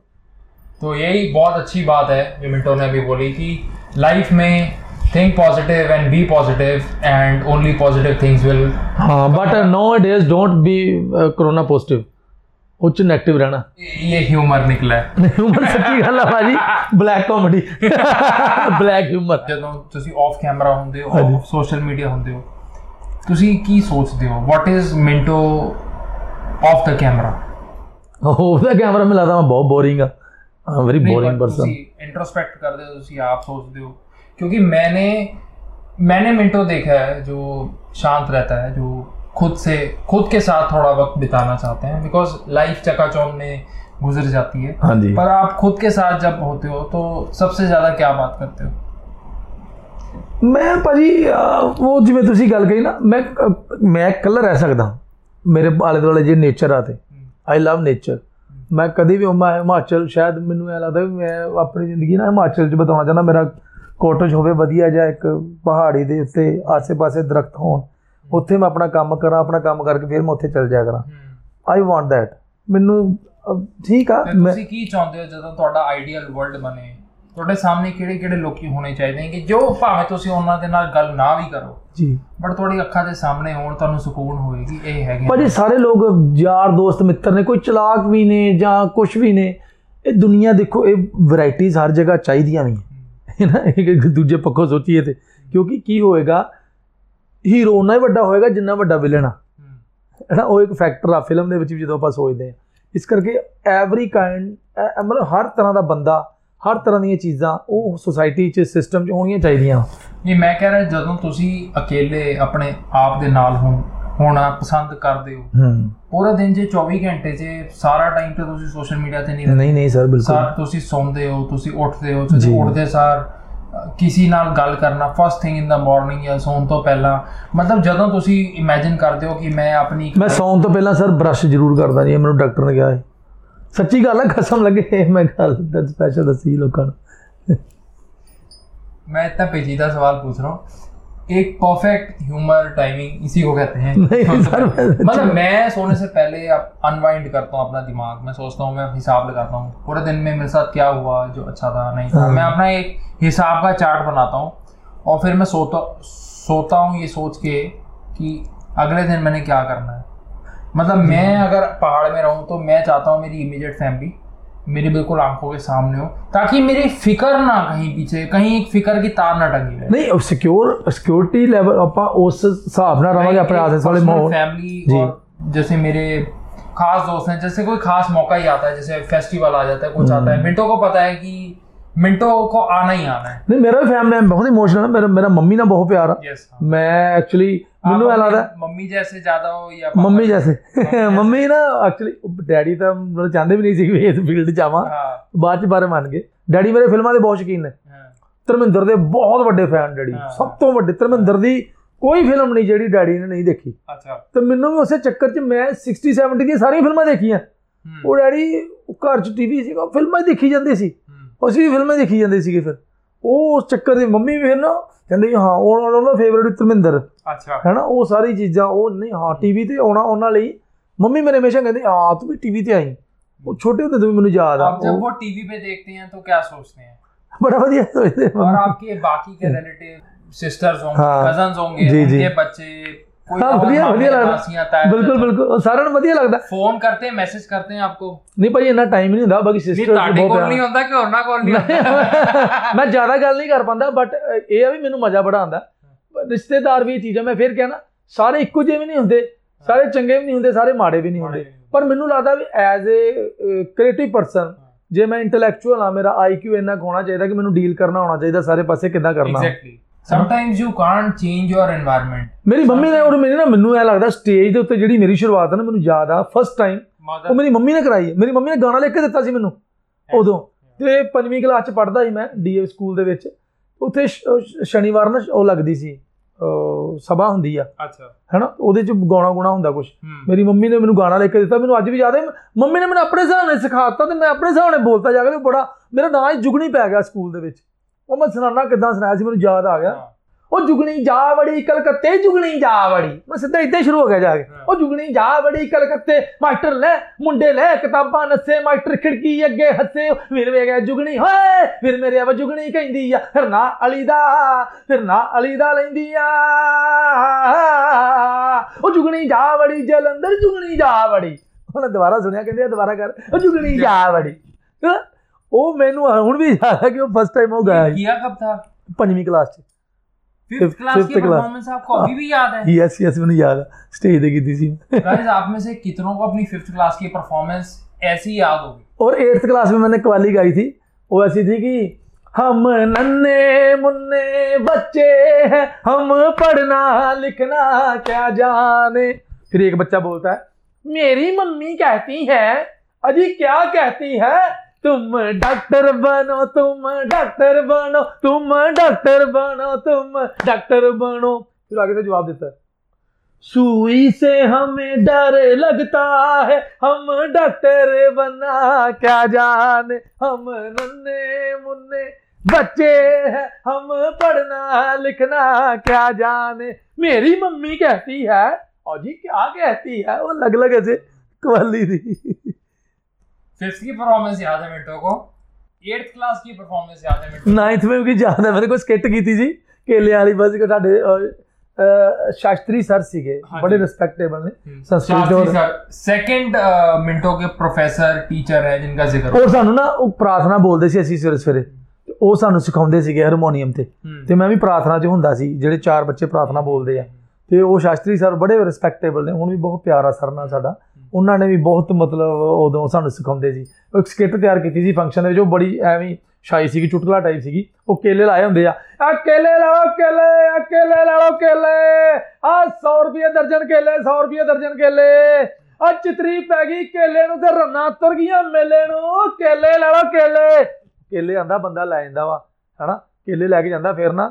S2: तो यही बहुत अच्छी बात है जो मिंटो ने अभी बोली कि लाइफ में think positive and be positive and only positive things will
S1: हाँ but uh, nowadays don't be uh, corona positive. ਉੱਚ ਨੈਗੇਟਿਵ
S2: ਰਹਿਣਾ ਇਹ ਹਿਊਮਰ ਨਿਕਲਾ
S1: ਹਿਊਮਰ ਸੱਚੀ ਗੱਲ ਆ ਭਾਜੀ ਬਲੈਕ ਕਾਮੇਡੀ ਬਲੈਕ ਹਿਊਮਰ
S2: ਜਦੋਂ ਤੁਸੀਂ ਆਫ ਕੈਮਰਾ ਹੁੰਦੇ ਹੋ ਆਫ ਸੋਸ਼ਲ ਮੀਡੀਆ ਹੁੰਦੇ ਹੋ ਤੁਸੀਂ ਕੀ ਸੋਚਦੇ ਹੋ what is Minto off the camera
S1: off the camera ਮਿਲਦਾ ਮੈਂ ਬਹੁਤ ਬੋਰਿੰਗ ਆ ਆਮ ਵੈਰੀ ਬੋਰਿੰਗ ਪਰਸਨ
S2: ਤੁਸੀਂ ਇੰਟਰੋਸਪੈਕਟ ਕਰਦੇ ਹੋ ਤੁਸੀਂ ਆਪ ਸੋਚਦੇ ਹੋ क्योंकि मैंने मैंने मिंटो देखा है जो शांत रहता है जो खुद से खुद के साथ थोड़ा वक्त बिताना चाहते हैं बिकॉज लाइफ चकाचौंध में गुजर जाती है
S1: ਹਾਂਜੀ
S2: पर आप खुद के साथ जब होते हो तो सबसे ज्यादा क्या बात करते हो
S1: ਮੈਂ ਭਾਜੀ ਅਹ, ਉਹ ਜਿਵੇਂ ਤੁਸੀਂ ਗੱਲ ਕਹੀ ਨਾ ਮੈਂ ਅਹ, ਮੈਂ ਇਕੱਲਾ ਰਹਿ ਸਕਦਾ ਮੇਰੇ ਆਲੇ ਦੁਆਲੇ ਜੇ ਨੇਚਰ ਆ ਤੇ ਆਈ ਲਵ ਨੇਚਰ ਮੈਂ ਕਦੇ ਵੀ ਮੈਂ ਹਿਮਾਚਲ ਸ਼ਾਇਦ ਮੈਨੂੰ ਇਹ ਲੱਗਦਾ ਵੀ ਮੈਂ ਆਪਣੀ ਜ਼ਿੰਦਗੀ ਨਾ ਹਿਮਾਚਲ 'ਚ ਬਿਤਾਉਣਾ ਚਾਹੁੰਦਾ ਮੇਰਾ ਕੋਟੇਜ ਹੋਵੇ ਵਧੀਆ ਜਿਹਾ ਇੱਕ ਪਹਾੜੀ ਦੇ ਉੱਤੇ ਆਸੇ-ਪਾਸੇ ਦਰਖਤ ਹੋਣ ਉੱਥੇ ਮੈਂ ਆਪਣਾ ਕੰਮ ਕਰਾਂ ਆਪਣਾ ਕੰਮ ਕਰਕੇ ਫਿਰ ਮੈਂ ਉੱਥੇ ਚੱਲ ਜਾਇਆ ਕਰਾਂ। ਆਈ ਵਾਂਟ ਦੈਟ ਮੈਨੂੰ ਠੀਕ ਆ
S2: ਤੁਸੀਂ ਕੀ ਚਾਹੁੰਦੇ ਹੋ ਜਦੋਂ ਤੁਹਾਡਾ ਆਈਡੀਅਲ ਵਰਲਡ ਬਣੇ? ਤੁਹਾਡੇ ਸਾਹਮਣੇ ਕਿਹੜੇ ਕਿਹੜੇ ਲੋਕੀ ਹੋਣੇ ਚਾਹੀਦੇ ਨੇ ਕਿ ਜੋ ਭਾਵੇਂ ਤੁਸੀਂ ਉਹਨਾਂ ਦੇ ਨਾਲ ਗੱਲ ਨਾ ਵੀ ਕਰੋ
S1: ਜੀ।
S2: ਬਟ ਤੁਹਾਡੀ ਅੱਖਾਂ ਦੇ ਸਾਹਮਣੇ ਹੋਣ ਤੁਹਾਨੂੰ ਸਕੂਨ ਹੋਏਗੀ ਇਹ ਹੈਗੇ
S1: ਭਾਜੀ ਸਾਰੇ ਲੋਕ ਯਾਰ ਦੋਸਤ ਮਿੱਤਰ ਨੇ ਕੋਈ ਚਲਾਕ ਵੀ ਨੇ ਜਾਂ ਕੁਝ ਵੀ ਨੇ ਇਹ ਦੁਨੀਆ ਦੇਖੋ ਇਹ ਵੈਰਾਈਟੀਜ਼ ਹਰ ਜਗ੍ਹਾ ਚਾਹੀਦੀਆਂ ਵੀ ਹੈ ਨਾ? ਇੱਕ ਦੂਜੇ ਪੱਖੋਂ ਸੋਚੀਏ ਤੇ। ਕਿਉਂਕਿ ਕੀ ਹੋਏਗਾ? ਹੀਰੋ ਉਨਾ ਹੀ ਵੱਡਾ ਹੋਏਗਾ ਜਿੰਨਾ ਵੱਡਾ ਵਿਲਨ ਆ।
S2: ਹਮ,
S1: ਹੈ। ਨਾ ਉਹ ਇੱਕ ਫੈਕਟਰ ਆ ਫਿਲਮ ਦੇ ਵਿੱਚ ਵੀ ਜਦੋਂ ਆਪਾਂ ਸੋਚਦੇ ਆ ਇਸ ਕਰਕੇ ਐਵਰੀ ਕਾਈਂਡ ਮਤਲਬ ਹਰ ਤਰ੍ਹਾਂ ਦਾ ਬੰਦਾ ਹਰ ਤਰ੍ਹਾਂ ਦੀਆਂ ਚੀਜ਼ਾਂ ਉਹ ਸੁਸਾਇਟੀ 'ਚ ਸਿਸਟਮ 'ਚ ਹੋਣੀਆਂ ਚਾਹੀਦੀਆਂ।
S2: ਨਹੀਂ ਮੈਂ ਕਹਿ ਰਿਹਾ ਜਦੋਂ ਤੁਸੀਂ ਅਕੇਲੇ ਆਪਣੇ ਆਪ ਦੇ ਨਾਲ ਹੋਣ ਹੋਣਾ ਪਸੰਦ ਕਰਦੇ ਹੋ?
S1: ਹੂੰ।
S2: ਪੂਰਾ ਦਿਨ ਜੇ 24 ਘੰਟੇ ਜੇ ਸਾਰਾ ਟਾਈਮ ਤੇ ਤੁਸੀਂ ਸੋਸ਼ਲ ਮੀਡੀਆ ਤੇ ਨਹੀਂ
S1: ਨਹੀਂ ਨਹੀਂ ਸਰ ਬਿਲਕੁਲ।
S2: ਸਰ ਤੁਸੀਂ ਸੌਂਦੇ ਹੋ ਤੁਸੀਂ ਉੱਠਦੇ ਹੋ ਤੁਸੀਂ ਉੱਠਦੇ ਸਾਰ ਕਿਸੇ ਨਾਲ ਗੱਲ ਕਰਨਾ first thing in the morning ਜਾਂ ਸੌਣ ਤੋਂ ਪਹਿਲਾਂ ਮਤਲਬ ਜਦੋਂ ਤੁਸੀਂ ਇਮੇਜਿਨ ਕਰਦੇ ਹੋ ਕਿ ਮੈਂ ਆਪਣੀ
S1: ਮੈਂ ਸੌਣ ਤੋਂ ਪਹਿਲਾਂ ਸਰ ਬਰਸ਼ ਜ਼ਰੂਰ ਕਰਦਾ ਜੀ ਮੈਨੂੰ ਡਾਕਟਰ ਨੇ ਕਿਹਾ ਸੱਚੀ ਗੱਲ ਹੈ ਖਸਮ ਲੱਗੇ ਮੈਂ ਗੱਲ ਦਾ ਸਪੈਸ਼ਲ ਦੱਸੀ ਲੋਕਾਂ ਨੂੰ।
S2: ਮੈਂ ਤਾਂ ਪੇਚੀਦਾ ਸਵਾਲ ਪੁੱਛ ਰਹਾ ਹਾਂ। एक परफेक्ट ह्यूमर टाइमिंग इसी को कहते हैं। मतलब मैं सोने से पहले अनवाइंड करता हूँ अपना दिमाग। मैं सोचता हूँ मैं हिसाब लगाता हूँ पूरे दिन में मेरे साथ क्या हुआ जो अच्छा था नहीं था।
S1: हाँ।
S2: मैं अपना एक हिसाब का चार्ट बनाता हूँ और फिर मैं सोता सोता हूँ ये सोच के कि अगले दिन मैंने क्या करना है। मतलब मैं अगर पहाड़ में रहूँ तो मैं चाहता हूँ मेरी इमीडिएट फैमिली मेरे बिल्कुल आँखों के सामने हो ताकि मेरी फिकर ना कहीं पीछे कहीं एक फिकर की तार ना टंगी रहे।
S1: नहीं सिक्योर सिक्योरिटी लेवल अपा उस हिसाब ना रहोगे अपने आसपास वाले माहौल।
S2: फैमिली
S1: जी।
S2: जैसे मेरे खास दोस्त हैं जैसे कोई खास मौका ही आता है जैसे फेस्टिवल आ जाता है कुछ आता है। हम्म। मिंटो को पता है कि मिंटो को आना ही आना है।
S1: नहीं मेरा भी फैमिली बहुत इमोशनल है मेरा मेरा मम्मी ना बहुत प्यारा
S2: हाँ।
S1: मैं एक्चुअली ਮੈਨੂੰ ਐ ਲੱਗਦਾ
S2: ਮੰਮੀ ਜੈਸੇ ਜ਼ਿਆਦਾ ਹੋ ਜਾਂ
S1: ਮੰਮੀ ਜੈਸੇ। ਮੰਮੀ ਨਾ ਐਕਚੁਅਲੀ ਡੈਡੀ ਤਾਂ ਮਤਲਬ ਚਾਹੁੰਦੇ ਵੀ ਨਹੀਂ ਸੀ ਕਿ ਇਸ ਫੀਲਡ 'ਚ ਆਵਾਂ ਬਾਅਦ 'ਚ ਬਾਰੇ ਮੰਨ ਗਏ। ਡੈਡੀ ਮੇਰੇ ਫਿਲਮਾਂ ਦੇ ਬਹੁਤ ਸ਼ੌਕੀਨ ਨੇ। ਧਰਮਿੰਦਰ ਦੇ ਬਹੁਤ ਵੱਡੇ ਫੈਨ ਡੈਡੀ। ਸਭ ਤੋਂ ਵੱਡੇ। ਧਰਮਿੰਦਰ ਦੀ ਕੋਈ ਫਿਲਮ ਨਹੀਂ ਜਿਹੜੀ ਡੈਡੀ ਨੇ ਨਹੀਂ ਦੇਖੀ।
S2: ਅੱਛਾ।
S1: ਤੇ ਮੈਨੂੰ ਵੀ ਉਸੇ ਚੱਕਰ 'ਚ ਮੈਂ 60 70 ਦੀਆਂ ਸਾਰੀਆਂ ਫਿਲਮਾਂ ਦੇਖੀਆਂ। ਉਹ ਡੈਡੀ ਘਰ 'ਚ ਟੀਵੀ ਸੀਗਾ। ਫਿਲਮਾਂ ਦੇਖੀ ਜਾਂਦੇ ਸੀ। ਅਸੀਂ ਵੀ ਫਿਲਮਾਂ ਦੇਖੀ ਜਾਂਦੇ ਸੀਗੇ ਫਿਰ। ਉਹ ਚੱਕਰ ਦੇ ਮੰਮੀ ਵੀ ਫਿਰ ਨਾ ਕਹਿੰਦੇ ਵੀ ਹਾਂ ਉਹ ਉਹਨਾਂ ਦਾ ਫੇਵਰਿਟ ਧਰਮਿੰਦਰ
S2: अच्छा
S1: ਹੈਨਾ ਉਹ ਸਾਰੀ ਚੀਜ਼ਾਂ ਉਹ ਨਹੀਂ ਹਾਂ ਟੀਵੀ ਤੇ ਆਉਣਾ ਉਹਨਾਂ ਲਈ ਮੰਮੀ ਮੇਰੇ ਹਮੇਸ਼ਾ ਕਹਿੰਦੇ ਹਾਂ ਤੂੰ ਵੀ ਟੀਵੀ ਤੇ ਆਈ ਉਹ ਛੋਟੇ ਹੁੰਦੇ ਤੋਂ ਵੀ ਮੈਨੂੰ ਯਾਦ ਆ
S2: अब जब
S1: ਉਹ
S2: वो टीवी पे देखते हैं तो क्या सोचते हैं
S1: ਬੜਾ ਵਧੀਆ ਸੋਚਦੇ
S2: और
S1: ਮੰਮੀ।
S2: आपके बाकी के रिलेटिव सिस्टर्स होंगे
S1: हाँ।
S2: कजन्स होंगे
S1: जी, जी।
S2: उनके बच्चे कोई
S1: हाँ बढ़िया बढ़िया लगता
S2: है
S1: बिल्कुल बिल्कुल सारा ਨੂੰ ਵਧੀਆ ਲੱਗਦਾ।
S2: ਫੋਨ ਕਰਤੇ ਮੈਸੇਜ ਕਰਤੇ ਹੈ ਆਪਕੋ।
S1: ਨਹੀਂ ਭਾਈ ਇੰਨਾ ਟਾਈਮ ਨਹੀਂ ਹੁੰਦਾ ਬਾਕੀ ਸਿਸਟਰ
S2: ਤੁਹਾਡੇ ਕੋਲ ਨਹੀਂ ਹੁੰਦਾ ਕਿ ਹੋਰਨਾ ਕੋਲ ਨਹੀਂ
S1: ਮੈਂ ਜ਼ਿਆਦਾ ਗੱਲ ਨਹੀਂ ਕਰ ਪਾਉਂਦਾ ਬਟ ਇਹ ਆ ਵੀ ਮੈਨੂੰ ਮਜ਼ਾ ਬੜਾ ਆਉਂਦਾ। ਰਿਸ਼ਤੇਦਾਰ ਵੀ ਚੀਜ਼ਾਂ ਮੈਂ ਫੇਰ ਕਹਿਣਾ ਸਾਰੇ ਇੱਕੋ ਜਿਹੇ ਵੀ ਨਹੀਂ ਹੁੰਦੇ ਸਾਰੇ ਚੰਗੇ ਵੀ ਨਹੀਂ ਹੁੰਦੇ ਸਾਰੇ ਮਾੜੇ ਵੀ ਨਹੀਂ ਹੁੰਦੇ। ਪਰ ਮੈਨੂੰ ਲੱਗਦਾ ਵੀ ਐਜ਼ ਅ ਕ੍ਰੀਏਟਿਵ ਪਰਸਨ ਜੇ ਮੈਂ ਇੰਟੈਲੈਕਚੁਅਲ ਆ ਮੇਰਾ ਆਈਕਿਊ ਇੰਨਾ ਹੋਣਾ ਚਾਹੀਦਾ ਕਿ ਮੈਨੂੰ ਡੀਲ ਕਰਨਾ ਆਉਣਾ ਚਾਹੀਦਾ ਸਾਰੇ ਪਾਸੇ ਕਿੱਦਾਂ ਕਰਨਾ।
S2: Exactly sometimes you can't change your environment
S1: ਮੇਰੀ ਮੰਮੀ ਨੇ ਉਹ ਮੇਰੇ ਨਾ ਮੈਨੂੰ ਇਹ ਲੱਗਦਾ ਸਟੇਜ ਦੇ ਉੱਤੇ ਜਿਹੜੀ ਮੇਰੀ ਸ਼ੁਰੂਆਤ ਹੈ ਨਾ ਮੈਨੂੰ ਯਾਦ ਆ ਫਸਟ ਟਾਈਮ ਉਹ ਮੇਰੀ ਮੰਮੀ ਨੇ ਕਰਾਈ ਹੈ ਮੇਰੀ ਮੰਮੀ ਨੇ ਗਾਣਾ ਲਿਖ ਕੇ ਦਿੱਤਾ ਸੀ ਮੈਨੂੰ ਉਦੋਂ ਤੇ ਪੰਜਵੀਂ ਕਲਾਸ ਚ ਪੜਦਾ ਸੀ ਮੈਂ ਡੀਏ ਸਕੂਲ ਦੇ ਵਿੱਚ ਉੱਥੇ ਸ਼ਨੀਵਾਰ ਨੂੰ ਉਹ ਲੱਗਦੀ ਸੀ ਸਭਾ ਹੁੰਦੀ ਆ
S2: ਅੱਛਾ
S1: ਹੈਨਾ ਉਹਦੇ ਚ ਗਾਣਾ ਗੁਣਾ ਹੁੰਦਾ ਕੁਝ ਮੇਰੀ ਮੰਮੀ ਨੇ ਮੈਨੂੰ ਗਾਣਾ ਲਿਖ ਕੇ ਦਿੱਤਾ ਮੈਨੂੰ ਅੱਜ ਵੀ ਯਾਦ ਹੈ ਮੰਮੀ ਨੇ ਮੈਨੂੰ ਆਪਣੇ ਹਿਸਾਬ ਨਾਲ ਸਿਖਾਤਾ ਤੇ ਮੈਂ ਆਪਣੇ ਹਿਸਾਬ ਨਾਲ ਬੋਲਤਾ ਜਾ ਕੇ ਬੜਾ ਮੇਰਾ ਨਾਂ ਹੀ ਜੁਗਣੀ ਪੈ ਗਿਆ ਸਕੂਲ ਦੇ ਵਿੱਚ ਉਹ ਮੈਂ ਸੁਣਾਉਣਾ ਕਿੱਦਾਂ ਸੁਣਾਇਆ ਸੀ ਮੈਨੂੰ ਯਾਦ ਆ ਗਿਆ। ਉਹ ਜੁਗਣੀ ਜਾ ਵੜੀ ਕਲਕੱਤੇ ਜੁਗਣੀ ਜਾ ਵੜੀ ਮੈਂ ਸਿੱਧਾ ਹੀ ਸ਼ੁਰੂ ਹੋ ਗਿਆ ਜਾ ਕੇ। ਉਹ ਜੁਗਣੀ ਜਾ ਵੜੀ ਕਲਕੱਤੇ ਮਾਸਟਰ ਲੈ ਮੁੰਡੇ ਲੈ ਕਿਤਾਬਾਂ ਨੱਸੇ ਮਾਸਟਰ ਖਿੜਕੀ ਅੱਗੇ ਹੱਸੇ। ਫਿਰ ਵੇ ਗਿਆ ਜੁਗਣੀ ਹੋਏ! ਫਿਰ ਮੇਰੇ ਆਵਾ ਜੁਗਣੀ ਕਹਿੰਦੀ ਆ ਫਿਰ ਨਾ ਅਲੀ ਦਾ ਫਿਰ ਨਾ ਅਲੀ ਦਾ ਲੈਂਦੀ ਆ। ਉਹ ਜੁਗਣੀ ਜਾ ਵੜੀ ਜਲੰਧਰ ਜੁਗਣੀ ਜਾ ਵੜੀ ਉਹਨੇ ਦੁਬਾਰਾ ਸੁਣਿਆ ਕਹਿੰਦੇ ਆ ਦੁਬਾਰਾ ਕਰ। ਉਹ ਜੁਗਣੀ ਜਾ। ਵੜੀ? ਉਹ ਮੈਨੂੰ ਹੁਣ ਵੀ ਯਾਦ ਹੈ ਕਿ ਉਹ ਫਸਟ ਟਾਈਮ ਉਹ ਗਾਇਆ ਸੀ,
S2: किया कब था
S1: ਪੰਜਵੀਂ ਕਲਾਸ ਚ
S2: फिफ्थ
S1: Fifth-
S2: क्लास
S1: fifth
S2: की
S1: class.
S2: परफॉर्मेंस आपको अभी भी याद है
S1: ਯੈਸ ਯੈਸ ਮੈਨੂੰ ਯਾਦ ਆ ਸਟੇਜ ਤੇ ਕੀਤੀ ਸੀ
S2: गाइस आप में से कितनों को अपनी फिफ्थ क्लास की परफॉर्मेंस ऐसी याद होगी
S1: और एट्थ क्लास में मैंने कवाली गाई थी वो ऐसी थी कि हम नन्हे मुन्ने बच्चे हैं हम पढ़ना लिखना क्या जाने फिर एक बच्चा बोलता है मेरी मम्मी कहती है अजी क्या कहती है तुम डॉक्टर बनो, तुम डॉक्टर बनो, तुम डॉक्टर बनो, तुम डॉक्टर बनो। फिर आगे से जवाब देता है। सुई से हमें डर लगता है, हम डॉक्टर बनना क्या जाने। हम नन्हे मुन्ने बच्चे हैं, हम पढ़ना लिखना क्या जाने। मेरी मम्मी कहती है, और जी क्या कहती है, वो अलग अलग ऐसे कवाली थी
S2: फिफ्थ की परफॉर्मेंस याद है मिंटो को एट्थ क्लास की परफॉर्मेंस याद है मिंटो
S1: ਨਾਈਨਥ ਵਿੱਚ ਵੀ ਯਾਦ ਹੈ ਮੇਰੇ ਕੋਲ ਸਕਿੱਟ ਕੀਤੀ ਸੀ ਕੇਲੇ ਵਾਲੀ ਬਸ ਕਿ ਸਾਡੇ ਅਹ, ਅਹ, ਸ਼ਾਸਤਰੀ ਸਰ ਸੀਗੇ
S2: ਹਾਂਜੀ।
S1: ਬੜੇ ਰਿਸਪੈਕਟੇਬਲ ਨੇ ਸੰਸਕ੍ਰਿਤ
S2: शास्त्री
S1: और
S2: सर सेकंड मिंटो के प्रोफेसर टीचर है जिनका जिक्र
S1: ਔਰ ਸਾਨੂੰ ਨਾ ਉਹ ਪ੍ਰਾਰਥਨਾ ਬੋਲਦੇ ਸੀ ਅਸੀਂ ਸਵੇਰੇ ਸਵੇਰੇ ਤੇ ਉਹ ਸਾਨੂੰ ਸਿਖਾਉਂਦੇ ਸੀਗੇ ਹਾਰਮੋਨੀਅਮ ਤੇ
S2: हम्म,
S1: ਤੇ ਮੈਂ ਵੀ ਪ੍ਰਾਰਥਨਾ 'ਚ ਹੁੰਦਾ ਸੀ ਜਿਹੜੇ ਚਾਰ ਬੱਚੇ ਪ੍ਰਾਰਥਨਾ ਬੋਲਦੇ ਆ ਤੇ ਉਹ ਸ਼ਾਸਤਰੀ ਸਰ ਬੜੇ ਰਿਸਪੈਕਟੇਬਲ ਨੇ ਹੁਣ ਵੀ ਬਹੁਤ ਪਿਆਰਾ ਸਰ ਨਾਲ ਸਾਡਾ ਉਹਨਾਂ ਨੇ ਵੀ ਬਹੁਤ ਮਤਲਬ ਉਦੋਂ ਸਾਨੂੰ ਸਿਖਾਉਂਦੇ ਸੀ। ਉਹ ਇੱਕ ਸਕਿੱਟ ਤਿਆਰ ਕੀਤੀ ਸੀ ਫੰਕਸ਼ਨ ਦੇ ਵਿੱਚ, ਉਹ ਬੜੀ ਐਵੇਂ ਸ਼ਾਈ ਸੀਗੀ, ਚੁਟਕਲਾ ਟਾਈਪ ਸੀਗੀ। ਉਹ ਕੇਲੇ ਲਾਏ ਹੁੰਦੇ ਆ। ਆ ਕੇਲੇ ਲਾਓ, ਕੇਲੇ, ਆ ਕੇਲੇ ਲਾਓ, ਕੇਲੇ। ਆ 100 ਰੁਪਏ ਦਰਜਨ ਕੇਲੇ 100 ਰੁਪਏ ਦਰਜਨ ਕੇਲੇ। ਆ ਚਿਤਰੀ ਪੈ ਗਈ ਕੇਲੇ ਨੂੰ ਤੇ ਰੰਨਾ ਤੁਰ ਗਈਆਂ ਮੇਲੇ ਨੂੰ। ਕੇਲੇ ਲਾਓ, ਕੇਲੇ। ਕੇਲੇ ਆਂਦਾ, ਬੰਦਾ ਲੈ ਜਾਂਦਾ ਵਾ, ਹਨਾ? ਕੇਲੇ ਲੈ ਕੇ ਜਾਂਦਾ ਫਿਰ ਨਾ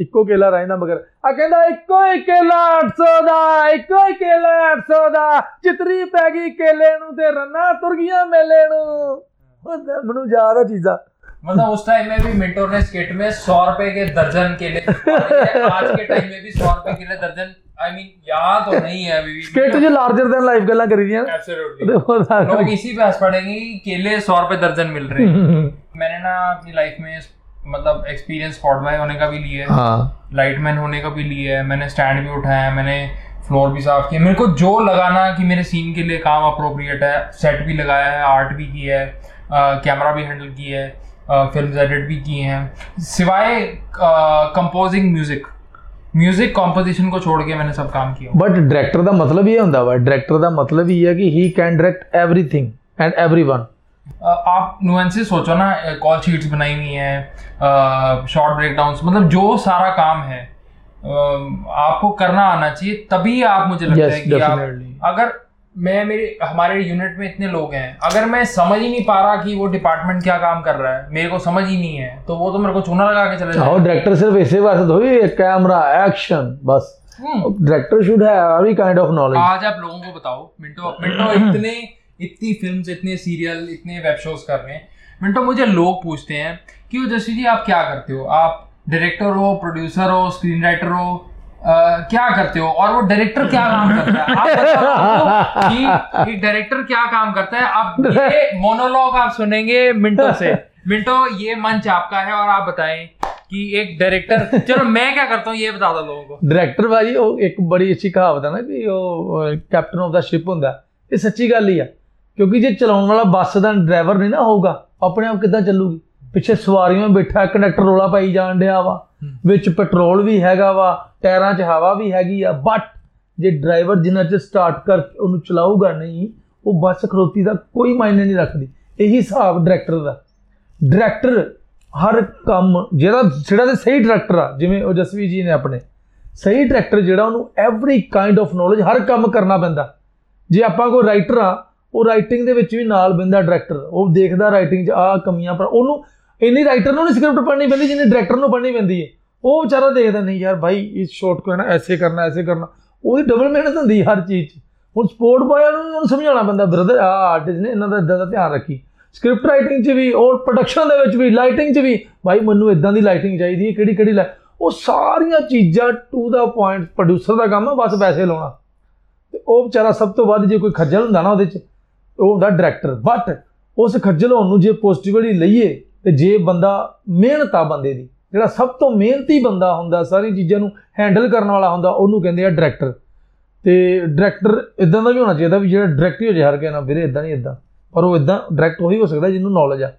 S1: ਇੱਕੋ ਕੇਲਾ ਰਹਿੰਦਾ ਮਗਰ ਆ ਕਹਿੰਦਾ ਇੱਕੋ ਹੀ ਕੇਲਾ 800 ਦਾ ਇੱਕੋ ਹੀ ਕੇਲਾ 800 ਦਾ ਚਿਤਰੀ ਪੈ ਗਈ ਕੇਲੇ ਨੂੰ ਤੇ ਰੰਨਾ ਤੁਰ ਗਈਆਂ ਮੇਲੇ ਨੂੰ ਉਹ ਤਾਂ ਮੈਨੂੰ ਯਾਦ ਆ ਚੀਜ਼ਾਂ
S2: मतलब उस टाइम में भी मिंटो ने स्किट में सौ रुपए के दर्जन केले आज के टाइम में भी सौ रुपए के लिए दर्जन आई मीन यहाँ तो नहीं है अभी भी
S1: ਸਕਿੱਟ 'ਚ ਲਾਰਜਰ ਦੈਨ ਲਾਈਫ ਗੱਲਾਂ ਕਰੀ ਦੀਆਂ ਨਾ।
S2: Absolutely.
S1: ਤੇ ਉਹ ਤਾਂ
S2: लोग इसी पे हंस पड़ेंगे कि केले सौ रुपए दर्जन मिल रहे हैं मैंने ना अपनी लाइफ में मतलब एक्सपीरियंस स्पॉट होने का भी लिया है।
S1: हाँ
S2: लाइटमैन होने का भी लिया है मैंने स्टैंड भी उठाया है मैंने फ्लोर भी साफ़ किया मेरे को जो लगाना कि मेरे सीन के लिए काम अप्रोप्रिएट है सेट भी लगाया है आर्ट भी किया है कैमरा भी हैंडल किया है फ़िल्म एडिट भी किए हैं। सिवाय कंपोजिंग म्यूज़िक म्यूज़िक कॉम्पोजिशन को छोड़ के मैंने सब काम किया।
S1: बट डायरेक्टर का मतलब ये होता है डायरेक्टर का मतलब ये है कि he can direct everything and
S2: everyone आप नुएंसेस सोचो ना कॉल शीट्स बनाई हुई हैं शॉर्ट ब्रेकडाउंस मतलब जो सारा काम है आपको करना आना चाहिए तभी आप मुझे लगता
S1: yes,
S2: है कि
S1: definitely.
S2: आप अगर मैं मेरे हमारे यूनिट में इतने लोग हैं अगर मैं समझ ही नहीं पा रहा कि वो डिपार्टमेंट क्या काम कर रहा है मेरे को समझ ही नहीं है तो वो तो मेरे को चूना लगा के चले
S1: जाओ डायरेक्टर सिर्फ़ ऐसे बात थोड़ी कैमरा एक्शन
S2: बस।
S1: Director should have every kind of knowledge
S2: आज आप लोगों को बताओ मिंटो मिंटो इतने इतनी फ़िल्म इतने सीरियल इतने वेब शोज़ कर रहे हैं। मिनटो मुझे लोग पूछते हैं कि जस्वी जी आप क्या करते हो? आप डायरेक्टर हो प्रोड्यूसर हो स्क्रीन राइटर हो आ, क्या करते हो? और वो डायरेक्टर क्या काम करता है? आप कि, डायरेक्टर क्या काम करता है? आप ये मोनोलॉग आप सुनेंगे मिंटो से। मिंटो ये मंच आपका है और आप बताएँ कि एक डायरेक्टर चलो मैं क्या करता हूँ? ये बता दो लोगों को।
S1: डायरेक्टर भाजी एक बड़ी अच्छी कहावत है ना कि वो कैप्टन ऑफ़ द शिप होंगे ये सच्ची गल ही है। ਕਿਉਂਕਿ ਜੇ ਚਲਾਉਣ ਵਾਲਾ ਬੱਸ ਦਾ ਡਰਾਈਵਰ ਨਹੀਂ ਨਾ ਹੋਊਗਾ ਆਪਣੇ ਆਪ ਕਿੱਦਾਂ ਚੱਲੂਗੀ? ਪਿੱਛੇ ਸਵਾਰੀਆਂ ਬੈਠਾ ਕੰਡਕਟਰ ਰੋਲਾ ਪਾਈ ਜਾਣ ਡਿਆ ਵਾ। ਵਿੱਚ ਪੈਟਰੋਲ ਵੀ ਹੈਗਾ ਵਾ ਟਾਇਰਾਂ 'ਚ ਹਵਾ ਵੀ ਹੈਗੀ ਆ ਬਟ ਜੇ ਡਰਾਈਵਰ ਜਿੰਨਾ ਚਿਰ ਸਟਾਰਟ ਕਰ ਉਹਨੂੰ ਚਲਾਊਗਾ ਨਹੀਂ ਉਹ ਬੱਸ ਖਲੋਤੀ ਦਾ ਕੋਈ ਮਾਇਨੇ ਨਹੀਂ ਰੱਖਦੀ। ਇਹੀ ਹਿਸਾਬ ਡਾਇਰੈਕਟਰ ਦਾ। ਡਾਇਰੈਕਟਰ ਹਰ ਕੰਮ ਜਿਹੜਾ ਜਿਹੜਾ ਤੇ ਸਹੀ ਡਾਇਰੈਕਟਰ ਆ ਜਿਵੇਂ ਉਹ ਜਸਵੀ ਜੀ ਨੇ ਆਪਣੇ ਸਹੀ ਡਾਇਰੈਕਟਰ ਜਿਹੜਾ ਉਹਨੂੰ ਐਵਰੀ ਕਾਈਂਡ ਆਫ ਨੌਲੇਜ ਹਰ ਕੰਮ ਕਰਨਾ ਪੈਂਦਾ। ਜੇ ਆਪਾਂ ਕੋਈ ਰਾਈਟਰ ਆ ਉਹ ਰਾਈਟਿੰਗ ਦੇ ਵਿੱਚ ਵੀ ਨਾਲ ਬੰਦਾ ਡਾਇਰੈਕਟਰ ਉਹ ਦੇਖਦਾ ਰਾਈਟਿੰਗ 'ਚ ਆ ਕਮੀਆਂ ਪਰ, ਉਹਨੂੰ ਇੰਨੀ ਰਾਈਟਰ ਨੂੰ ਨਹੀਂ ਸਕ੍ਰਿਪਟ ਪੜ੍ਹਨੀ ਪੈਂਦੀ ਜਿੰਨੀ ਡਾਇਰੈਕਟਰ ਨੂੰ ਪੜ੍ਹਨੀ ਪੈਂਦੀ ਹੈ ਉਹ ਵਿਚਾਰਾ ਦੇਖਦਾ, ਨਹੀਂ ਯਾਰ ਭਾਈ, ਇਸ ਸ਼ਾਰਟ ਕੋ ਹੈ ਨਾ ਐਸੇ ਕਰਨਾ ਐਸੇ ਕਰਨਾ। ਉਹਦੀ ਡਬਲ ਮਿਹਨਤ ਹੁੰਦੀ ਹਰ ਚੀਜ਼ 'ਚ। ਹੁਣ ਸਪੋਰਟ ਬॉय ਨੂੰ ਉਹਨੂੰ ਸਮਝਾਉਣਾ ਪੈਂਦਾ ਬ੍ਰਦਰ ਆ ਆਰਟਿਸਟ ਨੇ ਇਹਨਾਂ ਦਾ ਇਦਾਂ ਦਾ ਧਿਆਨ ਰੱਖੀ। ਸਕ੍ਰਿਪਟ ਰਾਈਟਿੰਗ 'ਚ ਵੀ ਔਰ ਪ੍ਰੋਡਕਸ਼ਨ ਦੇ ਵਿੱਚ ਵੀ ਲਾਈਟਿੰਗ 'ਚ ਵੀ, ਭਾਈ, ਮੈਨੂੰ ਇਦਾਂ ਦੀ ਲਾਈਟਿੰਗ ਚਾਹੀਦੀ ਹੈ ਕਿਹੜੀ ਕਿਹੜੀ light- ਉਹ ਸਾਰੀਆਂ ਚੀਜ਼ਾਂ ਟੂ ਦਾ ਪੁਆਇੰਟ ਪ੍ਰੋਡਿਊਸਰ ਦਾ ਕੰਮ ਆ, ਬਸ ਪੈਸੇ ਲਾਉਣਾ। ਤੇ ਉਹ ਵਿਚਾਰਾ ਸਭ ਤੋਂ ਵੱਧ ਜੇ ਕੋਈ ਖੱਜਲ ਹੁੰਦਾ ਨਾ ਉਹਦੇ 'ਚ ਉਹ ਹੁੰਦਾ ਡਾਇਰੈਕਟਰ ਬਟ ਉਸ ਖੱਜਲ ਹੋਣ ਨੂੰ ਜੇ ਪੋਜ਼ਿਟਿਵਲੀ ਲਈਏ, ਤੇ ਜੇ ਬੰਦਾ ਮਿਹਨਤ ਆ ਬੰਦੇ ਦੀ, ਜਿਹੜਾ ਸਭ ਤੋਂ ਮਿਹਨਤੀ ਬੰਦਾ ਹੁੰਦਾ ਸਾਰੀ ਚੀਜ਼ਾਂ ਨੂੰ ਹੈਂਡਲ ਕਰਨ ਵਾਲਾ ਹੁੰਦਾ, ਉਹਨੂੰ ਕਹਿੰਦੇ ਆ ਡਾਇਰੈਕਟਰ ਤੇ ਡਾਇਰੈਕਟਰ ਇਦਾਂ ਦਾ ਵੀ ਹੋਣਾ ਚਾਹੀਦਾ ਵੀ ਜਿਹੜਾ ਡਾਇਰੈਕਟ ਹੀ ਹੋ ਜਾਏ, ਹਰ ਕਿਸੇ ਨਾਲ ਵੀਰੇ ਇਦਾਂ ਨਹੀਂ ਇਦਾਂ ਪਰ ਉਹ ਇਦਾਂ ਡਾਇਰੈਕਟ ਉਹੀ ਹੋ ਸਕਦਾ ਜਿਹਨੂੰ ਨੌਲੇਜ ਆ।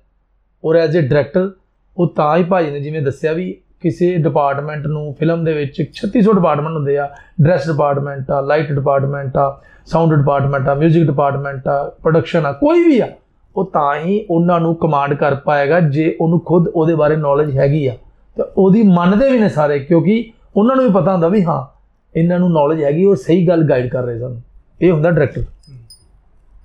S1: ਔਰ ਐਜ਼ ਅ ਡਾਇਰੈਕਟਰ ਉਹ ਤਾਂ ਹੀ ਭਾਜੀ ਨੇ ਜਿਵੇਂ ਦੱਸਿਆ ਵੀ ਕਿਸੇ ਡਿਪਾਰਟਮੈਂਟ ਨੂੰ ਫਿਲਮ ਦੇ ਵਿੱਚ 3600 ਡਿਪਾਰਟਮੈਂਟ ਹੁੰਦੇ ਆ ਡਰੈਸ ਡਿਪਾਰਟਮੈਂਟ ਆ ਲਾਈਟ ਡਿਪਾਰਟਮੈਂਟ ਆ ਸਾਊਂਡ ਡਿਪਾਰਟਮੈਂਟ ਆ 뮤직 ਡਿਪਾਰਟਮੈਂਟ ਆ ਪ੍ਰੋਡਕਸ਼ਨ ਆ, ਕੋਈ ਵੀ ਆ, ਉਹ ਤਾਂ ਹੀ ਉਹਨਾਂ ਨੂੰ ਕਮਾਂਡ ਕਰ ਪਾਏਗਾ ਜੇ ਉਹਨੂੰ ਖੁਦ ਉਹਦੇ ਬਾਰੇ ਨੌਲੇਜ ਹੈਗੀ ਆ। ਤੇ ਉਹਦੀ ਮੰਨਦੇ ਵੀ ਨੇ ਸਾਰੇ, ਕਿਉਂਕਿ ਉਹਨਾਂ ਨੂੰ ਵੀ ਪਤਾ ਹੁੰਦਾ ਵੀ ਹਾਂ, ਇਹਨਾਂ ਨੂੰ ਨੌਲੇਜ ਹੈਗੀ, ਉਹ ਸਹੀ ਗੱਲ ਗਾਈਡ ਕਰ ਰਹੇ ਸਾਨੂੰ। ਇਹ ਹੁੰਦਾ ਡਾਇਰੈਕਟਰ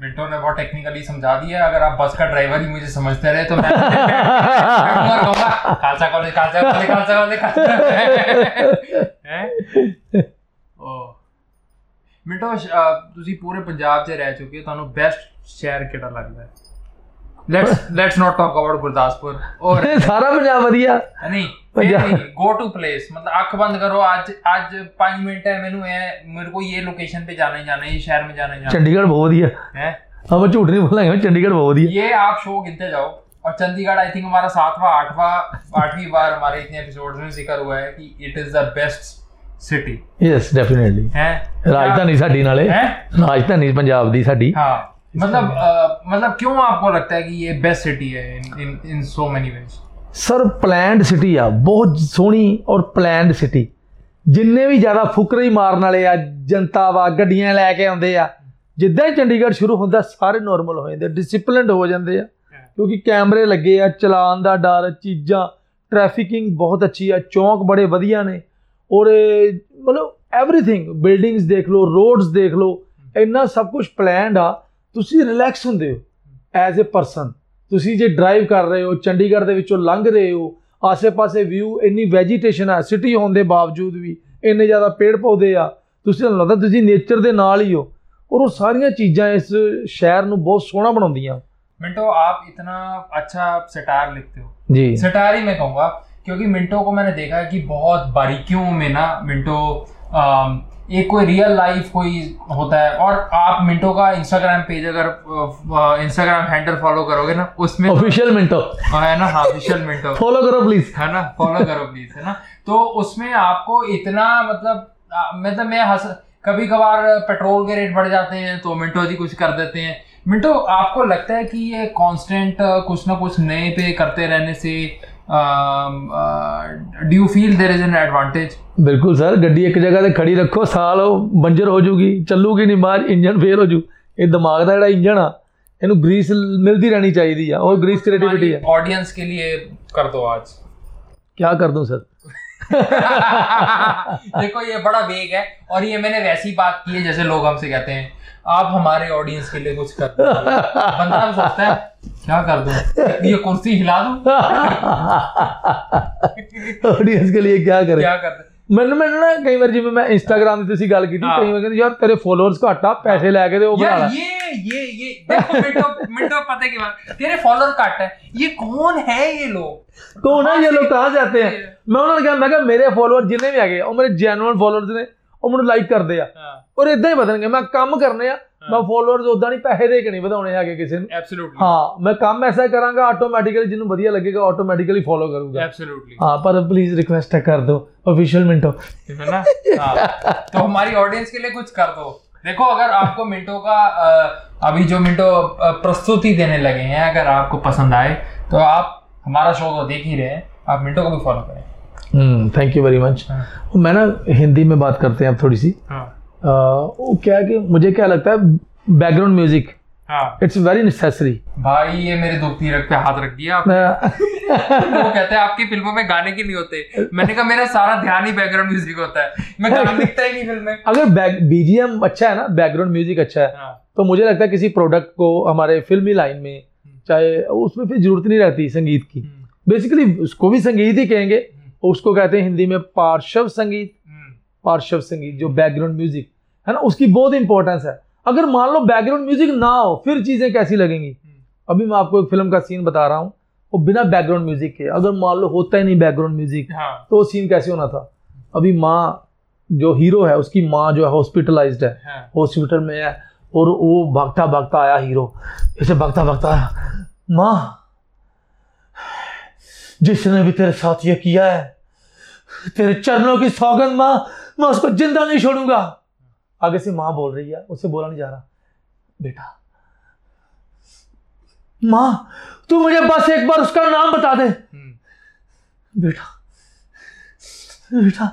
S2: मिंटो ने बहुत टेक्निकली समझा दिया अगर आप बस का ड्राइवर ही मुझे समझते रहे तो मैं मैं कहूंगा कहूंगा, Khalsa college Khalsa college Khalsa college हैं ओ ਮਿੰਟੋ ਅਹ, ਤੁਸੀਂ ਪੂਰੇ ਪੰਜਾਬ 'ਚ ਰਹਿ ਚੁੱਕੇ ਹੋ ਤੁਹਾਨੂੰ ਬੈਸਟ ਸ਼ਹਿਰ ਕਿਹੜਾ ਲੱਗਦਾ ਹੈ let's let's not talk about Gurdaspur ਔਰ
S1: ਸਾਰਾ ਪੰਜਾਬ ਵਧੀਆ
S2: ਨਹੀਂ
S1: ਪੰਜਾਬ-
S2: गो टू प्लेस मतलब ਅੱਖ ਬੰਦ ਕਰੋ ਅੱਜ ਅੱਜ 5 ਮਿੰਟ ਹੈ ਮੈਨੂੰ ਇਹ ਮੇਰੇ को ये लोकेशन पे जाना ही जाना है ये शहर में जाना ही जाना
S1: ਚੰਡੀਗੜ੍ਹ ਬਹੁਤ ਵਧੀਆ
S2: है
S1: ਹਾਂ ਮੈਂ ਝੂਠ ਨਹੀਂ ਬੋਲਾਂਗਾ ਚੰਡੀਗੜ੍ਹ ਬਹੁਤ ਵਧੀਆ
S2: ये आप शो गिनते जाओ और चंडीगढ़ आई थिंक हमारा सातवां आठवां आठवीं बार हमारे इतने एपिसोड में जिक्र हुआ है कि it is the best city
S1: yes definitely
S2: है
S1: ਰਾਜਧਾਨੀ ਸਾਡੀ ਨਾਲੇ
S2: है
S1: ਰਾਜਧਾਨੀ ਪੰਜਾਬ ਦੀ ਸਾਡੀ
S2: हाँ मतलब अ, मतलब क्यों आपको लगता है कि ये बेस्ट सिटी है in in in so many ways
S1: sir planned city ਆ ਬਹੁਤ ਸੋਹਣੀ ਔਰ ਪਲੈਨਡ ਸਿਟੀ ਜਿੰਨੇ ਵੀ ਜ਼ਿਆਦਾ ਫੁਕਰੇ ਮਾਰਨ ਵਾਲੇ ਆ ਜਨਤਾ ਵਾ ਗੱਡੀਆਂ ਲੈ ਕੇ ਆਉਂਦੇ ਆ ਜਿੱਦਾਂ ਹੀ ਚੰਡੀਗੜ੍ਹ ਸ਼ੁਰੂ ਹੁੰਦਾ ਸਾਰੇ ਨਾਰਮਲ ਹੋ ਜਾਂਦੇ ਡਿਸਪਲਿਨਡ ਹੋ ਜਾਂਦੇ ਆ ਕਿਉਂਕਿ ਕੈਮਰੇ ਲੱਗੇ ਆ ਚਲਾਨ ਦਾ ਡਰ ਚੀਜ਼ਾਂ ਟ੍ਰੈਫਿਕਿੰਗ ਬਹੁਤ ਅੱਛੀ ਆ ਚੌਂਕ ਬੜੇ ਵਧੀਆ ਨੇ ਔਰ ਇਹ ਮਤਲਬ ਐਵਰੀਥਿੰਗ ਬਿਲਡਿੰਗਸ ਦੇਖ ਲਓ ਰੋਡਸ ਦੇਖ ਲਓ ਇੰਨਾ ਸਭ ਕੁਝ ਪਲਾਨਡ ਆ ਤੁਸੀਂ ਰਿਲੈਕਸ ਹੁੰਦੇ ਹੋ ਐਜ਼ ਅ ਪਰਸਨ ਤੁਸੀਂ ਜੇ ਡਰਾਈਵ ਕਰ ਰਹੇ ਹੋ ਚੰਡੀਗੜ੍ਹ ਦੇ ਵਿੱਚੋਂ ਲੰਘ ਰਹੇ ਹੋ ਆਸੇ-ਪਾਸੇ ਵਿਊ ਇੰਨੀ ਵੈਜੀਟੇਸ਼ਨ ਹੈ ਸਿਟੀ ਹੋਣ ਦੇ ਬਾਵਜੂਦ ਵੀ ਇੰਨੇ ਜ਼ਿਆਦਾ ਪੇੜ ਪੌਦੇ ਆ ਤੁਸੀਂ ਤੁਹਾਨੂੰ ਲੱਗਦਾ ਤੁਸੀਂ ਨੇਚਰ ਦੇ ਨਾਲ ਹੀ ਹੋ ਔਰ ਉਹ ਸਾਰੀਆਂ ਚੀਜ਼ਾਂ ਇਸ ਸ਼ਹਿਰ ਨੂੰ ਬਹੁਤ ਸੋਹਣਾ ਬਣਾਉਂਦੀਆਂ
S2: मिंटो आप इतना अच्छा सटार लिखते हो
S1: ਜੀ
S2: सटार ही मैं कहूँगा क्योंकि मिंटो को मैंने देखा है कि बहुत बारीकियों में ना मिंटो एक कोई रियल लाइफ कोई होता है। और आप मिंटो का इंस्टाग्राम पेज अगर इंस्टाग्राम हैंडल फॉलो करोगे ना उसमें तो-
S1: ऑफिशियल मिंटो।
S2: है ना? हाँ विशल मिंटो।
S1: फॉलो करो प्लीज़
S2: है ना? फॉलो करो प्लीज़ है ना? तो उसमें आपको इतना मतलब मतलब मैं हंस कभी कभार पेट्रोल के रेट बढ़ जाते हैं तो मिंटो जी कुछ कर देते हैं। मिंटो आपको लगता है कि ये कांस्टेंट कुछ ना कुछ नए पे करते रहने से do you feel there is an advantage
S1: ਬਿਲਕੁਲ ਸਰ ਗੱਡੀ ਇੱਕ ਜਗ੍ਹਾ ਤੇ ਖੜੀ ਰੱਖੋ ਸਾਲ ਉਹ ਬੰਜਰ ਹੋ ਜੂਗੀ ਚੱਲੂਗੀ ਨਹੀਂ ਬਾਹਰ ਇੰਜਨ ਫੇਲ ਹੋ ਜੂ ਇਹ ਦਿਮਾਗ ਦਾ ਜਿਹੜਾ ਇੰਜਨ ਆ ਇਹਨੂੰ ਗਰੀਸ ਮਿਲਦੀ ਰਹਿਣੀ ਚਾਹੀਦੀ ਆ ਉਹ ਗਰੀਸ ਕ੍ਰੀਏਟਿਵਿਟੀ ਆ
S2: ऑडियंस के लिए कर दो आज
S1: ਕੀ ਕਰ ਦੂੰ ਸਰ
S2: देखो ये बड़ा वेग है और ये मैंने वैसी बात की है जैसे लोग हमसे कहते हैं आप हमारे ऑडियंस के लिए कुछ कर बंदा तो सोचता है क्या कर दूँ? ये कुर्सी हिला दूँ?
S1: ऑडियंस के लिए क्या करें?
S2: क्या कर
S1: ਮੈਨੂੰ ਮੈਨੂੰ ਨਾ ਕਈ ਵਾਰ ਜਿਵੇਂ ਮੈਂ ਇੰਸਟਾਗ੍ਰam ਤੇ ਸੀ ਗੱਲ ਕੀਤੀ ਕਈ ਵਾਰ ਕਹਿੰਦੇ ਯਾਰ ਤੇਰੇ ਫੋਲੋਅਰਸ ਘਟਾ ਪੈਸੇ ਲੈ ਕੇ ਤੇ ਉਹ ਬਣਾ ਲੈ
S2: ये ये ये देखो मिंटो मिंटो पता की बात। तेरे फॉलोअर कट है। ये कौन है ये लोग?
S1: तो ना ये लोग? कहाँ जाते हैं? मैं उन्होंने कहा मैं कहा मेरे फॉलोअर जितने भी आ गए और मेरे जेनुअन फॉलोअर्स ने ਉਹ ਮੈਨੂੰ ਲਾਈਕ ਕਰਦੇ ਆ
S2: हाँ
S1: ਔਰ ਇਦਾਂ ਹੀ ਵਧਣਗੇ ਮੈਂ ਕੰਮ ਕਰਨੇ ਆ ਮੈਂ ਫੋਲੋਅਰਸ ਉਦਾਂ ਨਹੀਂ ਪੈਸੇ ਦੇ ਕੇ ਨਹੀਂ ਵਧਾਉਣੇ ਹੈਗੇ ਕਿਸੇ ਨੂੰ
S2: एब्सोल्युटली
S1: ਹਾਂ ਮੈਂ ਕੰਮ ਐਸਾ ਕਰਾਂਗਾ ਆਟੋਮੈਟਿਕਲੀ ਜਿਹਨੂੰ ਵਧੀਆ ਲੱਗੇਗਾ ਆਟੋਮੈਟਿਕਲੀ ਫੋਲੋ ਕਰੂਗਾ
S2: एब्सोल्युटली
S1: ਹਾਂ ਪਰ ਪਲੀਜ਼ ਰਿਕਵੈਸਟ ਕਰ ਦਿਓ ऑफिशियल मिंटो
S2: है ना हाँ तो हमारी ऑडियंस के लिए कुछ कर दो देखो अगर आपको मिंटो का अ, अभी जो मिंटो अ, प्रस्तुति देने लगे हैं अगर आपको पसंद आए तो आप हमारा शो तो देख ही रहे हैं आप मिंटो को भी फॉलो करें
S1: हम्म थैंक यू वेरी मच। मैं ना हिंदी में बात करते हैं अब थोड़ी सी।
S2: हाँ।
S1: वो क्या है कि मुझे क्या लगता है बैकग्राउंड म्यूज़िक
S2: हाँ।
S1: इट्स वेरी नेसेसरी
S2: भाई ये मेरे दुखती रग पे हाथ रख दिया आपने। वो कहते हैं आपकी फ़िल्मों में गाने की नहीं होते? मैंने कहा मेरा सारा ध्यान ही बैकग्राउंड म्यूज़िक होता है। मैं गाना लिखता ही नहीं फ़िल्म में।
S1: अगर बीजीएम अच्छा है ना बैकग्राउंड म्यूज़िक अच्छा है
S2: हाँ।
S1: तो मुझे लगता है किसी प्रोडक्ट को हमारे फिल्मी लाइन में चाहे उसमें फिर ज़रूरत नहीं रहती संगीत की।
S2: हम्म,
S1: बेसिकली उसको भी संगीत ही कहेंगे उसको कहते हैं हिंदी में पार्श्व संगीत।
S2: हम्म,
S1: पार्श्व संगीत जो बैकग्राउंड म्यूज़िक है ना? उसकी बहुत इंपॉर्टेंस है। अगर मान लो बैकग्राउंड म्यूज़िक ना हो फिर चीज़ें कैसी लगेंगी? अभी मैं आपको एक फ़िल्म का सीन बता रहा हूँ। वो बिना बैकग्राउंड म्यूज़िक के अगर मान लो होता ही नहीं बैकग्राउंड म्यूज़िक
S2: हाँ।
S1: तो वो सीन कैसे होना था? अभी माँ जो हीरो है उसकी माँ जो है हॉस्पिटलाइज्ड है।
S2: हाँ।
S1: हॉस्पिटल में है और वो भागता भागता आया हीरो ऐसे भागता भागता आया। माँ जिसने भी तेरे साथ ये किया है तेरे चरणों की सौगंध माँ मैं उसको ज़िंदा नहीं छोड़ूँगा। आगे से माँ बोल रही है उसे बोला नहीं जा रहा। बेटा माँ तू मुझे बस एक बार उसका नाम बता दे।
S2: हम्म,
S1: बेटा बेटा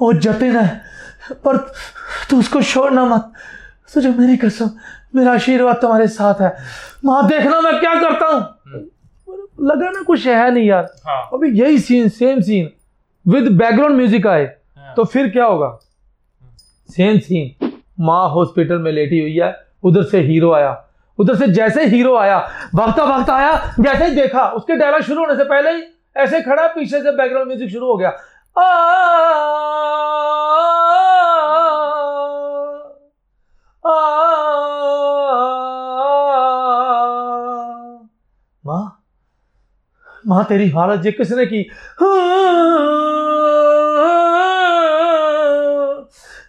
S1: वो जतिन है पर तू उसको छोड़ना मत। तुझे मेरी कसम मेरा आशीर्वाद तुम्हारे साथ है। माँ देखना मैं क्या करता हूँ। लगा ना कुछ है नहीं यार
S2: हाँ
S1: अभी यही scene same scene with background music आए
S2: हाँ,
S1: तो फिर क्या होगा सेम सीन माँ हॉस्पिटल में लेटी हुई है उधर से हीरो आया उधर से जैसे हीरो आया भागता भागता आया जैसे ही देखा उसके डायलॉग शुरू होने से पहले ही ऐसे खड़ा पीछे से बैकग्राउंड म्यूज़िक शुरू हो गया आ, आ, आ, आ, माँ तेरी हालत ये किसने की?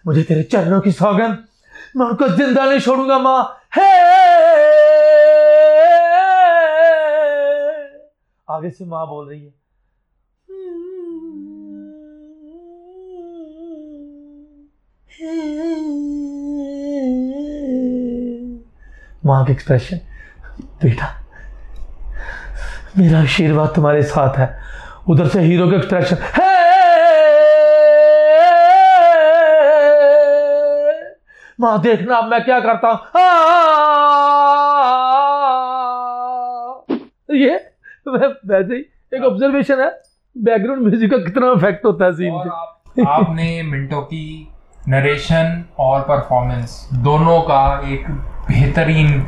S1: मुझे तेरे चरणों की सौगंध, मैं उनको ज़िंदा नहीं छोड़ूँगा, माँ। हे! आगे से माँ बोल रही है। माँ का एक्सप्रेशन बेटा मेरा आशीर्वाद तुम्हारे साथ है। उधर से हीरो का एक्सप्रेशन है! माँ देखना अब मैं क्या करता हूँ। ये वैसे ही एक ऑब्जर्वेशन है। बैकग्राउंड म्यूज़िक का कितना इफ़ेक्ट होता है सीन पे।
S2: आप, आपने मिंटो की नरेशन और परफॉर्मेंस दोनों का एक बेहतरीन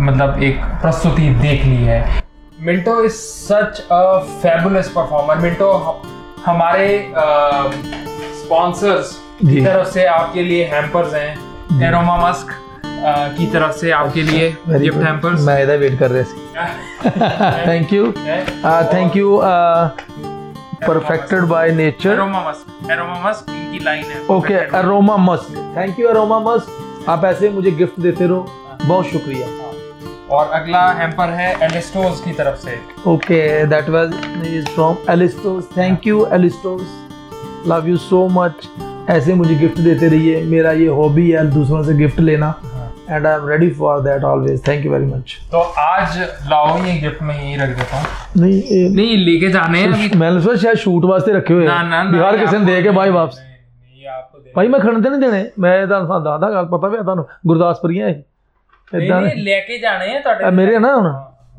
S2: मतलब एक प्रस्तुति देख ली है। Minto is such a fabulous performer Minto हमारे स्पॉन्सर्स की तरफ़ से आपके लिए हैम्पर्स हैं। एरोमा मस्क की तरफ़ से आपके लिए गिफ्ट हैम्पर्स
S1: मैं इधर वेट कर रहे थे thank you thank you perfected by nature
S2: Aroma Musk Aroma Musk इनकी लाइन है। Okay
S1: Aroma Musk thank you Aroma Musk आप ऐसे मुझे गिफ्ट देते रहो। बहुत शुक्रिया।
S2: और अगला हैम्पर है एलिस्टोस की तरफ से
S1: okay that was is from Alistos thank you Alistos love you so much ऐसे मुझे गिफ्ट देते रहिए मेरा ये हॉबी है दूसरों से गिफ्ट लेना and I am ready for that always thank you very much
S2: तो आज लाओ ये गिफ्ट में यही रख देता हूँ
S1: नहीं ये-
S2: नहीं लेके जाने हैं अभी
S1: मैंने सोचा शायद शूट वास्ते रखे हुए
S2: ना ना ना
S1: बिहार
S2: ये
S1: ਕਿਸੇ ਨੂੰ
S2: आपको
S1: ਦੇ ਕੇ ਬਾਈ
S2: नहीं-
S1: ਵਾਪਸ
S2: नहीं, नहीं, ये आपको दे
S1: ਭਾਈ ਮੈਂ ਖੜਨ ਤੇ ਨਹੀਂ ਦੇਣੇ ਮੈਂ ਤੁਹਾਨੂੰ ਦੱਸਦਾ ਗੱਲ ਪਤਾ ਵੀ ਆ ਤੁਹਾਨੂੰ ਗੁਰਦਾਸਪੁਰੀਆਂ ਇਹ
S2: नहीं,
S1: ਇਦਾਂ
S2: नहीं, लेके जाने हैं ਤੁਹਾਡੇ
S1: ਮੇਰੇ ਨਾ ਹੁਣ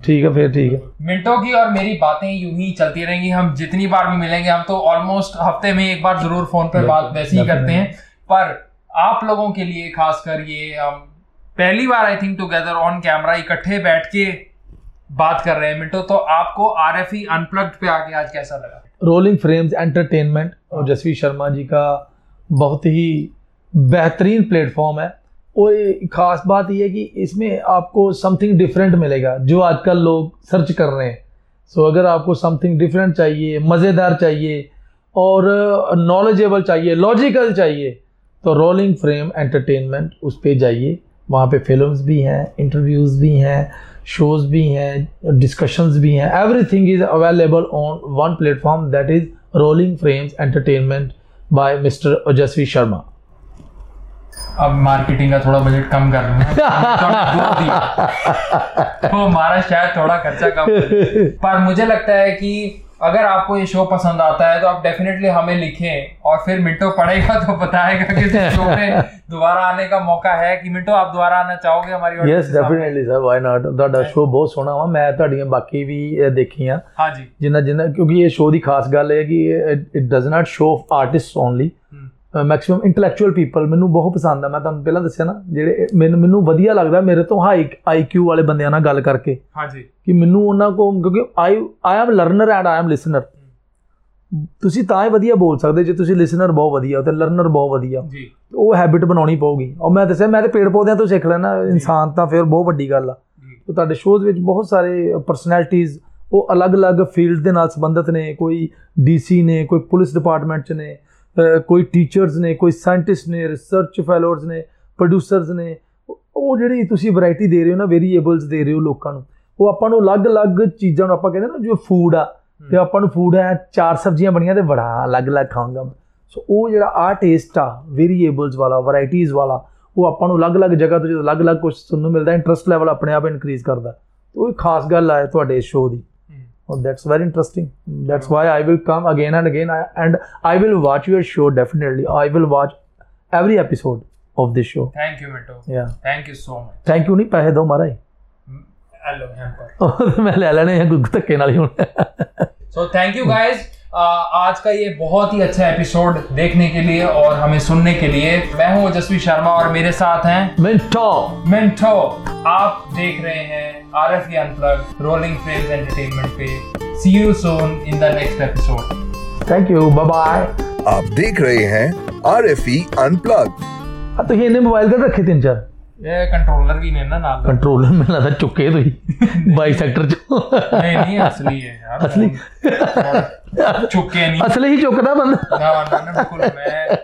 S1: ਠੀਕ ਹੈ ਫਿਰ ਠੀਕ ਹੈ
S2: मिनटों की और मेरी बातें यूं ही चलती रहेंगी हम जितनी बार भी मिलेंगे हम तो ऑलमोस्ट हफ्ते में एक बार जरूर फोन पे बात वैसे ही करते हैं पर आप लोगों के लिए खासकर ये हम पहली बार I think together on camera इकट्ठे बैठ के बात कर रहे हैं मिंटो तो आपको आर एफ ई अनप्लग्ड पे आके आज कैसा लगा
S1: रोलिंग फ्रेम्स एंटरटेनमेंट और जसवी शर्मा जी का बहुत ही बेहतरीन प्लेटफॉर्म है और खास बात यह है कि इसमें आपको समथिंग डिफरेंट मिलेगा जो आजकल लोग सर्च कर रहे हैं। सो so, अगर आपको समथिंग डिफरेंट चाहिए मज़ेदार चाहिए और नॉलेजेबल चाहिए लॉजिकल चाहिए तो रोलिंग फ्रेम एंटरटेनमेंट उस पर जाइए। वहाँ पे फिल्म्स भी हैं इंटरव्यूज़ भी हैं शोज़ भी हैं डिस्कशंस भी हैं। Everything is available on one platform that is Rolling Frames Entertainment by mister Ojaswi Sharma
S2: अब मार्केटिंग का थोड़ा बजट कम कर रहे हैं तो हमारा शायद थोड़ा खर्चा कम करे। पर मुझे लगता है कि अगर आपको ये शो पसंद आता है तो आप डेफिनेटली हमें लिखें और फिर मिंटो पढ़ेगा तो बताएगा कि इस शो में दोबारा आने का मौका है कि मिंटो आप दोबारा आना चाहोगे हमारी audience
S1: ਯੈਸ
S2: के सामने?
S1: ਡੈਫੀਨਿਟਲੀ ਸਰ ਵਾਈ ਨਾਟ ਤੁਹਾਡਾ ਸ਼ੋਅ ਬਹੁਤ ਸੋਹਣਾ ਵਾ ਮੈਂ ਤੁਹਾਡੀਆਂ ਬਾਕੀ ਵੀ ਇਹ ਦੇਖੀਆਂ
S2: हाँ जी
S1: ਜਿੰਨਾ ਜਿੰਨਾ ਕਿਉਂਕਿ ਇਹ ਸ਼ੋਅ ਦੀ ਖਾਸ ਗੱਲ ਇਹ ਹੈ ਕਿ it does not show artist only
S2: hmm,
S1: maximum intellectual people ਮੈਨੂੰ ਬਹੁਤ ਪਸੰਦ ਆ। ਮੈਂ ਤੁਹਾਨੂੰ ਪਹਿਲਾਂ ਦੱਸਿਆ ਨਾ ਜਿਹੜੇ ਮੈਨੂੰ ਮੈਨੂੰ ਵਧੀਆ ਲੱਗਦਾ ਮੇਰੇ ਤੋਂ ਹਾਈ ਆਈਕਿਊ ਵਾਲੇ ਬੰਦਿਆਂ ਨਾਲ ਗੱਲ ਕਰਕੇ।
S2: ਹਾਂਜੀ।
S1: ਕਿ ਮੈਨੂੰ ਉਹਨਾਂ ਕੋ ਕਿਉਂਕਿ I I am learner and I am listener ਤੁਸੀਂ ਤਾਂ ਹੀ ਵਧੀਆ ਬੋਲ ਸਕਦੇ ਜੇ ਤੁਸੀਂ ਲਿਸਨਰ ਬਹੁਤ ਵਧੀਆ ਹੋ ਤੇ ਲਰਨਰ ਬਹੁਤ ਵਧੀਆ।
S2: ਜੀ।
S1: ਉਹ ਹੈਬਿਟ ਬਣਾਉਣੀ ਪਊਗੀ। ਔਰ ਮੈਂ ਦੱਸਿਆ ਮੈਂ ਤੇ ਪੇੜ ਪੌਦਿਆਂ ਤੋਂ ਸਿੱਖ ਲੈਣਾ ਇਨਸਾਨ ਤਾਂ ਫਿਰ ਬਹੁਤ ਵੱਡੀ ਗੱਲ ਆ। ਤੇ ਤੁਹਾਡੇ ਸ਼ੋਜ਼ ਵਿੱਚ ਬਹੁਤ ਸਾਰੇ ਪਰਸਨੈਲਿਟੀਜ਼ ਉਹ ਅਲੱਗ-ਅਲੱਗ ਫੀਲਡ ਦੇ ਨਾਲ ਸੰਬੰਧਿਤ ਨੇ। ਕੋਈ ਡੀਸੀ ਨੇ ਕੋਈ ਪੁਲਿਸ ਡਿਪਾਰਟਮੈਂਟ 'ਚ ਨੇ। ਕੋਈ ਟੀਚਰਸ ਨੇ ਕੋਈ ਸਾਇੰਟਿਸਟ ਨੇ ਰਿਸਰਚ ਫੈਲੋਜ਼ ਨੇ ਪ੍ਰੋਡਿਊਸਰਸ ਨੇ ਉਹ ਜਿਹੜੀ ਤੁਸੀਂ ਵੈਰਾਈਟੀ ਦੇ ਰਹੇ ਹੋ ਨਾ ਵੇਰੀਏਬਲਸ ਦੇ ਰਹੇ ਹੋ ਲੋਕਾਂ ਨੂੰ ਉਹ ਆਪਾਂ ਨੂੰ ਅਲੱਗ-ਅਲੱਗ ਚੀਜ਼ਾਂ ਨੂੰ ਆਪਾਂ ਕਹਿੰਦੇ ਨਾ ਜੋ ਫੂਡ ਆ ਤੇ ਆਪਾਂ ਨੂੰ ਫੂਡ ਹੈ ਚਾਰ ਸਬਜ਼ੀਆਂ ਬਣੀਆਂ ਤੇ ਬੜਾ ਅਲੱਗ-ਅਲੱਗ ਖਾਂਗਾ ਸੋ ਉਹ ਜਿਹੜਾ ਆ ਟੇਸਟ ਆ ਵੇਰੀਏਬਲਸ ਵਾਲਾ ਵੈਰਾਈਟੀਆਂ ਵਾਲਾ ਉਹ ਆਪਾਂ ਨੂੰ ਅਲੱਗ-ਅਲੱਗ ਜਗ੍ਹਾ ਤੋਂ ਜਦੋਂ ਅਲੱਗ-ਅਲੱਗ ਕੁਝ ਸੁਣਨ ਨੂੰ ਮਿਲਦਾ ਇੰਟਰਸਟ ਲੈਵਲ ਆਪਣੇ ਆਪ ਇਨਕਰੀਜ਼ ਕਰਦਾ। ਤੇ ਉਹ ਖਾਸ ਗੱਲ ਆ ਤੁਹਾਡੇ ਸ਼ੋਅ ਦੀ। Oh, that's very interesting. That's why I will come again and again, I, and I will watch your show definitely. I will watch every episode of this show.
S2: Thank you, Mito.
S1: Yeah.
S2: Thank you so much.
S1: Thank you नहीं पैसे दो मारा ही. Hmm,
S2: so thank you guys. आज का ये बहुत ही अच्छा episode देखने के लिए और हमें सुनने के लिए। मैं हूँ ओजस्वी शर्मा और मेरे साथ हैं
S1: मिंटो
S2: मिंटो आप देख रहे हैं R F unplug Rolling Frames Entertainment पे। See you soon in the next
S1: episode thank you bye
S3: आप देख रहे हैं आर एफ़ अनप्लग
S1: तो ये मोबाइल कर रखे तीन चार
S2: ਇਹ ਕੰਟਰੋਲਰ ਵੀ ਨੇ ਨਾ ਨਾਲ
S1: ਕੰਟਰੋਲਰ ਮੈਨੂੰ ਲੱਗਦਾ ਚੁੱਕੇ ਤੁਸੀਂ। ਬਾਈ ਸੈਕਟਰ ਚ।
S2: ਨਹੀਂ ਨਹੀਂ ਅਸਲੀ ਹੈ ਯਾਰ।
S1: ਅਸਲੀ?
S2: ਚੁੱਕੇ ਨਹੀਂ।
S1: ਅਸਲੀ ਹੀ ਚੁੱਕਦਾ ਬੰਦਾ।
S2: ਨਾ ਨਾ ਬਿਲਕੁਲ ਮੈਂ